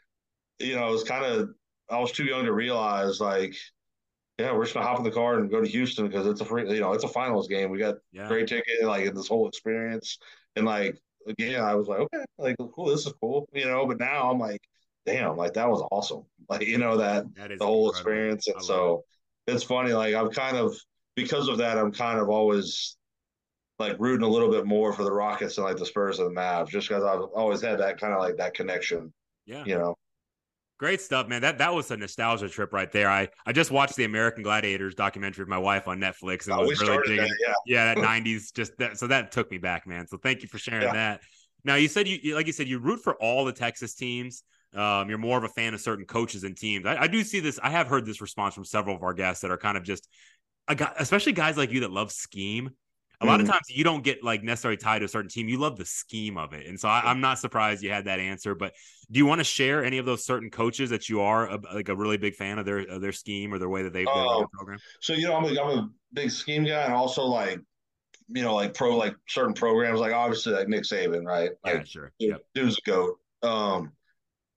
you know, it was kind of I was too young to realize like yeah, we're just gonna hop in the car and go to Houston because it's a free, you know, it's a finals game. We got yeah. great ticket, like in this whole experience, and like again, I was like, okay, like cool, this is cool, you know. But now I'm like, damn, like that was awesome, like you know that, that the whole incredible. experience, and so it. it's funny, like I'm kind of because of that, I'm kind of always like rooting a little bit more for the Rockets and like the Spurs and the Mavs, just because I've always had that kind of like that connection, yeah, you know. Great stuff, man. That that was a nostalgia trip right there. I I just watched the American Gladiators documentary with my wife on Netflix and oh, was really digging. That, yeah, yeah, that '90s just that. So that took me back, man. So thank you for sharing yeah. that. Now you said you like you said you root for all the Texas teams. Um, you're more of a fan of certain coaches and teams. I, I do see this. I have heard this response from several of our guests that are kind of just, a guy, especially guys like you that love scheme a lot of mm. times you don't get like necessarily tied to a certain team. You love the scheme of it, and so I, am not surprised you had that answer. But do you want to share any of those certain coaches that you are a, like a really big fan of their of their scheme or their way that they, uh, program? So you know, I'm a, I'm a big scheme guy, and also like you know, like pro like certain programs, like obviously like Nick Saban, right? Like, yeah, sure. Dude, yep. dude's a goat. Um,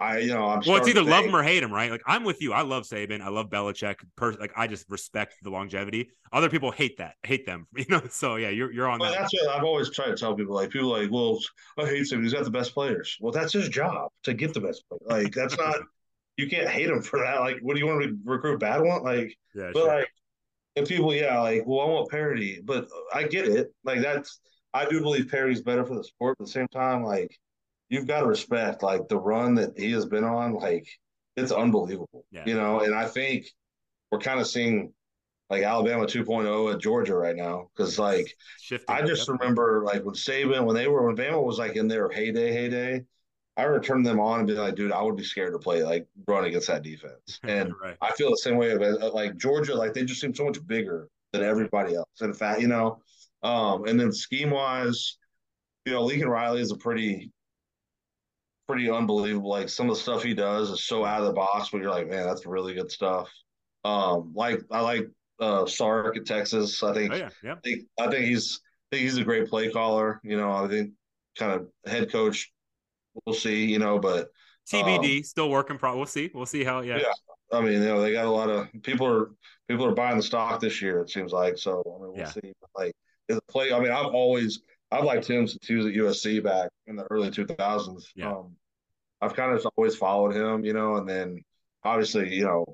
I, you know, I'm well, it's either love him or hate him, right? Like I'm with you. I love Saban. I love Belichick. Per- like I just respect the longevity. Other people hate that, hate them. You know, so yeah, you're you're on well, that. That's what I've always tried to tell people. Like people like, well, I hate Saban. He's got the best players. Well, that's his job to get the best players. Like that's not. you can't hate him for that. Like, what do you want to recruit bad one? Like, yeah, but sure. like, and people, yeah, like, well, I want parity, but I get it. Like that's, I do believe parity is better for the sport. But at the same time, like you've got to respect like the run that he has been on. Like it's unbelievable, yeah. you know. And I think we're kind of seeing like Alabama 2.0 at Georgia right now because like Shifting, I just yep. remember like when Saban when they were when Bama was like in their heyday heyday. I would turn them on and be like, dude, I would be scared to play like run against that defense. And right. I feel the same way about like Georgia, like they just seem so much bigger than everybody else. In fact, you know, um, and then scheme wise, you know, Lincoln Riley is a pretty pretty unbelievable. Like some of the stuff he does is so out of the box, but you're like, man, that's really good stuff. Um, like I like uh Sark at Texas. I think, oh, yeah, yeah. I think I think he's I think he's a great play caller. You know, I think kind of head coach. We'll see. You know, but TBD um, still working. Pro. We'll see. We'll see how. Yeah. Yeah. I mean, you know, they got a lot of people are people are buying the stock this year. It seems like so. I mean, we'll yeah. see. Like, is a play. I mean, I've always I've liked him since he was at USC back in the early 2000s. Yeah. Um, I've kind of always followed him, you know, and then obviously, you know,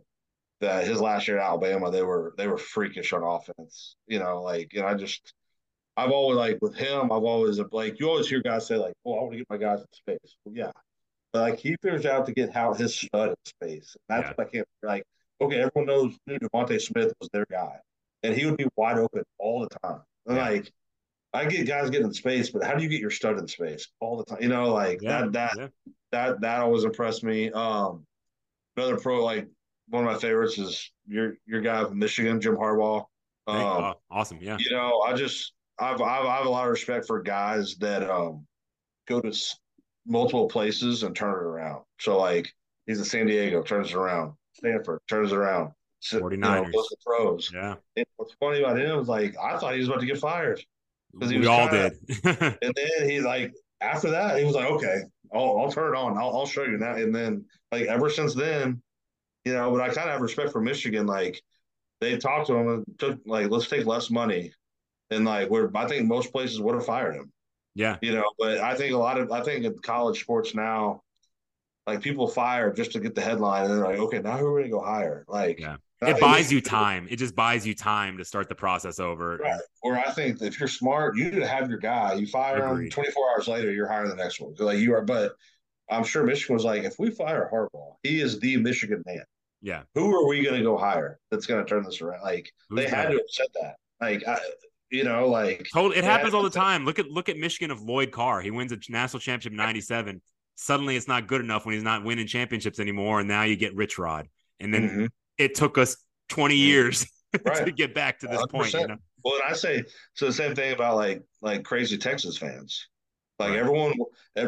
that his last year at Alabama, they were they were freakish on offense, you know, like, and I just I've always like with him, I've always like you always hear guys say like, "Oh, I want to get my guys in space." Well, yeah, but like he figures out to get how his stud in space. That's yeah. what I can't like. Okay, everyone knows DeVonta Smith was their guy, and he would be wide open all the time. Yeah. like I get guys getting in space, but how do you get your stud in space all the time? You know, like yeah, that that yeah. that that always impressed me. Um, another pro, like one of my favorites is your your guy from Michigan, Jim Harbaugh. Um, uh, awesome, yeah. You know, I just I've, I've I have a lot of respect for guys that um go to multiple places and turn it around. So like he's in San Diego, turns it around. Stanford turns it around. 49ers. You know, pros. Yeah. And what's funny about him is like I thought he was about to get fired we all did. and then he's like, after that, he was like, okay, I'll, I'll turn it on. I'll, I'll show you now. And then, like, ever since then, you know, but I kind of have respect for Michigan. Like, they talked to him and took, like, let's take less money. And, like, where I think most places would have fired him. Yeah. You know, but I think a lot of, I think in college sports now, like, people fire just to get the headline. And they're like, okay, now who are we going to go hire? Like, yeah it buys you time. It just buys you time to start the process over. Right. Or I think if you're smart, you have your guy. You fire Agreed. him 24 hours later, you're hiring the next one. Like you are, but I'm sure Michigan was like, if we fire Harbaugh, he is the Michigan man. Yeah. Who are we going to go hire that's going to turn this around? Like Who's they had to have said that. Like I, you know, like totally, it happens all the time. Look at look at Michigan of Lloyd Carr. He wins a national championship in '97. Suddenly, it's not good enough when he's not winning championships anymore, and now you get Rich Rod, and then mm-hmm it took us 20 years right. to get back to this 100%. point. You know? Well, and I say so the same thing about like like crazy Texas fans. Like right. everyone,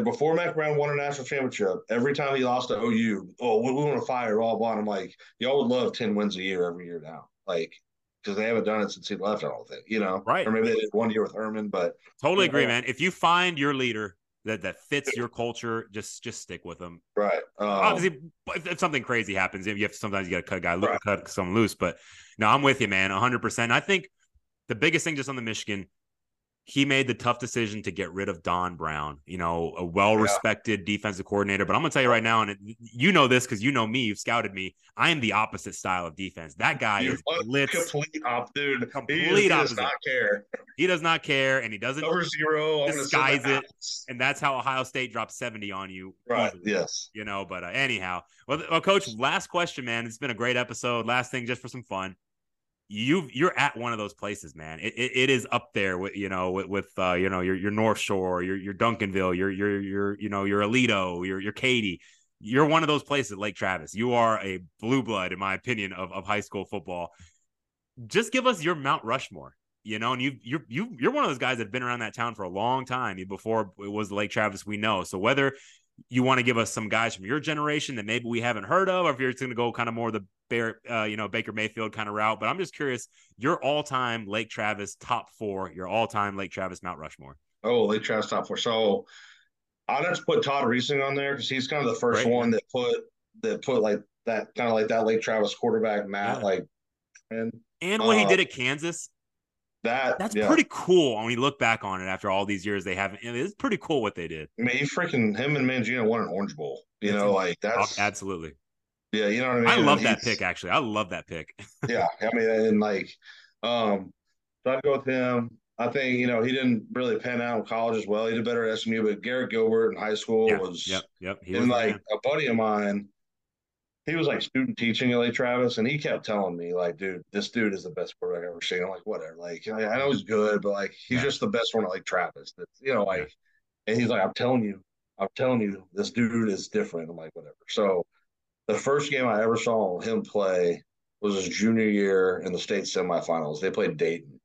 before Mack Brown won a national championship, every time he lost to OU, oh, we, we want to fire all blah. I'm like, y'all would love ten wins a year every year now, like because they haven't done it since he left. I don't think, you know, right? Or maybe they did one year with Herman, but totally agree, know. man. If you find your leader that that fits your culture, just just stick with them. Right. Um, Obviously, if, if, something crazy happens, you have sometimes you got to cut a guy, right. cut some loose. But no, I'm with you, man, 100. percent I think the biggest thing just on the Michigan, he made the tough decision to get rid of Don Brown, you know, a well respected yeah. defensive coordinator. But I'm going to tell you right now, and you know this because you know me, you've scouted me. I am the opposite style of defense. That guy is blitz. Complete op, dude. Complete he, he does not care. He does not care, and he doesn't over zero disguise it. And that's how Ohio State dropped 70 on you. Right. Easily, yes. You know, but uh, anyhow, well, well, coach, last question, man. It's been a great episode. Last thing, just for some fun you you're at one of those places, man. It, it, it is up there with you know with, with uh, you know your your North Shore, your your Duncanville, your your your you know your Aledo, your your Katy. You're one of those places, Lake Travis. You are a blue blood, in my opinion, of, of high school football. Just give us your Mount Rushmore, you know, and you you're you you're one of those guys that have been around that town for a long time before it was Lake Travis we know. So whether you want to give us some guys from your generation that maybe we haven't heard of, or if you're going to go kind of more the Bear, uh, you know, Baker Mayfield kind of route. But I'm just curious, your all-time Lake Travis top four, your all-time Lake Travis Mount Rushmore. Oh, Lake Travis top four. So I'd have to put Todd Reesing on there because he's kind of the first Great. one that put that put like that kind of like that Lake Travis quarterback Matt yeah. like and and what uh, he did at Kansas. That that's yeah. pretty cool when you look back on it after all these years they haven't. It's pretty cool what they did. I mean, he freaking him and Mangino won an Orange Bowl. You know, like that's absolutely. Yeah, you know what I mean. I love that pick. Actually, I love that pick. yeah, I mean, and like, um, so I'd go with him. I think you know he didn't really pan out in college as well. He did better at SMU, but Garrett Gilbert in high school yep, was yep, yep. He and like a buddy of mine he was like student teaching Lake Travis, and he kept telling me, like, dude, this dude is the best quarterback I've ever seen. I'm like, whatever. Like, I, know he's good, but like, he's yeah. just the best one at Lake Travis. That's, you know, like, and he's like, I'm telling you, I'm telling you, this dude is different. I'm like, whatever. So, the first game I ever saw him play was his junior year in the state semifinals. They played Dayton.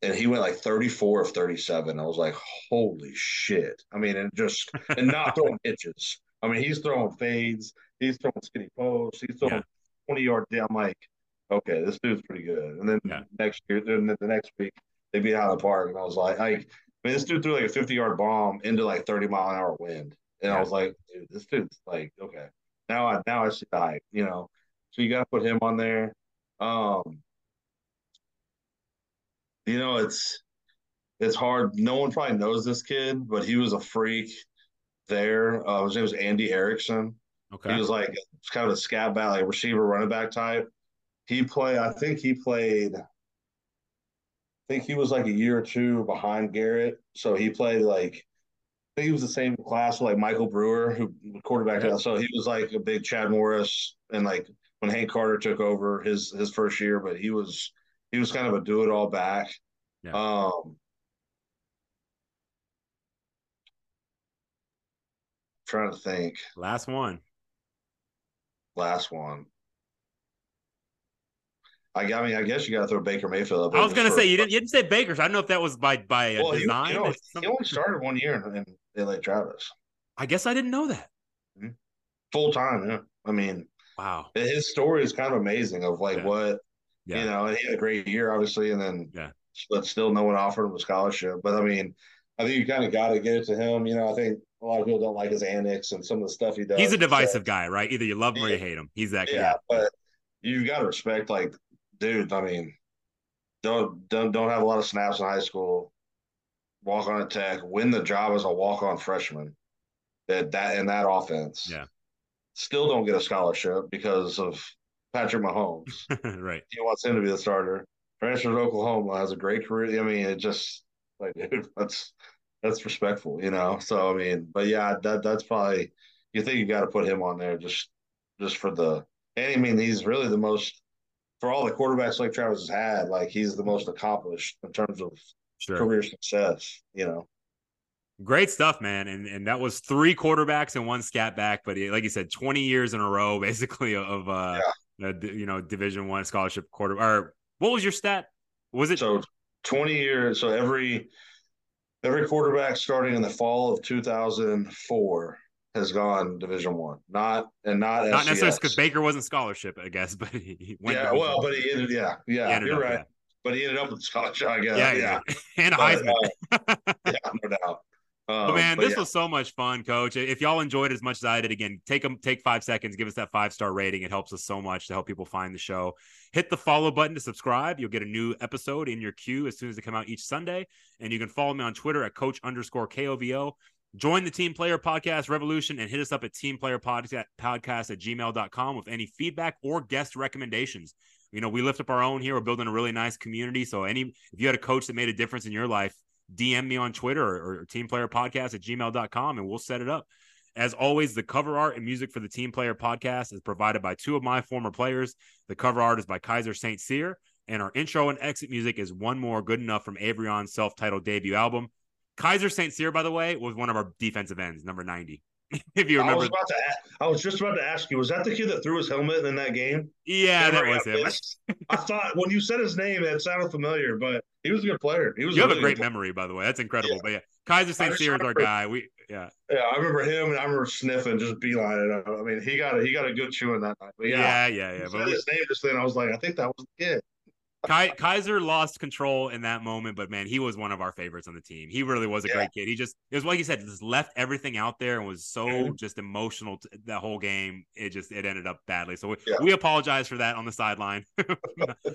And he went like 34 of 37. I was like, holy shit. I mean, and just, and not throwing pitches. I mean, he's throwing fades he's throwing skinny posts, he's throwing yeah. 20 yard down. I'm like, okay, this dude's pretty good. And then yeah. next year, then the next week, they beat out of the park. And I was like, I, I mean, this dude threw like a 50 yard bomb into like 30 mile an hour wind. And yeah. I was like, dude, this dude's like, okay. Now I now I see the hype, you know. So you gotta put him on there. Um you know, it's it's hard. No one probably knows this kid, but he was a freak there. Uh, his name was Andy Erickson. Okay. He was like kind of a scat back, like receiver, running back type. He played. I think he played. I think he was like a year or two behind Garrett, so he played like. I think he was the same class with like Michael Brewer, who quarterback. Yeah. So he was like a big Chad Morris, and like when Hank Carter took over his his first year, but he was he was kind of a do it all back. Yeah. Um, trying to think. Last one last one. I, I mean, I guess you got to throw Baker Mayfield. Up. I was going to say you didn't. You didn't say Baker. So I don't know if that was by by well, design. He, you know, he only started one year in, in Lake Travis. I guess I didn't know that. Mm-hmm. Full time, yeah. I mean, wow. His story is kind of amazing. Of like yeah. what yeah. you know, he had a great year, obviously, and then yeah, but still no one offered him a scholarship. But I mean, I think you kind of got to get it to him. You know, I think a lot of people don't like his antics and some of the stuff he does. He's a divisive so, guy, right? Either you love him or you hate him. He's that guy. Yeah, but you got to respect, like, dude. I mean, don't don't don't have a lot of snaps in high school. Walk on at Tech, win the job as a walk on freshman. That that in that offense. Yeah. Still don't get a scholarship because of Patrick Mahomes. right. He wants him to be the starter. Transfers Oklahoma has a great career. I mean, it just like dude, that's that's respectful, you know. So I mean, but yeah, that that's probably you think you got to put him on there just just for the. And I mean, he's really the most for all the quarterbacks Lake Travis has had. Like he's the most accomplished in terms of sure. career success. You know. Great stuff, man. And and that was three quarterbacks and one scat back, but he, like you said, twenty years in a row, basically of uh, yeah. you know, Division One scholarship quarter. Or what was your stat? Was it so twenty years? So every every quarterback starting in the fall of 2004 has gone Division One, not and not not necessarily because Baker wasn't scholarship, I guess, but he went. Yeah, well, but he ended. Yeah, yeah, you're up, right. Yeah. But he ended up with scholarship, I guess. Yeah, yeah, and but, Heisman. uh, yeah, no doubt. Um, but man, but this yeah. was so much fun, Coach. If y'all enjoyed as much as I did, again, take them, take five seconds, give us that five star rating. It helps us so much to help people find the show. Hit the follow button to subscribe. You'll get a new episode in your queue as soon as they come out each Sunday. And you can follow me on Twitter at Coach underscore KOVO. Join the Team Player Podcast Revolution and hit us up at Team Player Podcast, podcast at gmail.com with any feedback or guest recommendations. You know, we lift up our own here. We're building a really nice community. So, any if you had a coach that made a difference in your life, DM me on Twitter or, or Team Player Podcast at gmail.com and we'll set it up. As always, the cover art and music for the Team Player Podcast is provided by two of my former players. The cover art is by Kaiser St. Cyr, and our intro and exit music is One More Good Enough from Avrion's self titled debut album. Kaiser St. Cyr, by the way, was one of our defensive ends, number 90. if you remember. I was, about to ask, I was just about to ask you, was that the kid that threw his helmet in that game? Yeah, that was him. I thought when you said his name, it sounded familiar, but he was a good player. He was. You have a great memory, by the way. That's incredible. Yeah. But yeah, Kaiser St. Cyr is our guy. We yeah. Yeah, I remember him, and I remember sniffing, just beelining. I mean, he got a, he got a good chewing that night. But yeah, yeah, yeah. yeah. But his name just then, I was like, I think that was the kid. Kaiser lost control in that moment, but man, he was one of our favorites on the team. He really was a yeah. great kid. He just it was like you said, just left everything out there and was so mm-hmm. just emotional t- that whole game. It just it ended up badly. So we, yeah. we apologize for that on the sideline.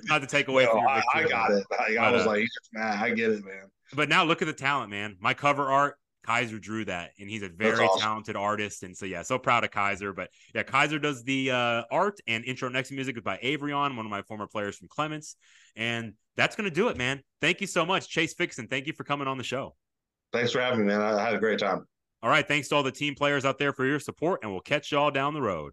Not to take away no, from your victory. I, I got it. I, I was uh, like, man, I get it, man. But now look at the talent, man. My cover art, Kaiser drew that, and he's a very awesome. talented artist. And so, yeah, so proud of Kaiser. But yeah, Kaiser does the uh, art and intro next music is by Avrion, one of my former players from Clements. And that's going to do it, man. Thank you so much, Chase Fickessen. Thank you for coming on the show. Thanks for having me, man. I had a great time. All right. Thanks to all the team players out there for your support, and we'll catch y'all down the road.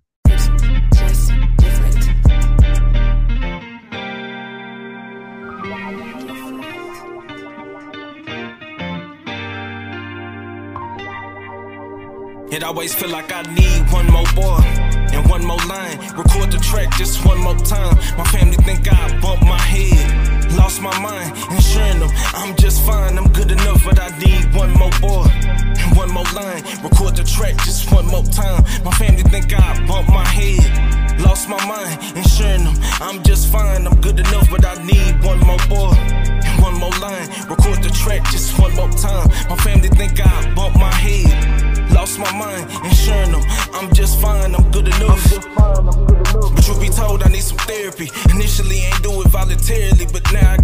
It always feel like I need one more boy and one more line. Record the track just one more time. My family think I bumped my head, lost my mind, ensuring them I'm just fine. I'm good enough, but I need one more boy and one more line. Record the track just one more time. My family think I bumped my head, lost my mind, ensuring them I'm just fine. I'm good enough, but I need one more boy and one more line. Record the track just one more time. My family think I bumped my head. Lost my mind, ensuring them I'm just fine, I'm good enough. But truth be told, I need some therapy. Initially, ain't do it voluntarily, but now